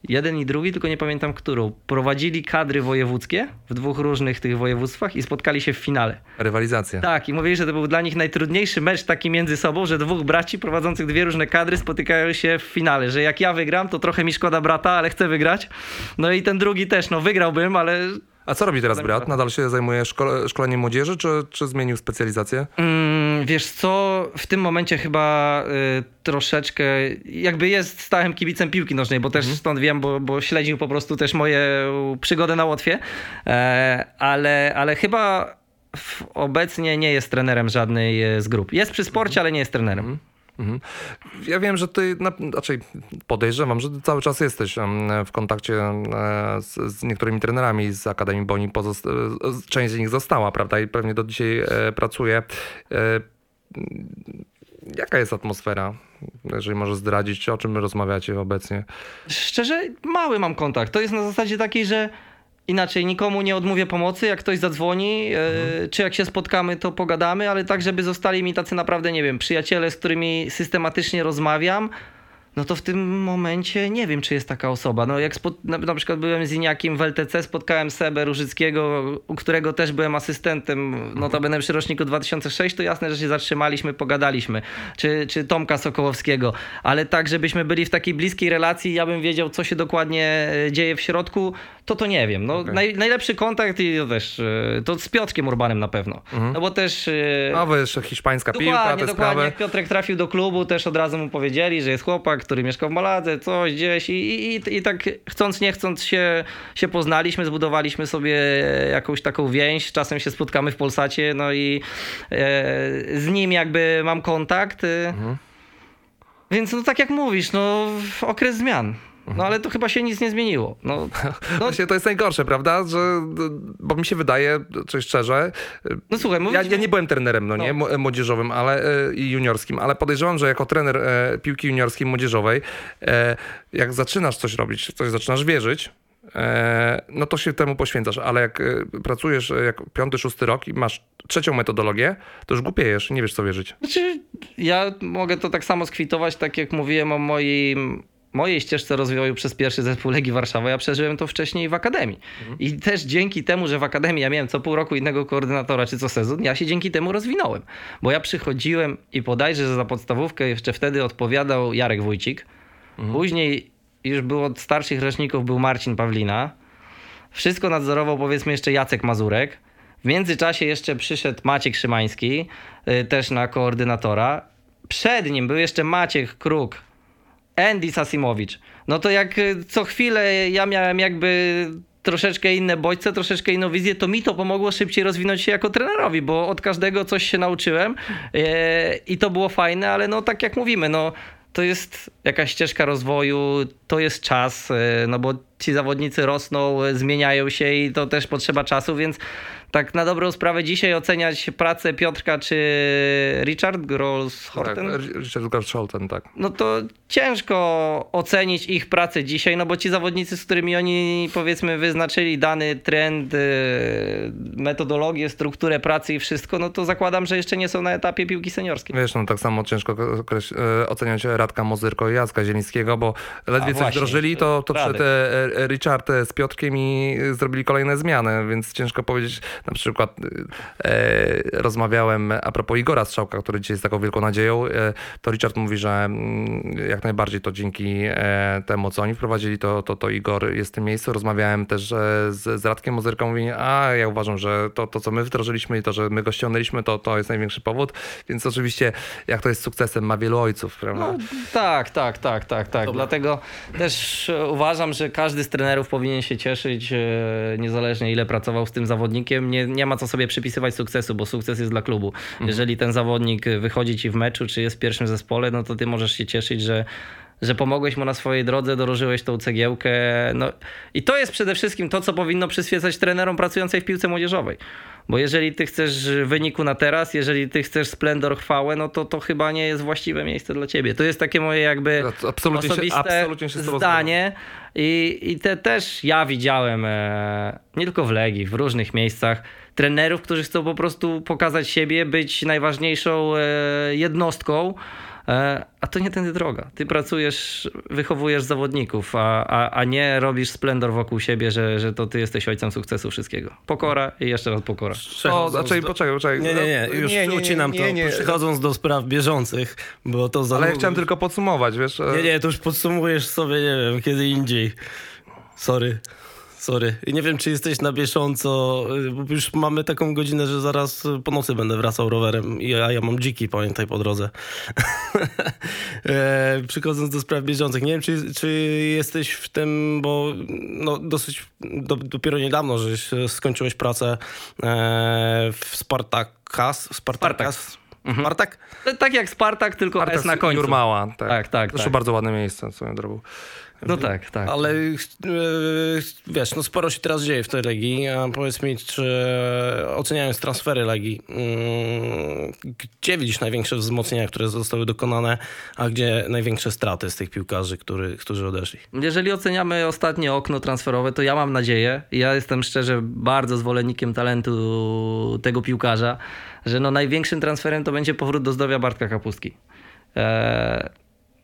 jeden i drugi, tylko nie pamiętam którą, prowadzili kadry wojewódzkie w dwóch różnych tych województwach i spotkali się w finale. Rywalizacja. Tak, i mówili, że to był dla nich najtrudniejszy mecz taki między sobą, że dwóch braci prowadzących dwie różne kadry spotykają się w finale, że jak ja wygram, to trochę mi szkoda brata, ale chcę wygrać. No i ten drugi też, no wygrałbym, ale a co robi teraz brat? Nadal się zajmuje szkole, szkoleniem młodzieży, czy, czy zmienił specjalizację? Mm, wiesz co, w tym momencie chyba y, troszeczkę, jakby jest stałym kibicem piłki nożnej, bo też mhm. stąd wiem, bo, bo śledził po prostu też moje przygody na Łotwie, e, ale, ale chyba obecnie nie jest trenerem żadnej e, z grup. Jest przy sporcie, ale nie jest trenerem. Mhm. Ja wiem, że ty, znaczy podejrzewam, że ty cały czas jesteś w kontakcie z, z niektórymi trenerami z Akademii, bo oni część z nich została, prawda, i pewnie do dzisiaj e, pracuje. E, jaka jest atmosfera, jeżeli możesz zdradzić, o czym rozmawiacie obecnie? Szczerze, mały mam kontakt. To jest na zasadzie takiej, że inaczej nikomu nie odmówię pomocy, jak ktoś zadzwoni, e, mhm. czy jak się spotkamy, to pogadamy, ale tak, żeby zostali mi tacy naprawdę, nie wiem, przyjaciele, z którymi systematycznie rozmawiam, no to w tym momencie nie wiem, czy jest taka osoba. No jak spod, na, na, przykład byłem z Iniakiem w LTC, spotkałem Sebę Różyckiego, u którego też byłem asystentem, notabene przy roczniku 2006, to jasne, że się zatrzymaliśmy, pogadaliśmy. Czy, czy Tomka Sokołowskiego. Ale tak, żebyśmy byli w takiej bliskiej relacji, ja bym wiedział, co się dokładnie e, dzieje w środku, to to nie wiem. No, okay. naj, najlepszy kontakt i to też, e, to z Piotrkiem Urbanem na pewno. Mhm. No bo też... No bo jeszcze hiszpańska piłka, Dokładnie, dokładnie. Jak Piotrek trafił do klubu, też od razu mu powiedzieli, że jest chłopak, który mieszkał w Maladze, coś gdzieś i, i, i tak chcąc, nie chcąc się, się poznaliśmy, zbudowaliśmy sobie jakąś taką więź, czasem się spotkamy w Polsacie, no i e, z nim jakby mam kontakt. Mhm. Więc no tak jak mówisz, no okres zmian. No ale to chyba się nic nie zmieniło. No, no. Właśnie to jest najgorsze, prawda? Że, bo mi się wydaje, coś szczerze, no słuchaj, ja, ja, nie byłem trenerem, no, no. nie, młodzieżowym, ale e, i juniorskim, ale podejrzewam, że jako trener e, piłki juniorskiej, młodzieżowej, e, jak zaczynasz coś robić, coś zaczynasz wierzyć, e, no to się temu poświęcasz, ale jak e, pracujesz jak piąty, szósty rok i masz trzecią metodologię, to już głupiejesz, nie wiesz co wierzyć. Znaczy, ja mogę to tak samo skwitować, tak jak mówiłem o moim, mojej ścieżce rozwoju przez pierwszy zespół Legii Warszawa. Ja przeżyłem to wcześniej w Akademii. I też dzięki temu, że w Akademii ja miałem co pół roku innego koordynatora czy co sezon, ja się dzięki temu rozwinąłem. Bo ja przychodziłem i bodajże, że za podstawówkę jeszcze wtedy odpowiadał Jarek Wójcik. Później już było od starszych roczników był Marcin Pawlina. Wszystko nadzorował powiedzmy jeszcze Jacek Mazurek. W międzyczasie jeszcze przyszedł Maciek Szymański, y, też na koordynatora. Przed nim był jeszcze Maciek Kruk, Andy Sasimowicz. No to jak y, co chwilę ja miałem jakby troszeczkę inne bodźce, troszeczkę inną wizję, to mi to pomogło szybciej rozwinąć się jako trenerowi, bo od każdego coś się nauczyłem e, i to było fajne, ale no tak jak mówimy, no to jest jakaś ścieżka rozwoju, to jest czas, e, no bo ci zawodnicy rosną, e, zmieniają się i to też potrzeba czasu, więc tak na dobrą sprawę dzisiaj oceniać pracę Piotrka czy Richard Gross Horten, Tak, Richard Garcholten, tak. no to ciężko ocenić ich pracę dzisiaj, no bo ci zawodnicy, z którymi oni powiedzmy wyznaczyli dany trend, yy, metodologię, strukturę pracy i wszystko, no to zakładam, że jeszcze nie są na etapie piłki seniorskiej. Wiesz, no tak samo ciężko e, oceniać Radka Mozyrko i Jacka Zielińskiego, bo ledwie A, coś właśnie, wdrożyli, to, to przed e, e, Richard z Piotrkiem i zrobili kolejne zmiany, więc ciężko powiedzieć, na przykład e, rozmawiałem a propos Igora Strzałka, który dzisiaj jest taką wielką nadzieją, e, to Richard mówi, że mm, jak najbardziej to dzięki e, temu, co oni wprowadzili, to, to, to Igor jest w tym miejscu. Rozmawiałem też e, z, z Radkiem Mozyrką, mówi, a ja uważam, że to, to co my wdrożyliśmy i to, że my go ściągnęliśmy, to, to jest największy powód, więc oczywiście jak to jest sukcesem, ma wielu ojców, prawda? No, tak, tak, tak, tak, tak. Dlatego też e, uważam, że każdy z trenerów powinien się cieszyć, e, niezależnie ile pracował z tym zawodnikiem. Nie, nie ma co sobie przypisywać sukcesu, bo sukces jest dla klubu. Jeżeli ten zawodnik wychodzi ci w meczu, czy jest w pierwszym zespole, no to ty możesz się cieszyć, że że pomogłeś mu na swojej drodze, dorożyłeś tą cegiełkę. No, I to jest przede wszystkim to, co powinno przyświecać trenerom pracującej w piłce młodzieżowej. Bo jeżeli ty chcesz wyniku na teraz, jeżeli ty chcesz splendor, chwałę, no to to chyba nie jest właściwe miejsce dla ciebie. To jest takie moje jakby Absolutnie się- osobiste absolutnie się z tobą zdanie. I, I te też ja widziałem, e, nie tylko w Legii, w różnych miejscach, trenerów, którzy chcą po prostu pokazać siebie, być najważniejszą e, jednostką. E, A to nie tędy droga. Ty pracujesz, wychowujesz zawodników, a, a, a nie robisz splendor wokół siebie, że, że to ty jesteś ojcem sukcesu wszystkiego. Pokora i jeszcze raz pokora. O, znaczy, do- poczekaj, poczekaj. Nie, nie, nie, już Nie, nie, nie, ucinam nie, nie. to. Przechodząc do spraw bieżących, bo to za Ale ja chciałem tylko podsumować, wiesz. e, Nie, nie, to już podsumujesz sobie, nie wiem, kiedy indziej. Sorry. Sorry. Nie wiem, czy jesteś na bieżąco, y, bo już mamy taką godzinę, że zaraz y, po nocy będę wracał rowerem, i- a ja mam dziki, pamiętaj, po drodze. [LAUGHS] e, przychodząc do spraw bieżących, nie wiem, czy, czy jesteś w tym, bo no, dosyć do, dopiero niedawno, żeś e, skończyłeś pracę e, w Spartakas. Spartakas. Spartak? Tak jak Spartak, tylko S na końcu. Jurmała, tak. Tak, tak, Zresztą tak. bardzo ładne miejsce swoją drogą. No tak, tak. Ale e, wiesz, no sporo się teraz dzieje w tej Legii. A powiedz mi, czy oceniając transfery Legii, mm, gdzie widzisz największe wzmocnienia, które zostały dokonane, a gdzie największe straty z tych piłkarzy, który, którzy odeszli? Jeżeli oceniamy ostatnie okno transferowe, to ja mam nadzieję, ja jestem szczerze bardzo zwolennikiem talentu tego piłkarza, że no największym transferem to będzie powrót do zdrowia Bartka Kapustki. Eee,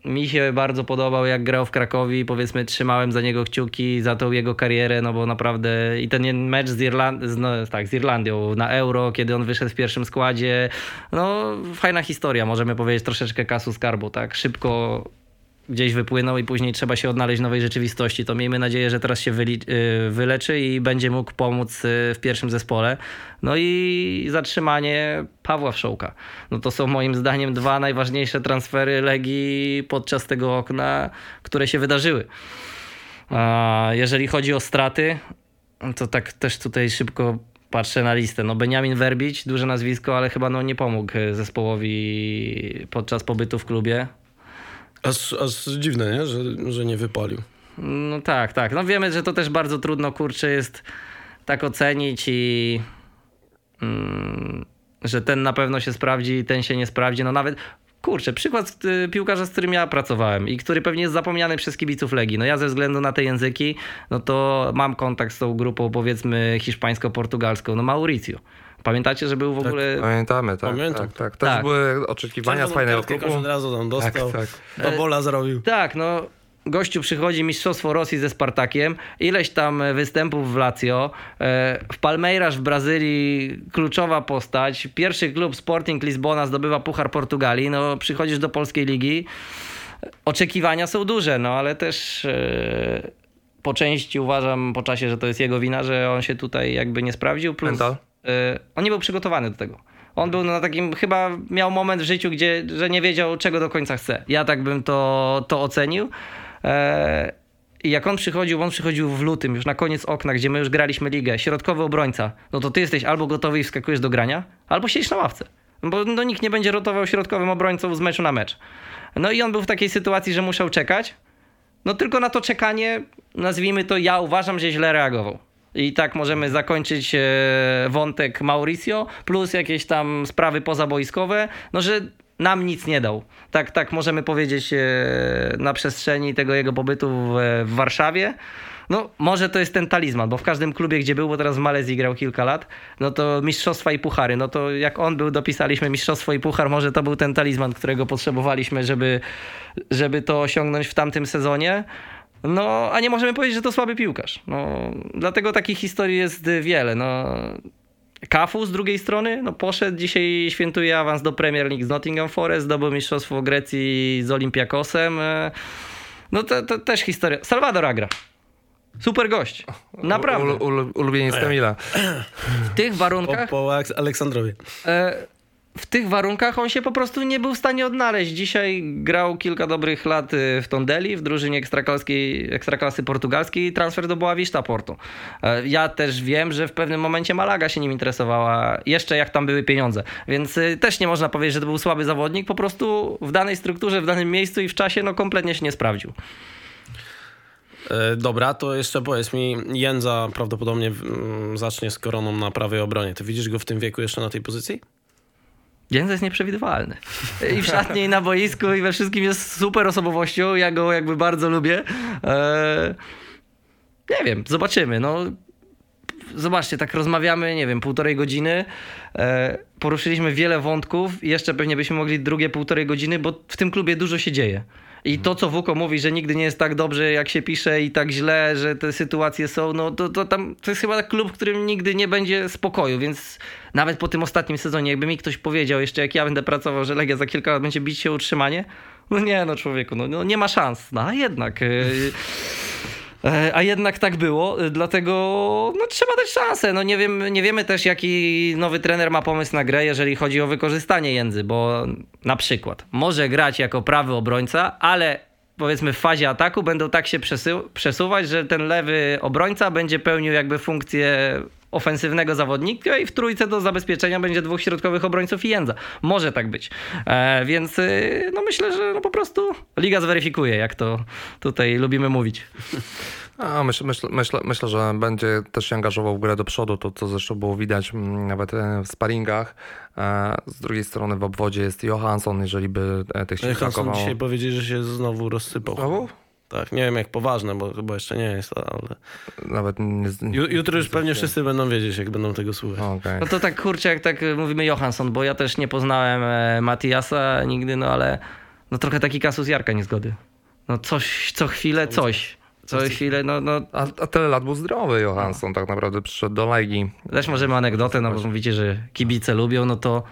mi się bardzo podobał, jak grał w Krakowi. Powiedzmy, trzymałem za niego kciuki, za tą jego karierę, no bo naprawdę i ten mecz z, Irland- no, tak, z Irlandią na Euro, kiedy on wyszedł w pierwszym składzie, no fajna historia, możemy powiedzieć, troszeczkę kasu skarbu, tak? Szybko gdzieś wypłynął i później trzeba się odnaleźć w nowej rzeczywistości. To miejmy nadzieję, że teraz się y, wyleczy i będzie mógł pomóc y, w pierwszym zespole. No i zatrzymanie Pawła Wszołka. No to są moim zdaniem dwa najważniejsze transfery Legii podczas tego okna, które się wydarzyły. A jeżeli chodzi o straty, to tak też tutaj szybko patrzę na listę. No Beniamin Werbić, duże nazwisko, ale chyba no nie pomógł y, zespołowi podczas pobytu w klubie. Aż, aż dziwne, nie? Że, że nie wypalił. No tak, tak. No wiemy, że to też bardzo trudno, kurczę, jest tak ocenić i mm, że ten na pewno się sprawdzi, ten się nie sprawdzi. No nawet, kurczę, przykład y, piłkarza, z którym ja pracowałem i który pewnie jest zapomniany przez kibiców Legii. No ja ze względu na te języki, no to mam kontakt z tą grupą powiedzmy hiszpańsko-portugalską, no Mauricio. Pamiętacie, że był w ogóle... Pamiętamy, tak. Pamiętam. Tak, tak. Też Tak. były oczekiwania z fajnego klubu. Od razu tam dostał. Tak, Do bola zrobił. Tak, no gościu przychodzi Mistrzostwo Rosji ze Spartakiem, ileś tam występów w Lazio, e, w Palmeiras w Brazylii kluczowa postać, pierwszy klub Sporting Lizbona zdobywa Puchar Portugalii, no przychodzisz do polskiej ligi, oczekiwania są duże, no ale też e, po części uważam po czasie, że to jest jego wina, że on się tutaj jakby nie sprawdził, plus Mental? E, on nie był przygotowany do tego. On był na takim, chyba miał moment w życiu, gdzie że nie wiedział, czego do końca chce. Ja tak bym to, to ocenił. E, I jak on przychodził, on przychodził w lutym, już na koniec okna, gdzie my już graliśmy ligę, środkowy obrońca, no to ty jesteś albo gotowy i wskakujesz do grania, albo siedzisz na ławce. Bo no, nikt nie będzie rotował środkowym obrońcą z meczu na mecz. No i on był w takiej sytuacji, że musiał czekać. No tylko na to czekanie, nazwijmy to, ja uważam, że źle reagował. I tak możemy zakończyć e, wątek Mauricio, plus jakieś tam sprawy pozaboiskowe, no że nam nic nie dał. Tak, tak możemy powiedzieć e, na przestrzeni tego jego pobytu w, w Warszawie. No, może to jest ten talizman, bo w każdym klubie, gdzie był, bo teraz w Malezji grał kilka lat, no to mistrzostwa i puchary. No to jak on był, dopisaliśmy mistrzostwo i puchar, może to był ten talizman, którego potrzebowaliśmy, żeby, żeby to osiągnąć w tamtym sezonie. No, a nie możemy powiedzieć, że to słaby piłkarz. No, dlatego takich historii jest wiele. No, Kafu z drugiej strony, no poszedł, dzisiaj świętuje awans do Premier League z Nottingham Forest, zdobył mistrzostwo Grecji z Olympiakosem. E, No to, to też historia. Salvador Agra. Super gość. Naprawdę. Ul, ul, ulubieniec Kamila. W tych Po, warunkach po Aleks- Aleksandrowie. E, w tych warunkach on się po prostu nie był w stanie odnaleźć. Dzisiaj grał kilka dobrych lat y, w Tondeli, w drużynie ekstraklasy portugalskiej i transfer do Boavista Porto. E, Ja też wiem, że w pewnym momencie Malaga się nim interesowała, jeszcze jak tam były pieniądze. Więc y, też nie można powiedzieć, że to był słaby zawodnik, po prostu w danej strukturze, w danym miejscu i w czasie no kompletnie się nie sprawdził. E, Dobra, to jeszcze powiedz mi, Jędza prawdopodobnie mm, zacznie z koroną na prawej obronie. Ty widzisz go w tym wieku jeszcze na tej pozycji? Jędza jest nieprzewidywalny. I w szatni, i na boisku, i we wszystkim jest super osobowością. Ja go jakby bardzo lubię. Eee, nie wiem, zobaczymy. No, zobaczcie, tak rozmawiamy, nie wiem, półtorej godziny. E, poruszyliśmy wiele wątków i jeszcze pewnie byśmy mogli drugie półtorej godziny, bo w tym klubie dużo się dzieje. I to, co Wuko mówi, że nigdy nie jest tak dobrze, jak się pisze i tak źle, że te sytuacje są, no to, to tam to jest chyba klub, w którym nigdy nie będzie spokoju, więc nawet po tym ostatnim sezonie, jakby mi ktoś powiedział jeszcze, jak ja będę pracował, że Legia za kilka lat będzie bić się utrzymanie, no nie, no człowieku, no, no nie ma szans. No a jednak... Yy, A jednak tak było, e, dlatego no, trzeba dać szansę. No, nie, wiem, nie wiemy też, jaki nowy trener ma pomysł na grę, jeżeli chodzi o wykorzystanie jędzy, bo na przykład może grać jako prawy obrońca, ale powiedzmy w fazie ataku będą tak się przesu- przesuwać, że ten lewy obrońca będzie pełnił jakby funkcję ofensywnego zawodnika i w trójce do zabezpieczenia będzie dwóch środkowych obrońców i jędza. Może tak być. E, więc y, no myślę, że no po prostu liga zweryfikuje, jak to tutaj lubimy mówić. A, myślę, myślę, myślę, myślę, że będzie też się angażował w grę do przodu, to co zresztą było widać mm, nawet e, w sparingach. E, Z drugiej strony w obwodzie jest Johansson, jeżeli by e, tych sił Hanson brakowało. dzisiaj powiedzieli, że się znowu rozsypał. Znowu? Tak, nie wiem jak poważne, bo chyba jeszcze nie jest, ale... Nawet nie... z- Ju- Jutro już pewnie wszyscy będą wiedzieć, jak będą tego słuchać. Okej. No to tak kurczę, jak tak mówimy Johansson, bo ja też nie poznałem e, Matiasa nigdy, no ale no trochę taki kasus Jarka niezgody. No coś, co chwilę coś. Co chwilę, no, no A, a tyle lat był zdrowy Johansson, tak naprawdę przyszedł do Legii. też możemy anegdotę, no bo mówicie, że kibice lubią, no to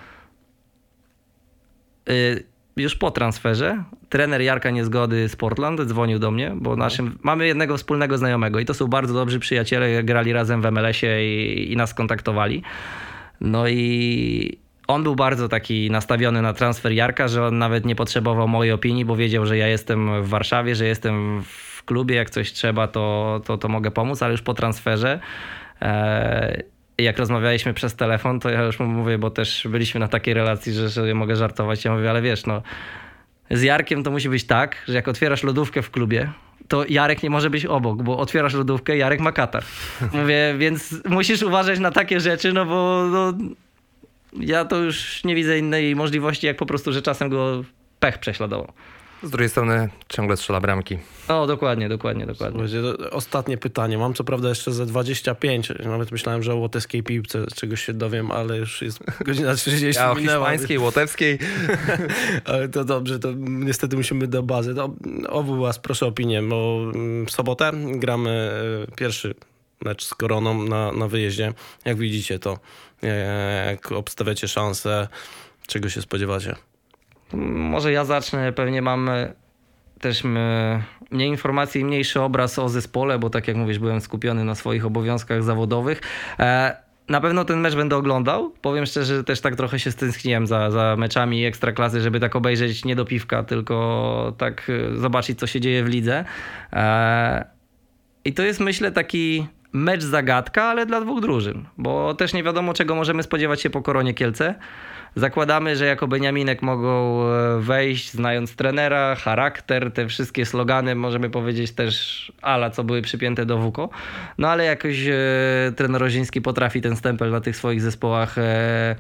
y, już po transferze trener Jarka Niezgody z Portland dzwonił do mnie, bo naszym, mamy jednego wspólnego znajomego i to są bardzo dobrzy przyjaciele, grali razem w MLS-ie i, i nas kontaktowali. No i on był bardzo taki nastawiony na transfer Jarka, że on nawet nie potrzebował mojej opinii, bo wiedział, że ja jestem w Warszawie, że jestem w klubie, jak coś trzeba, to, to, to mogę pomóc, ale już po transferze e, jak rozmawialiśmy przez telefon, to ja już mu mówię, bo też byliśmy na takiej relacji, że, że mogę żartować. Ja mówię, ale wiesz, no z Jarkiem to musi być tak, że jak otwierasz lodówkę w klubie, to Jarek nie może być obok, bo otwierasz lodówkę, Jarek ma katar. [LAUGHS] Mówię, więc musisz uważać na takie rzeczy, no bo no, ja to już nie widzę innej możliwości, jak po prostu, że czasem go pech prześladował. Z drugiej strony ciągle strzela bramki. O, dokładnie, dokładnie, dokładnie. Ostatnie pytanie. Mam co prawda jeszcze ze 25. Nawet myślałem, że o łotewskiej piłce czegoś się dowiem, ale już jest godzina [LAUGHS] 30 Ja o minęła. hiszpańskiej, łotewskiej. [LAUGHS] Ale to dobrze, to niestety musimy do bazy. To obu was proszę o opinię, bo mm, w sobotę gramy e, pierwszy mecz z Koroną na, na wyjeździe. Jak widzicie to? E, Jak obstawiacie szanse? Czego się spodziewacie? Może ja zacznę, pewnie mam e, też mniej informacji i mniejszy obraz o zespole, bo tak jak mówisz, byłem skupiony na swoich obowiązkach zawodowych. E, Na pewno ten mecz będę oglądał. Powiem szczerze, że też tak trochę się stęskniłem za, za meczami ekstraklasy, żeby tak obejrzeć nie do piwka, tylko tak e, zobaczyć, co się dzieje w lidze. I to jest myślę taki mecz zagadka, ale dla dwóch drużyn, bo też nie wiadomo, czego możemy spodziewać się po Koronie Kielce. Zakładamy, że jako Beniaminek mogą e, wejść, znając trenera, charakter, te wszystkie slogany, możemy powiedzieć też ala, co były przypięte do WUKO. No ale jakoś e, trener Roziński potrafi ten stempel na tych swoich zespołach e,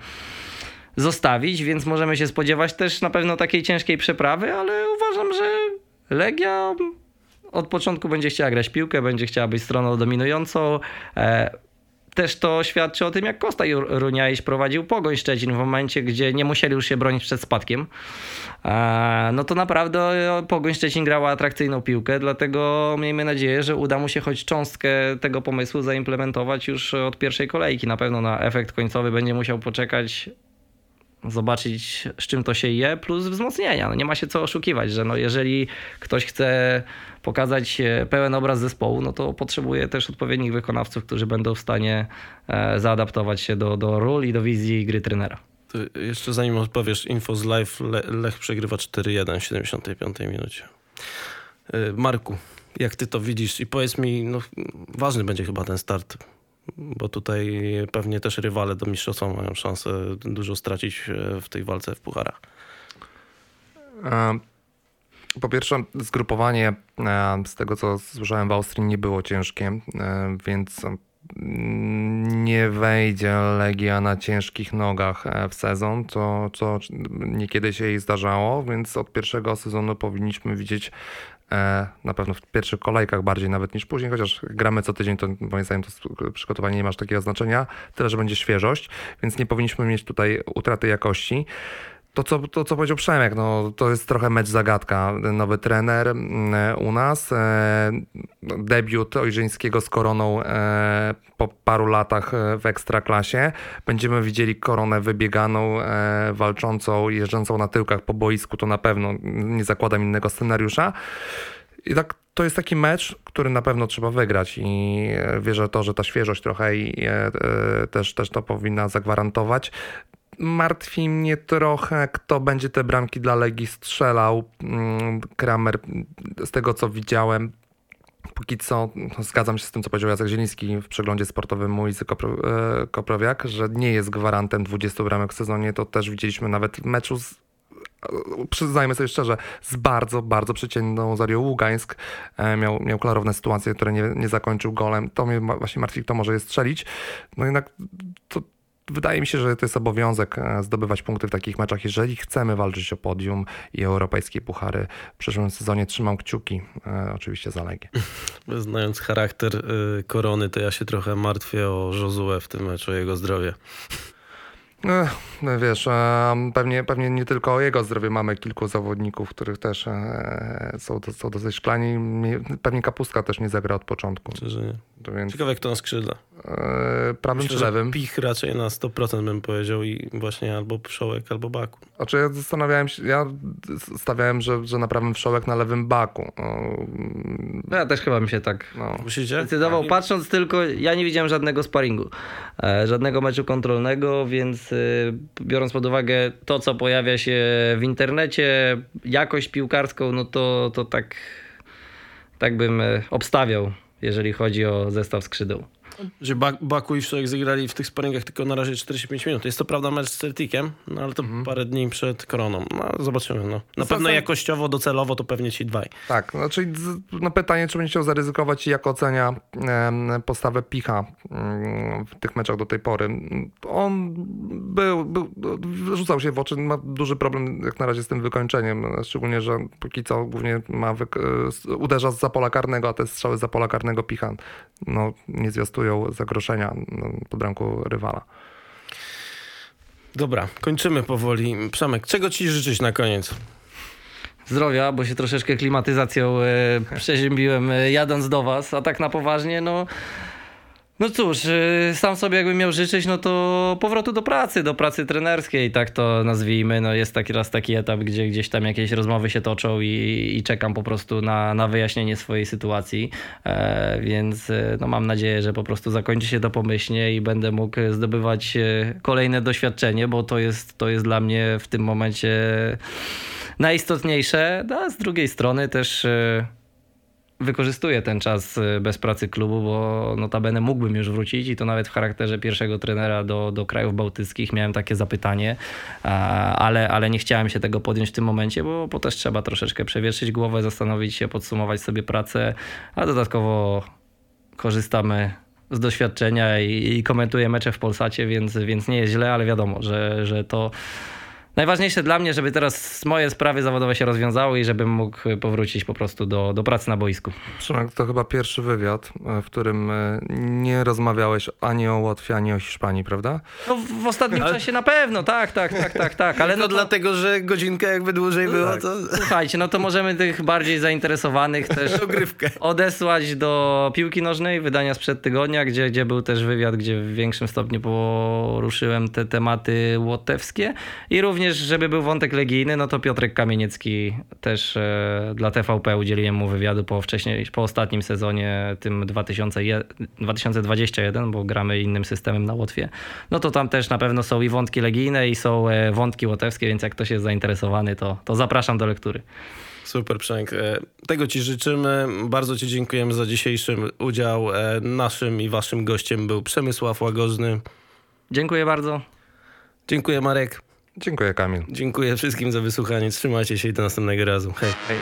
zostawić, więc możemy się spodziewać też na pewno takiej ciężkiej przeprawy, ale uważam, że Legia od początku będzie chciała grać piłkę, będzie chciała być stroną dominującą. E, też to świadczy o tym, jak Kosta Runiaiś prowadził Pogoń Szczecin w momencie, gdzie nie musieli już się bronić przed spadkiem. E, no to naprawdę Pogoń Szczecin grała atrakcyjną piłkę, dlatego miejmy nadzieję, że uda mu się choć cząstkę tego pomysłu zaimplementować już od pierwszej kolejki. Na pewno na efekt końcowy będzie musiał poczekać zobaczyć, z czym to się je, plus wzmocnienia. No nie ma się co oszukiwać, że no jeżeli ktoś chce pokazać e, pełen obraz zespołu, no to potrzebuje też odpowiednich wykonawców, którzy będą w stanie e, zaadaptować się do, do ról i do wizji gry trenera. To jeszcze zanim odpowiesz, info z live, Le Lech przegrywa 4-1 w 75 minucie. Y, Marku, jak ty to widzisz? I powiedz mi, no, ważny będzie chyba ten start, bo tutaj pewnie też rywale do mistrzostwa mają szansę dużo stracić e, w tej walce w pucharach. E, Po pierwsze, zgrupowanie e, z tego, co słyszałem w Austrii, nie było ciężkie, więc mm, nie wejdzie Legia na ciężkich nogach w sezon, to co niekiedy się jej zdarzało, więc od pierwszego sezonu powinniśmy widzieć na pewno w pierwszych kolejkach bardziej nawet niż później, chociaż gramy co tydzień, to moim zdaniem to przygotowanie nie ma aż takiego znaczenia, tyle, że będzie świeżość, więc nie powinniśmy mieć tutaj utraty jakości. To co, to, co powiedział Przemek, no, to jest trochę mecz zagadka. Nowy trener mm, u nas, e, debiut Ojrzyńskiego z Koroną e, po paru latach e, w Ekstraklasie. Będziemy widzieli Koronę wybieganą, walczącą, jeżdżącą na tyłkach po boisku, to na pewno nie zakładam innego scenariusza. I tak to jest taki mecz, który na pewno trzeba wygrać i wierzę to, że ta świeżość trochę i też, też to powinna zagwarantować. Martwi mnie trochę, kto będzie te bramki dla Legii strzelał. Mm, Kramer, z tego co widziałem, póki co no, zgadzam się z tym, co powiedział Jacek Zieliński w przeglądzie sportowym Mójcy Kopro, e, Koprowiak, że nie jest gwarantem 20 bramek w sezonie. To też widzieliśmy nawet w meczu z e, przyznajmy sobie szczerze, z bardzo, bardzo przeciętną Zarią Ługańsk. E, miał, miał klarowne sytuacje, które nie, nie zakończył golem. To mnie właśnie martwi, kto może je strzelić. No jednak to wydaje mi się, że to jest obowiązek e, zdobywać punkty w takich meczach, jeżeli chcemy walczyć o podium i europejskie puchary. W przyszłym sezonie trzymam kciuki, e, oczywiście za Legię. [LAUGHS] Znając charakter y, Korony, to ja się trochę martwię o Josue w tym meczu, o jego zdrowie. Ech, no wiesz, pewnie, pewnie nie tylko o jego zdrowie mamy kilku zawodników, których też e, są, do- są dosyć szklani. Pewnie Kapustka też nie zagra od początku. To więc Ciekawe, kto na skrzydle. e, prawym Myślę, czy że lewym? Pich raczej na 100% bym powiedział i właśnie albo Pszołek, albo Baku. Znaczy ja zastanawiałem się, ja stawiałem, że, że na prawym wszołek, na lewym baku. No ja też chyba mi się tak No. Myślicie? Zdecydował, patrząc tylko, ja nie widziałem żadnego sparingu, e, żadnego meczu kontrolnego, więc biorąc pod uwagę to, co pojawia się w internecie, jakość piłkarską, no to, to tak, tak bym e, obstawiał, jeżeli chodzi o zestaw skrzydeł. Że Bak- Baku i Wszołek zagrali w tych sparingach tylko na razie 45 minut. Jest to prawda mecz z Celticiem, no ale to parę dni przed koroną. No zobaczymy. No. Na pewno jakościowo, docelowo to pewnie ci dwaj. Tak, znaczy z- no pytanie, czy będzie chciał zaryzykować i jak ocenia postawę Picha mm, w tych meczach do tej pory. On był, był, rzucał się w oczy, ma duży problem jak na razie z tym wykończeniem, szczególnie, że póki co głównie ma wyk- s- uderza z pola karnego, a te strzały za pola karnego Picha no, nie zwiastują zagrożenia no, pod bramką rywala. Dobra, kończymy powoli. Przemek, czego ci życzyć na koniec? Zdrowia, bo się troszeczkę klimatyzacją e, przeziębiłem e, jadąc do was, a tak na poważnie, no... No cóż, e, sam sobie jakbym miał życzyć, no to powrotu do pracy, do pracy trenerskiej, tak to nazwijmy. No jest taki raz taki etap, gdzie gdzieś tam jakieś rozmowy się toczą i, i czekam po prostu na, na wyjaśnienie swojej sytuacji. E, więc e, no mam nadzieję, że po prostu zakończy się to pomyślnie i będę mógł zdobywać e, kolejne doświadczenie, bo to jest, to jest dla mnie w tym momencie najistotniejsze. No, a z drugiej strony też e, wykorzystuję ten czas e, bez pracy klubu, bo notabene mógłbym już wrócić i to nawet w charakterze pierwszego trenera do, do krajów bałtyckich miałem takie zapytanie, ale, ale nie chciałem się tego podjąć w tym momencie, bo, bo też trzeba troszeczkę przewietrzyć głowę, zastanowić się, podsumować sobie pracę, a dodatkowo korzystamy z doświadczenia i, i komentuję mecze w Polsacie, więc, więc nie jest źle, ale wiadomo, że, że to najważniejsze dla mnie, żeby teraz moje sprawy zawodowe się rozwiązały i żebym mógł powrócić po prostu do, do pracy na boisku. Przemek, to chyba pierwszy wywiad, e, w którym e, nie rozmawiałeś ani o Łotwie, ani o Hiszpanii, prawda? No w, w ostatnim czasie na pewno, tak, tak, tak, tak, tak, ale no to, dlatego, że godzinkę jakby dłużej było, to słuchajcie, no to możemy tych bardziej zainteresowanych też [LAUGHS] ogrywkę. odesłać do piłki nożnej, wydania sprzed tygodnia, gdzie, gdzie był też wywiad, gdzie w większym stopniu poruszyłem te tematy łotewskie i również, żeby był wątek legijny, no to Piotrek Kamieniecki też e, dla TVP udzieliłem mu wywiadu po wcześniej, po ostatnim sezonie, tym 2001, 2021, bo gramy innym systemem na Łotwie. No to tam też na pewno są i wątki legijne i są e, wątki łotewskie, więc jak ktoś jest zainteresowany, to, to zapraszam do lektury. Super, Przemek. E, Tego ci życzymy. Bardzo ci dziękujemy za dzisiejszy udział. E, Naszym i waszym gościem był Przemysław Łagożny. Dziękuję bardzo. Dziękuję, Marek. Dziękuję, Kamil. Dziękuję wszystkim za wysłuchanie. Trzymajcie się i do następnego razu. Hej. Hej.